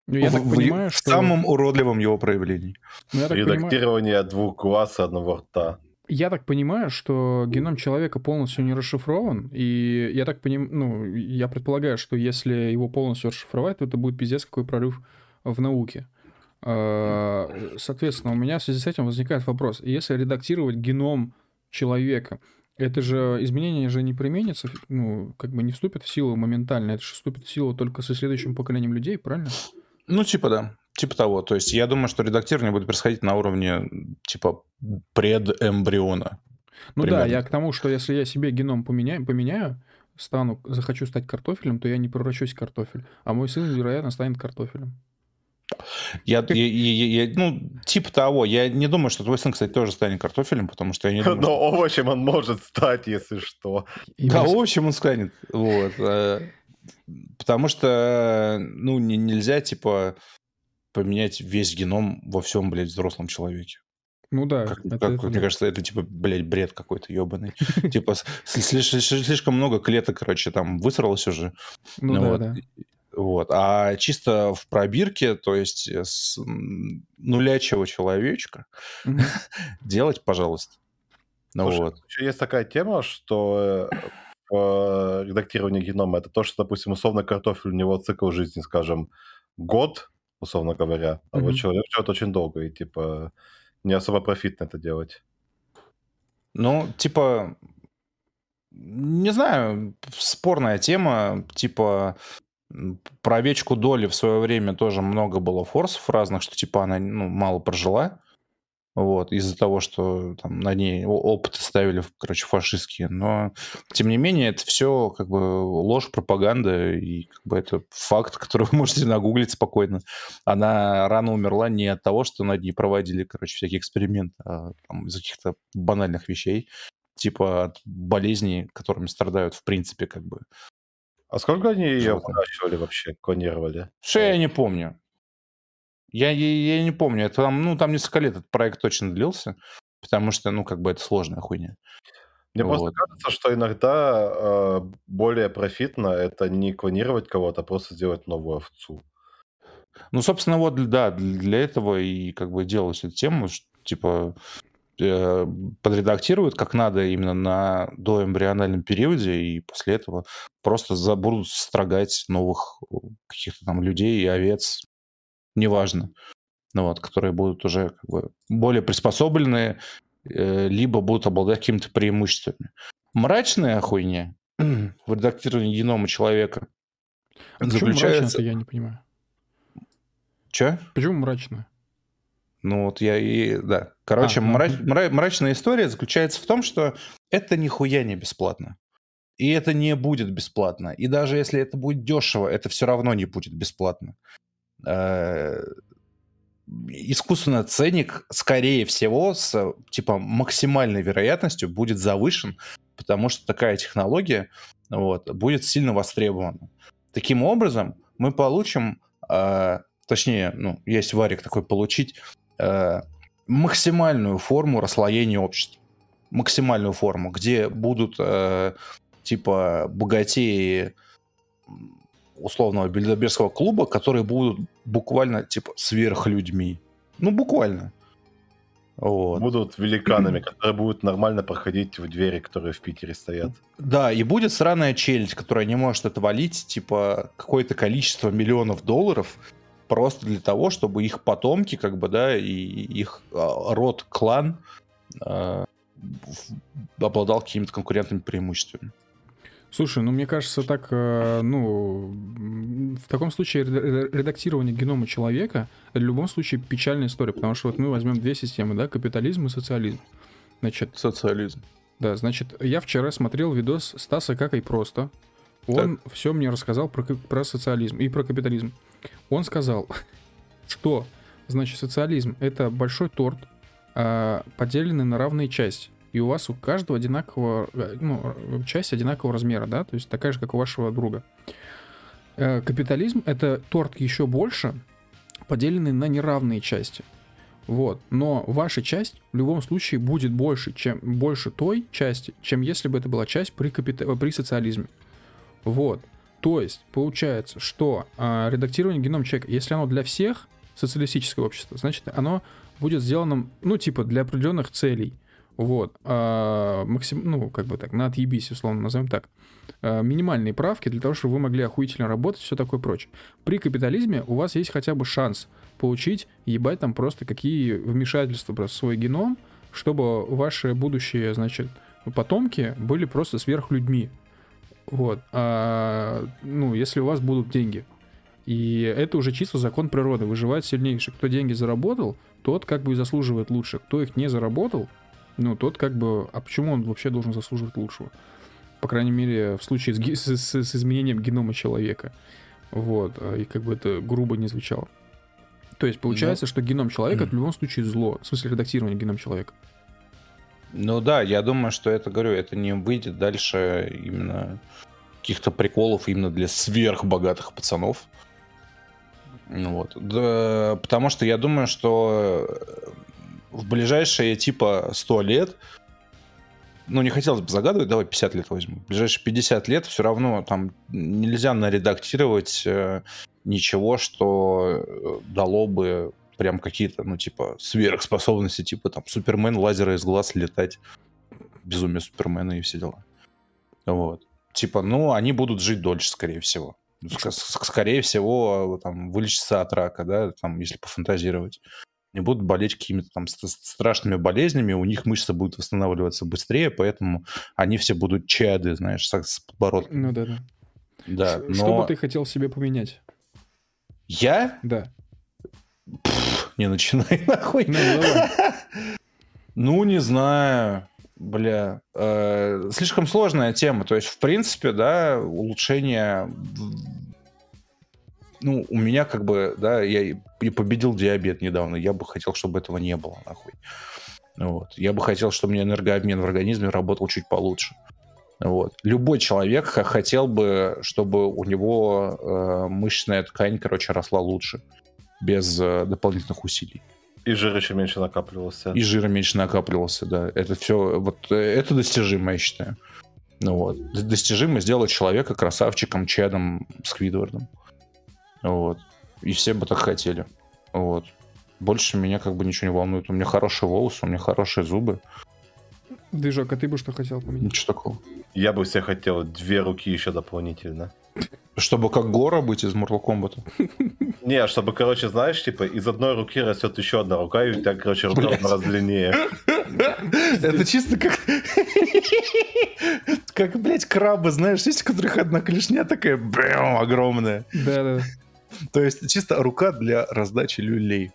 Ну, я в, так понимаю, в что... самом уродливом его проявлении. Ну, Редактирование понимаю... двух глаз и одного рта. Я так понимаю, что геном человека полностью не расшифрован, и я так понимаю, ну, я предполагаю, что если его полностью расшифровать, то это будет пиздец какой прорыв в науке. А, соответственно, у меня в связи с этим возникает вопрос. Если редактировать геном человека, это же изменение же не применится, ну, как бы не вступит в силу моментально, это же вступит в силу только со следующим поколением людей, правильно? Ну, типа да. Типа того. То есть я думаю, что редактирование будет происходить на уровне типа предэмбриона. Ну примерно. да, я к тому, что если я себе геном поменяю, поменяю, стану, захочу стать картофелем, то я не превращусь в картофель. А мой сын, вероятно, станет картофелем. Я, я, я, я, ну, типа того. Я не думаю, что твой сын, кстати, тоже станет картофелем, потому что я не думаю... Но что... овощем он может стать, если что. Да, овощем он станет. Вот. Э, потому что, ну, нельзя, типа, поменять весь геном во всем, блядь, взрослом человеке. Ну да. Как, это, как, это, мне да. кажется, это типа, блядь, бред какой-то ебаный. Типа слишком много клеток, короче, там высралось уже. Ну да, да. Вот. А чисто в пробирке, то есть с нулячего человечка, делать, пожалуйста. Ну вот. Еще есть такая тема, что в редактировании генома это то, что, допустим, условно картофель, у него цикл жизни, скажем, год, условно говоря. А вот человек живет очень долго, и типа не особо профитно это делать. Ну, типа, не знаю, спорная тема, типа, про овечку Доли в свое время тоже много было форсов разных, что типа она ну, мало прожила. Вот, из-за того, что там на ней опыты ставили, короче, фашистские. Но, тем не менее, это все как бы ложь, пропаганда, и как бы это факт, который вы можете нагуглить спокойно. Она рано умерла не от того, что над ней проводили, короче, всякие эксперименты, а там, из каких-то банальных вещей, типа от болезней, которыми страдают, в принципе, как бы. А сколько они ее выращивали вообще, клонировали? Что я не помню. Я, я, я не помню, это там, ну, там несколько лет этот проект точно длился, потому что, ну, как бы это сложная хуйня. Мне вот. просто кажется, что иногда э, более профитно это не клонировать кого-то, а просто сделать новую овцу. Ну, собственно, вот, да, для этого и как бы делалась эта тема, что, типа, э, подредактируют как надо именно на доэмбриональном периоде, и после этого просто будут строгать новых э, каких-то там людей и овец, неважно, ну вот, которые будут уже как бы более приспособлены, э, либо будут обладать какими-то преимуществами. Мрачная хуйня в редактировании генома человека а заключается... я не понимаю. Че? Почему мрачная? Ну вот я и... Да. Короче, а, мрач... ну... мрачная история заключается в том, что это нихуя не бесплатно. И это не будет бесплатно. И даже если это будет дешево, это все равно не будет бесплатно. Э, искусственный ценник, скорее всего, с типа максимальной вероятностью будет завышен, потому что такая технология вот, будет сильно востребована. Таким образом, мы получим, э, точнее, ну, есть варик такой получить, э, максимальную форму расслоения общества. Максимальную форму, где будут э, типа богатеи условного бильдербергского клуба, которые будут буквально типа сверхлюдьми. Ну, буквально. Вот. Будут великанами, которые будут нормально проходить в двери, которые в Питере стоят. Да, и будет сраная челюсть, которая не может отвалить, типа, какое-то количество миллионов долларов просто для того, чтобы их потомки, как бы, да, и их а, род, клан э, обладал какими-то конкурентными преимуществами. Слушай, ну мне кажется, так, э, ну, в таком случае редактирование генома человека в любом случае печальная история, потому что вот мы возьмем две системы, да, капитализм и социализм. Значит, социализм. Да, значит, я вчера смотрел видос Стаса как и просто. Он так. все мне рассказал про, про социализм и про капитализм. Он сказал, что, значит, социализм это большой торт, а, поделенный на равные части и у вас у каждого одинакового, э, ну, часть одинакового размера, да, то есть такая же, как у вашего друга. Э, капитализм — это торт еще больше, поделенный на неравные части. Вот. Но ваша часть в любом случае будет больше, чем больше той части, чем если бы это была часть при, капита... при социализме. Вот. То есть получается, что э, редактирование геном человека, если оно для всех социалистического общества, значит оно будет сделано, ну типа для определенных целей. Вот. А, максим, ну, как бы так, на отъебись, условно назовем так. А, минимальные правки для того, чтобы вы могли охуительно работать, все такое прочее. При капитализме у вас есть хотя бы шанс получить, ебать там просто какие вмешательства просто в свой геном, чтобы ваши будущие, значит, потомки были просто сверхлюдьми. Вот. А, ну, если у вас будут деньги. И это уже чисто закон природы. Выживает сильнейший. Кто деньги заработал, тот как бы и заслуживает лучше. Кто их не заработал, ну, тот как бы... А почему он вообще должен заслуживать лучшего? По крайней мере, в случае с, с, с изменением генома человека. Вот. А, и как бы это грубо не звучало. То есть получается, да. что геном человека mm. в любом случае зло. В смысле редактирование геном человека. Ну да, я думаю, что это, говорю, это не выйдет дальше именно каких-то приколов именно для сверхбогатых пацанов. Ну вот. Да, потому что я думаю, что в ближайшие типа 100 лет, ну, не хотелось бы загадывать, давай 50 лет возьму. В ближайшие 50 лет все равно там нельзя наредактировать э, ничего, что э, дало бы прям какие-то, ну, типа, сверхспособности, типа, там, Супермен, лазеры из глаз летать, безумие Супермена и все дела. Вот. Типа, ну, они будут жить дольше, скорее всего. Скорее всего, там, вылечиться от рака, да, там, если пофантазировать не будут болеть какими-то там страшными болезнями, у них мышцы будут восстанавливаться быстрее, поэтому они все будут чады, знаешь, с, подбородком. Ну да, да. Да, но... Что бы ты хотел себе поменять? Я? Да. Пфф, не начинай нахуй. Ну, ну не знаю. Бля, э, слишком сложная тема. То есть, в принципе, да, улучшение ну, у меня как бы, да, я и победил диабет недавно, я бы хотел, чтобы этого не было, нахуй. Вот. Я бы хотел, чтобы у меня энергообмен в организме работал чуть получше. Вот. Любой человек хотел бы, чтобы у него э, мышечная ткань, короче, росла лучше, без э, дополнительных усилий. И жир еще меньше накапливался. И жира меньше накапливался, да. Это все, вот э, это достижимо, я считаю. Ну вот. Достижимо сделать человека красавчиком, чадом, Сквидвардом. Вот. И все бы так хотели. Вот. Больше меня как бы ничего не волнует. У меня хорошие волосы, у меня хорошие зубы. Движок, а ты бы что хотел поменять? Ничего такого. Я бы все хотел две руки еще дополнительно. Чтобы как Гора быть из Mortal Kombat. Не, чтобы, короче, знаешь, типа, из одной руки растет еще одна рука, и у тебя, короче, рука в раз длиннее. Это чисто как... Как, блядь, крабы, знаешь, есть у которых одна клешня такая, бэм, огромная. Да-да. То есть чисто рука для раздачи люлей.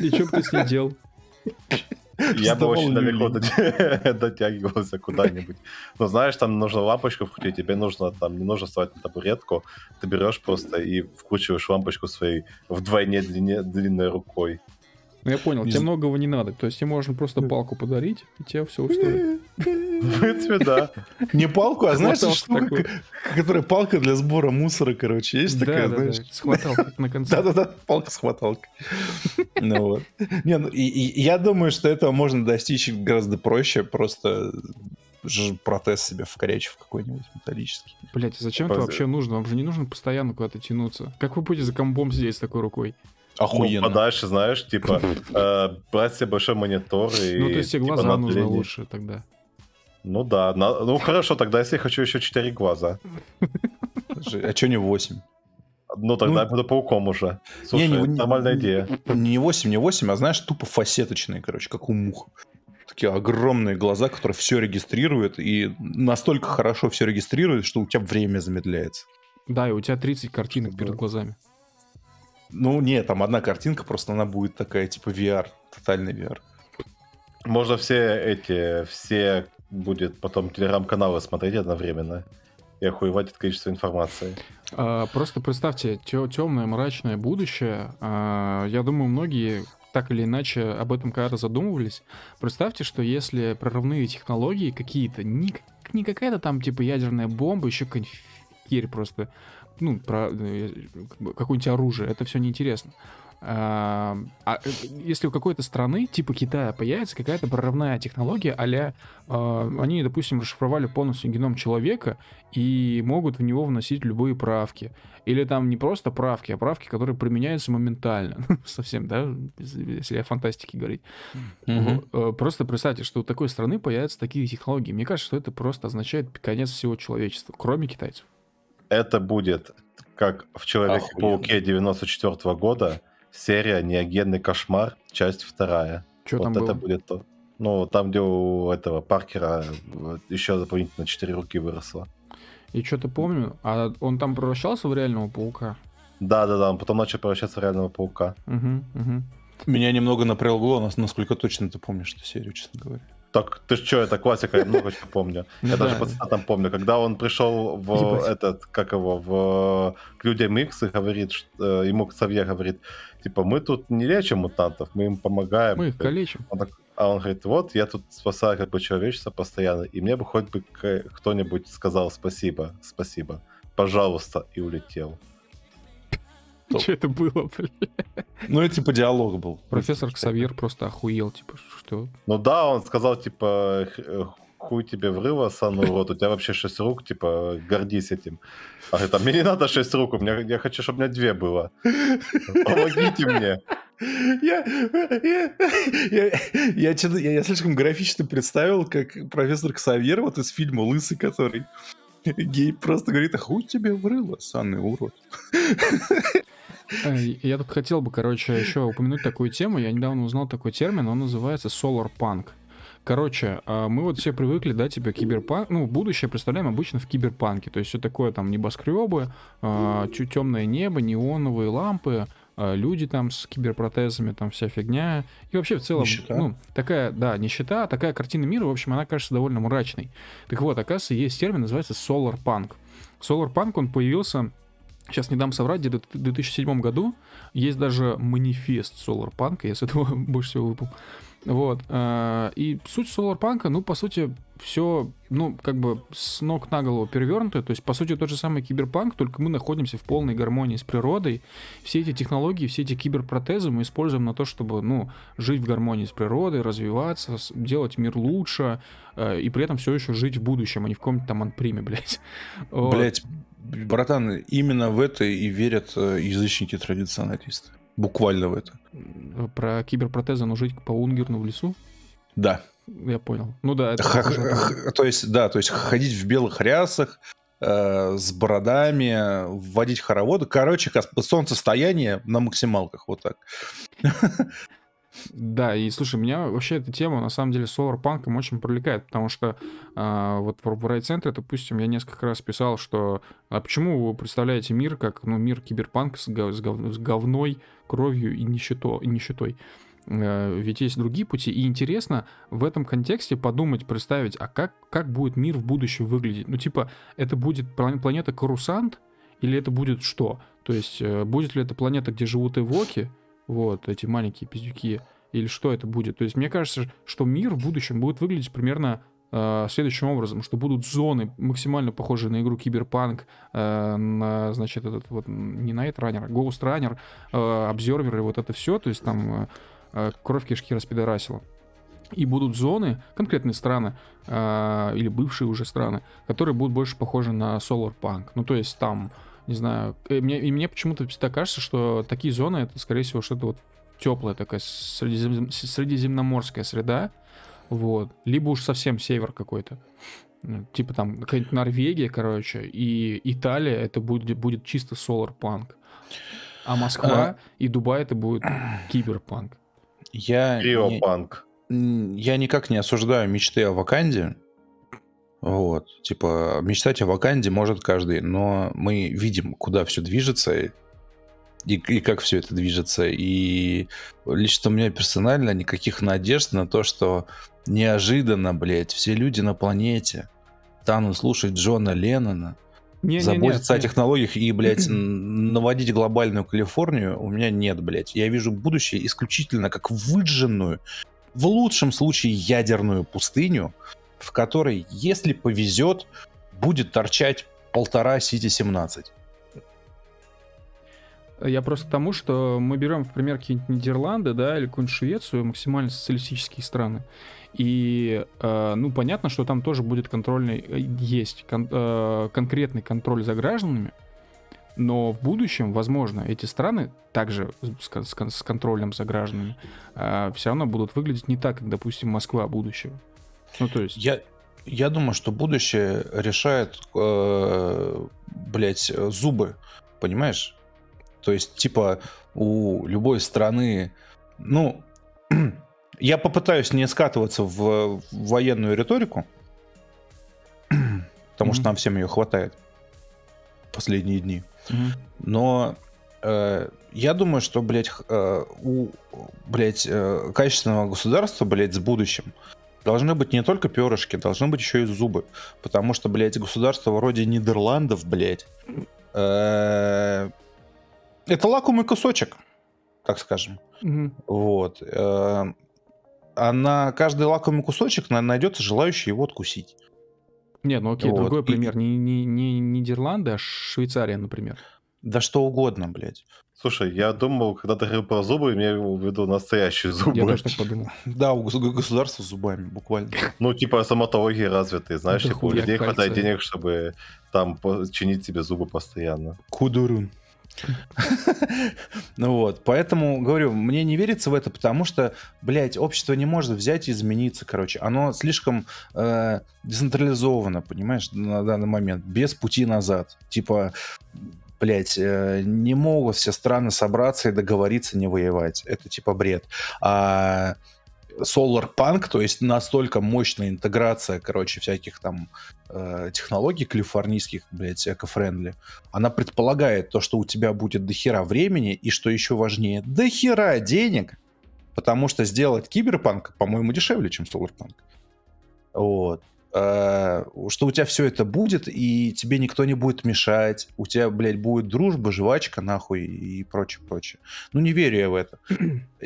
И что бы ты с ней делал? Я бы очень далеко дотягивался куда-нибудь. Но знаешь, там нужно лампочку вкрутить, тебе нужно там не нужно вставать на табуретку, ты берешь просто и вкручиваешь лампочку своей вдвойне длине, длинной рукой. Ну, я понял, Не тебе многого не надо. То есть тебе можно просто палку подарить, и тебе все устроит. В принципе, да. Не палку, а знаешь, штука, которая палка для сбора мусора, короче, есть такая, знаешь? да. Схватал как на конце. Да-да-да, палка с хваталкой. Ну вот. Не, ну я думаю, что этого можно достичь гораздо проще, просто ж- протез себе вкорячив какой-нибудь металлический. Блять, зачем Типа, это вообще нужно? Вам же не нужно постоянно куда-то тянуться. Как вы будете за комбом сидеть с такой рукой? Ну, Охуенно. подальше, знаешь, типа, э, брать себе большой монитор и... Ну, то есть тебе типа, глаза на нужно длине. лучше тогда. Ну да, на- ну хорошо, тогда если я хочу еще 4 глаза. А что не 8? Ну тогда Ну, я буду пауком уже. Слушай, не- это не- нормальная идея. Не 8, не 8, а знаешь, тупо фасеточные, короче, как у мух. Такие огромные глаза, которые все регистрируют, и настолько хорошо все регистрируют, что у тебя время замедляется. Да, и у тебя 30 картинок перед глазами. Ну, нет, там одна картинка, просто она будет такая, типа VR, тотальный VR. Можно все эти, все будет потом телеграм-каналы смотреть одновременно и охуевать от количества информации. А, Просто представьте, темное, мрачное будущее. А, Я думаю, многие так или иначе об этом когда-то задумывались. Представьте, что если прорывные технологии какие-то, не, не какая-то там типа ядерная бомба, еще какая-нибудь херь просто, ну, про, э, какое-нибудь оружие, это все неинтересно. А, а, э, если у какой-то страны, типа Китая, появится какая-то прорывная технология, а они, допустим, расшифровали полностью геном человека и могут в него вносить любые правки. Или там не просто правки, а правки, которые применяются моментально. Совсем, да, если о фантастике говорить. Э, Просто представьте, что у такой страны появятся такие технологии. Мне кажется, что это просто означает конец всего человечества, кроме китайцев. Это будет, как в Человеке-пауке 94 года, серия «Неогенный кошмар», часть вторая. Что вот там это было? будет то. Ну, там, где у этого Паркера еще дополнительно 4 руки выросло. И что-то помню. А он там превращался в реального паука? Да-да-да, он потом начал превращаться в реального паука. Угу, угу. Меня немного напрягло, нас- насколько точно ты помнишь эту серию, честно говоря. Так, ты что, это классика, я много чего помню. Я да. даже по цитатам помню, когда он пришел в этот, как его, в к людям Икс и говорит, э, ему Ксавье говорит, типа, мы тут не лечим мутантов, мы им помогаем. Мы их калечим. А он говорит, вот, я тут спасаю как бы человечество постоянно, и мне бы хоть бы кто-нибудь сказал спасибо, спасибо, пожалуйста, и улетел. Что это было, блин? Ну, это типа диалог был. Профессор Ксавьер просто охуел, типа, что? Ну да, он сказал, типа, «Х- э, хуй тебе врыва, санный урод, у тебя вообще шесть рук, типа, гордись этим. А говорит, а мне не надо шесть рук, у меня, я хочу, чтобы у меня две было. Помогите мне. Я, я, я, я, я- я слишком графично представил, как профессор Ксавьер вот из фильма «Лысый», который гей просто говорит, а хуй тебе врыло, санный урод. Э, Я тут хотел бы, короче, еще упомянуть такую тему. Я недавно узнал такой термин, он называется Solar Punk. Короче, а, мы вот все привыкли, да, типа киберпанк, ну, будущее представляем обычно в киберпанке, то есть все такое там небоскребы, а, чуть темное небо, неоновые лампы, а, люди там с киберпротезами, там вся фигня, и вообще в целом, Нищета. ну, такая, да, нищета, такая картина мира, в общем, она кажется довольно мрачной. Так вот, оказывается, есть термин, называется Solar Punk. Solar Punk, он появился Сейчас не дам соврать, где-то в 2007 году есть даже манифест Solar Punk, я с этого больше всего выпал. Вот. э, И суть Solar Punk, ну, по сути, все, ну, как бы с ног на голову перевернуто. То есть, по сути, тот же самый киберпанк, только мы находимся в полной гармонии с природой. Все эти технологии, все эти киберпротезы мы используем на то, чтобы, ну, жить в гармонии с природой, развиваться, делать мир лучше, э, и при этом все еще жить в будущем, а не в каком-то там анприме, блядь. Вот. Блять, братан, именно в это и верят э, язычники-традиционалисты. Буквально в это. Про киберпротезы, ну, жить по Унгерну в лесу? Да. Я понял. Ну да, это Х- х- То есть, да, то есть ходить в белых рясах, э, с бородами, вводить хороводы. Короче, солнцестояние на максималках, вот так. Да, и слушай, меня вообще эта тема, на самом деле, соларпанком очень привлекает, потому что а, вот в, в райцентре, допустим, я несколько раз писал, что а почему вы представляете мир как ну, мир киберпанк с, гов- с гов- с говной, кровью и, нището, и нищетой? Э, ведь есть другие пути, и интересно в этом контексте подумать, представить, а как, как будет мир в будущем выглядеть? Ну, типа, это будет планета Карусант, или это будет что? То есть, э, будет ли это планета, где живут эвоки, вот, эти маленькие пиздюки, или что это будет? То есть, мне кажется, что мир в будущем будет выглядеть примерно э, следующим образом, что будут зоны максимально похожие на игру Киберпанк, э, на, значит, этот вот, не Night Runner, а Ghost Runner, э, Observer и вот это все, то есть там э, кровь кишки распидорасила. И будут зоны, конкретные страны, э, или бывшие уже страны, которые будут больше похожи на Solar Punk. Ну, то есть там, не знаю, и мне, и мне почему-то всегда кажется, что такие зоны, это, скорее всего, что-то вот теплая такая средизем... средиземноморская среда, вот, либо уж совсем север какой-то. Типа там какая-нибудь Норвегия, короче, и Италия это будет, будет чисто солар-панк. А Москва а... и Дубай это будет киберпанк. Я Криопанк. Не, я никак не осуждаю мечты о Ваканде. Вот, типа, мечтать о Ваканде может каждый, но мы видим, куда все движется, и, и как все это движется. И лично у меня персонально никаких надежд на то, что неожиданно, блядь, все люди на планете станут слушать Джона Леннона, не, заботиться не, не, о технологиях и, блядь, наводить глобальную Калифорнию, у меня нет, блядь. Я вижу будущее исключительно как выжженную, в лучшем случае ядерную пустыню, в которой, если повезет, будет торчать полтора Сити-17. Я просто к тому, что мы берем, в пример, какие-нибудь Нидерланды, да, или какую-нибудь Швецию, максимально социалистические страны. И, э, ну, понятно, что там тоже будет контрольный, э, есть кон, э, конкретный контроль за гражданами, но в будущем, возможно, эти страны также с, с, с контролем за гражданами э, все равно будут выглядеть не так, как, допустим, Москва будущего. Ну, то есть... Я, я думаю, что будущее решает, э, блядь, зубы, понимаешь? То есть, типа, у любой страны, ну, Я попытаюсь не скатываться в, в военную риторику, потому mm-hmm. что нам всем ее хватает последние дни. Mm-hmm. Но э, я думаю, что, блядь, э, у, блядь, э, качественного государства, блядь, с будущим должны быть не только перышки, должны быть еще и зубы. Потому что, блядь, государство вроде Нидерландов, блядь, э, это лакомый кусочек, так скажем. Вот. Э, а на каждый лакомый кусочек найдется желающий его откусить. Не, ну окей, вот. другой пример. Не, не, не Нидерланды, а Швейцария, например. Да что угодно, блядь. Слушай, я думал, когда ты говорил про зубы, имел в виду настоящие зубы. Я тоже так подумал. Да, у государства с зубами, буквально. Ну, типа стоматологии развитые, знаешь, типа у людей хватает денег, чтобы там чинить себе зубы постоянно. Кудурун. Ну вот, поэтому, говорю, мне не верится в это, потому что, блядь, общество не может взять и измениться, короче. Оно слишком э, децентрализовано, понимаешь, на данный момент, без пути назад. Типа, блядь, э, не могут все страны собраться и договориться не воевать. Это типа бред. А Solar Punk, то есть настолько мощная интеграция, короче, всяких там э, технологий калифорнийских, блядь, эко-френдли, она предполагает то, что у тебя будет дохера времени и, что еще важнее, дохера денег, потому что сделать киберпанк, по-моему, дешевле, чем Solar Punk. Вот. Э, что у тебя все это будет, и тебе никто не будет мешать, у тебя, блядь, будет дружба, жвачка, нахуй, и прочее, прочее. Ну, не верю я в это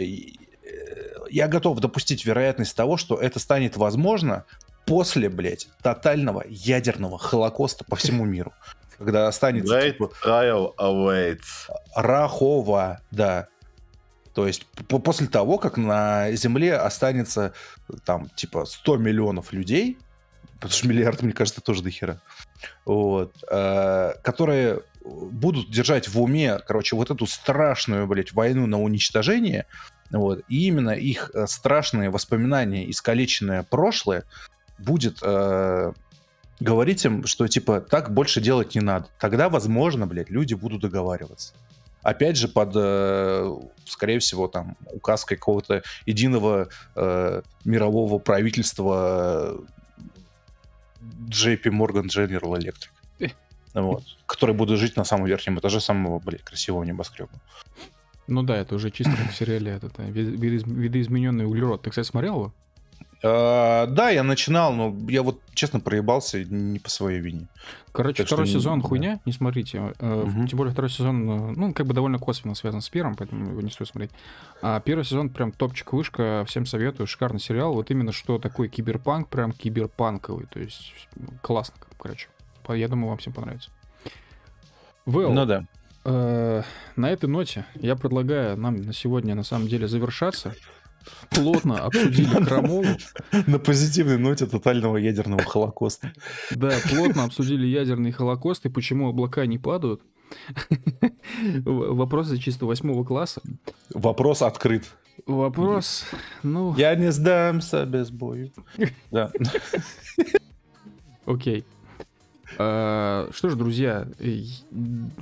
я готов допустить вероятность того, что это станет возможно после, блядь, тотального ядерного холокоста по всему миру. Когда останется... Great типа, trial awaits. Рахова, да. То есть после того, как на Земле останется там типа 100 миллионов людей, потому что миллиард, мне кажется, тоже до хера, вот, э, которые будут держать в уме, короче, вот эту страшную, блядь, войну на уничтожение, вот. И именно их э, страшные воспоминания, искалеченное прошлое будет э, говорить им, что типа так больше делать не надо. Тогда, возможно, блядь, люди будут договариваться. Опять же, под, э, скорее всего, там, указкой какого-то единого э, мирового правительства JP Morgan General Electric. Вот, который будет жить на самом верхнем этаже самого, блядь, красивого небоскреба. Ну да, это уже чисто как в сериале этот, вид- видоиз- видоизмененный углерод. Ты, кстати, смотрел его? А, да, я начинал, но я вот честно проебался не по своей вине. Короче, Так второй не- сезон да. хуйня, не смотрите. Э, Мгм. Тем более второй сезон, э, ну, как бы довольно косвенно связан с первым, поэтому его не стоит смотреть. А первый сезон прям топчик вышка, всем советую, шикарный сериал. Вот именно что такой киберпанк, прям киберпанковый, то есть классно, короче. Я думаю, вам всем понравится. Вэл, Ну да. э, на этой ноте я предлагаю нам на сегодня на самом деле завершаться. Плотно обсудили крамолу. На позитивной ноте тотального ядерного холокоста. Да, плотно обсудили ядерный холокост и почему облака не падают. Вопросы чисто восьмого класса. Вопрос открыт. Вопрос, ну, Я не сдамся без бою. Да. окей. А, Что ж, друзья, э,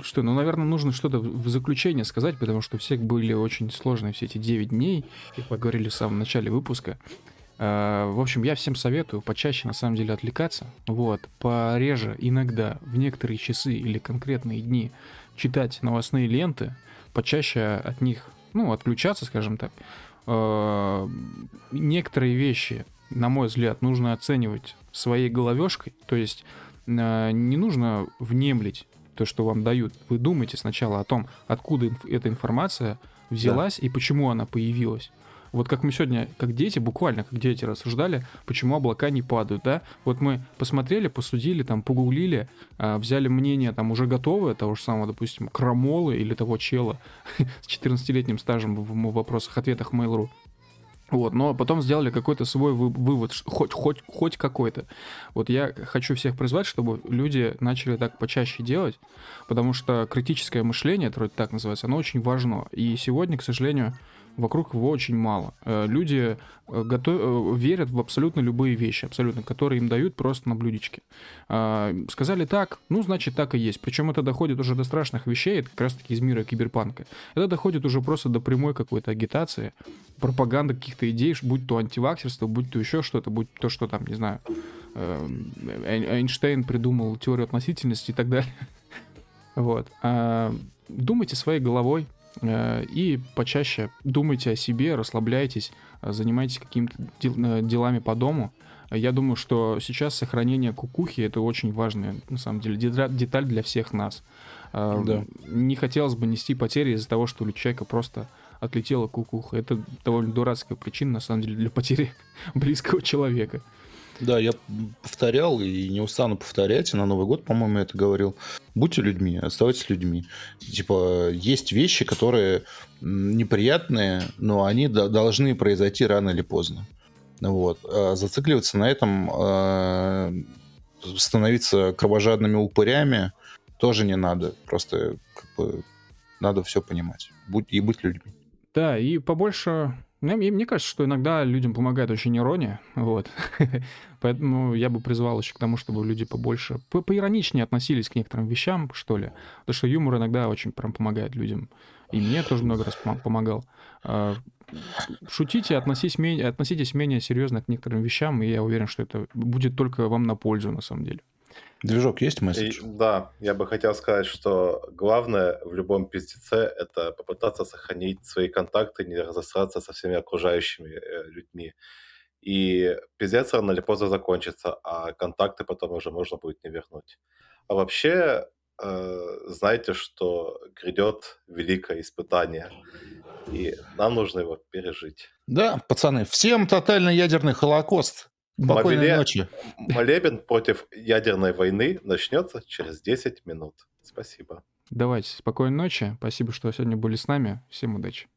что, ну, наверное, нужно что-то в заключение сказать, потому что все были очень сложные все эти 9 дней, как мы говорили в самом начале выпуска. А, В общем, я всем советую почаще, на самом деле, отвлекаться. Вот, пореже иногда, в некоторые часы или конкретные дни читать новостные ленты, почаще от них, ну, отключаться, скажем так. Некоторые вещи, на мой взгляд, нужно оценивать своей головешкой, то есть не нужно внемлить то, что вам дают. Вы думайте сначала о том, откуда инф- эта информация взялась и почему она появилась. Вот как мы сегодня, как дети, буквально как дети рассуждали, почему облака не падают, да? Вот мы посмотрели, посудили, там, погуглили, а, взяли мнение там уже готовое, того же самого, допустим, Крамолы или того чела с 14-летним стажем в вопросах-ответах Mail.ru. Вот, но потом сделали какой-то свой вы- вывод, хоть, хоть, хоть какой-то. Вот я хочу всех призвать, чтобы люди начали так почаще делать, потому что критическое мышление, это вроде так называется, оно очень важно. И сегодня, к сожалению, вокруг его очень мало. Э, Люди э, готов- э, верят в абсолютно любые вещи, абсолютно, которые им дают просто на блюдечке. А, Сказали так, ну, значит, так и есть. Причем это доходит уже до страшных вещей, это как раз-таки из мира киберпанка. Это доходит уже просто до прямой какой-то агитации, пропаганды каких-то идей, будь то антиваксерство, будь то еще что-то, будь то, что там, не знаю, эм, Эйн- Эйнштейн придумал теорию относительности и так далее. Вот. А, Думайте своей головой и почаще думайте о себе, расслабляйтесь, э, занимайтесь какими-то дел- э, делами по дому. Я думаю, что сейчас сохранение кукухи это очень важная, на самом деле, деталь для всех нас. Э, Да. Не хотелось бы нести потери из-за того, что у человека просто отлетела кукуха. Это довольно дурацкая причина, на самом деле, для потери близкого человека. Да, я повторял и не устану повторять. и На Новый год, по-моему, это говорил. Будьте людьми, оставайтесь людьми. Типа, есть вещи, которые неприятные, но они до- должны произойти рано или поздно. Вот. А зацикливаться на этом, а, становиться кровожадными упырями тоже не надо. Просто как бы, надо все понимать. Будь, и быть людьми. Да, и побольше... Мне, мне- кажется, что иногда людям помогает очень ирония, вот. Поэтому я бы призвал еще к тому, чтобы люди побольше, по- поироничнее относились к некоторым вещам, что ли. Потому что юмор иногда очень прям помогает людям. И мне тоже много раз помо- помогал. А, Шутите, относитесь менее, относитесь менее серьезно к некоторым вещам, и я уверен, что это будет только вам на пользу, на самом деле. Движок, есть И, месседж? да, я бы хотел сказать, что главное в любом пиздеце — это попытаться сохранить свои контакты, не разосраться со всеми окружающими э, людьми. И пиздец рано или поздно закончится, а контакты потом уже можно будет не вернуть. А вообще, э, знайте, что грядет великое испытание, и нам нужно его пережить. Да, пацаны, всем тотальный ядерный холокост. Спокойной Мобиле- ночи. Молебен против ядерной войны начнется через 10 минут. Спасибо. Давайте, спокойной ночи. Спасибо, что сегодня были с нами. Всем удачи.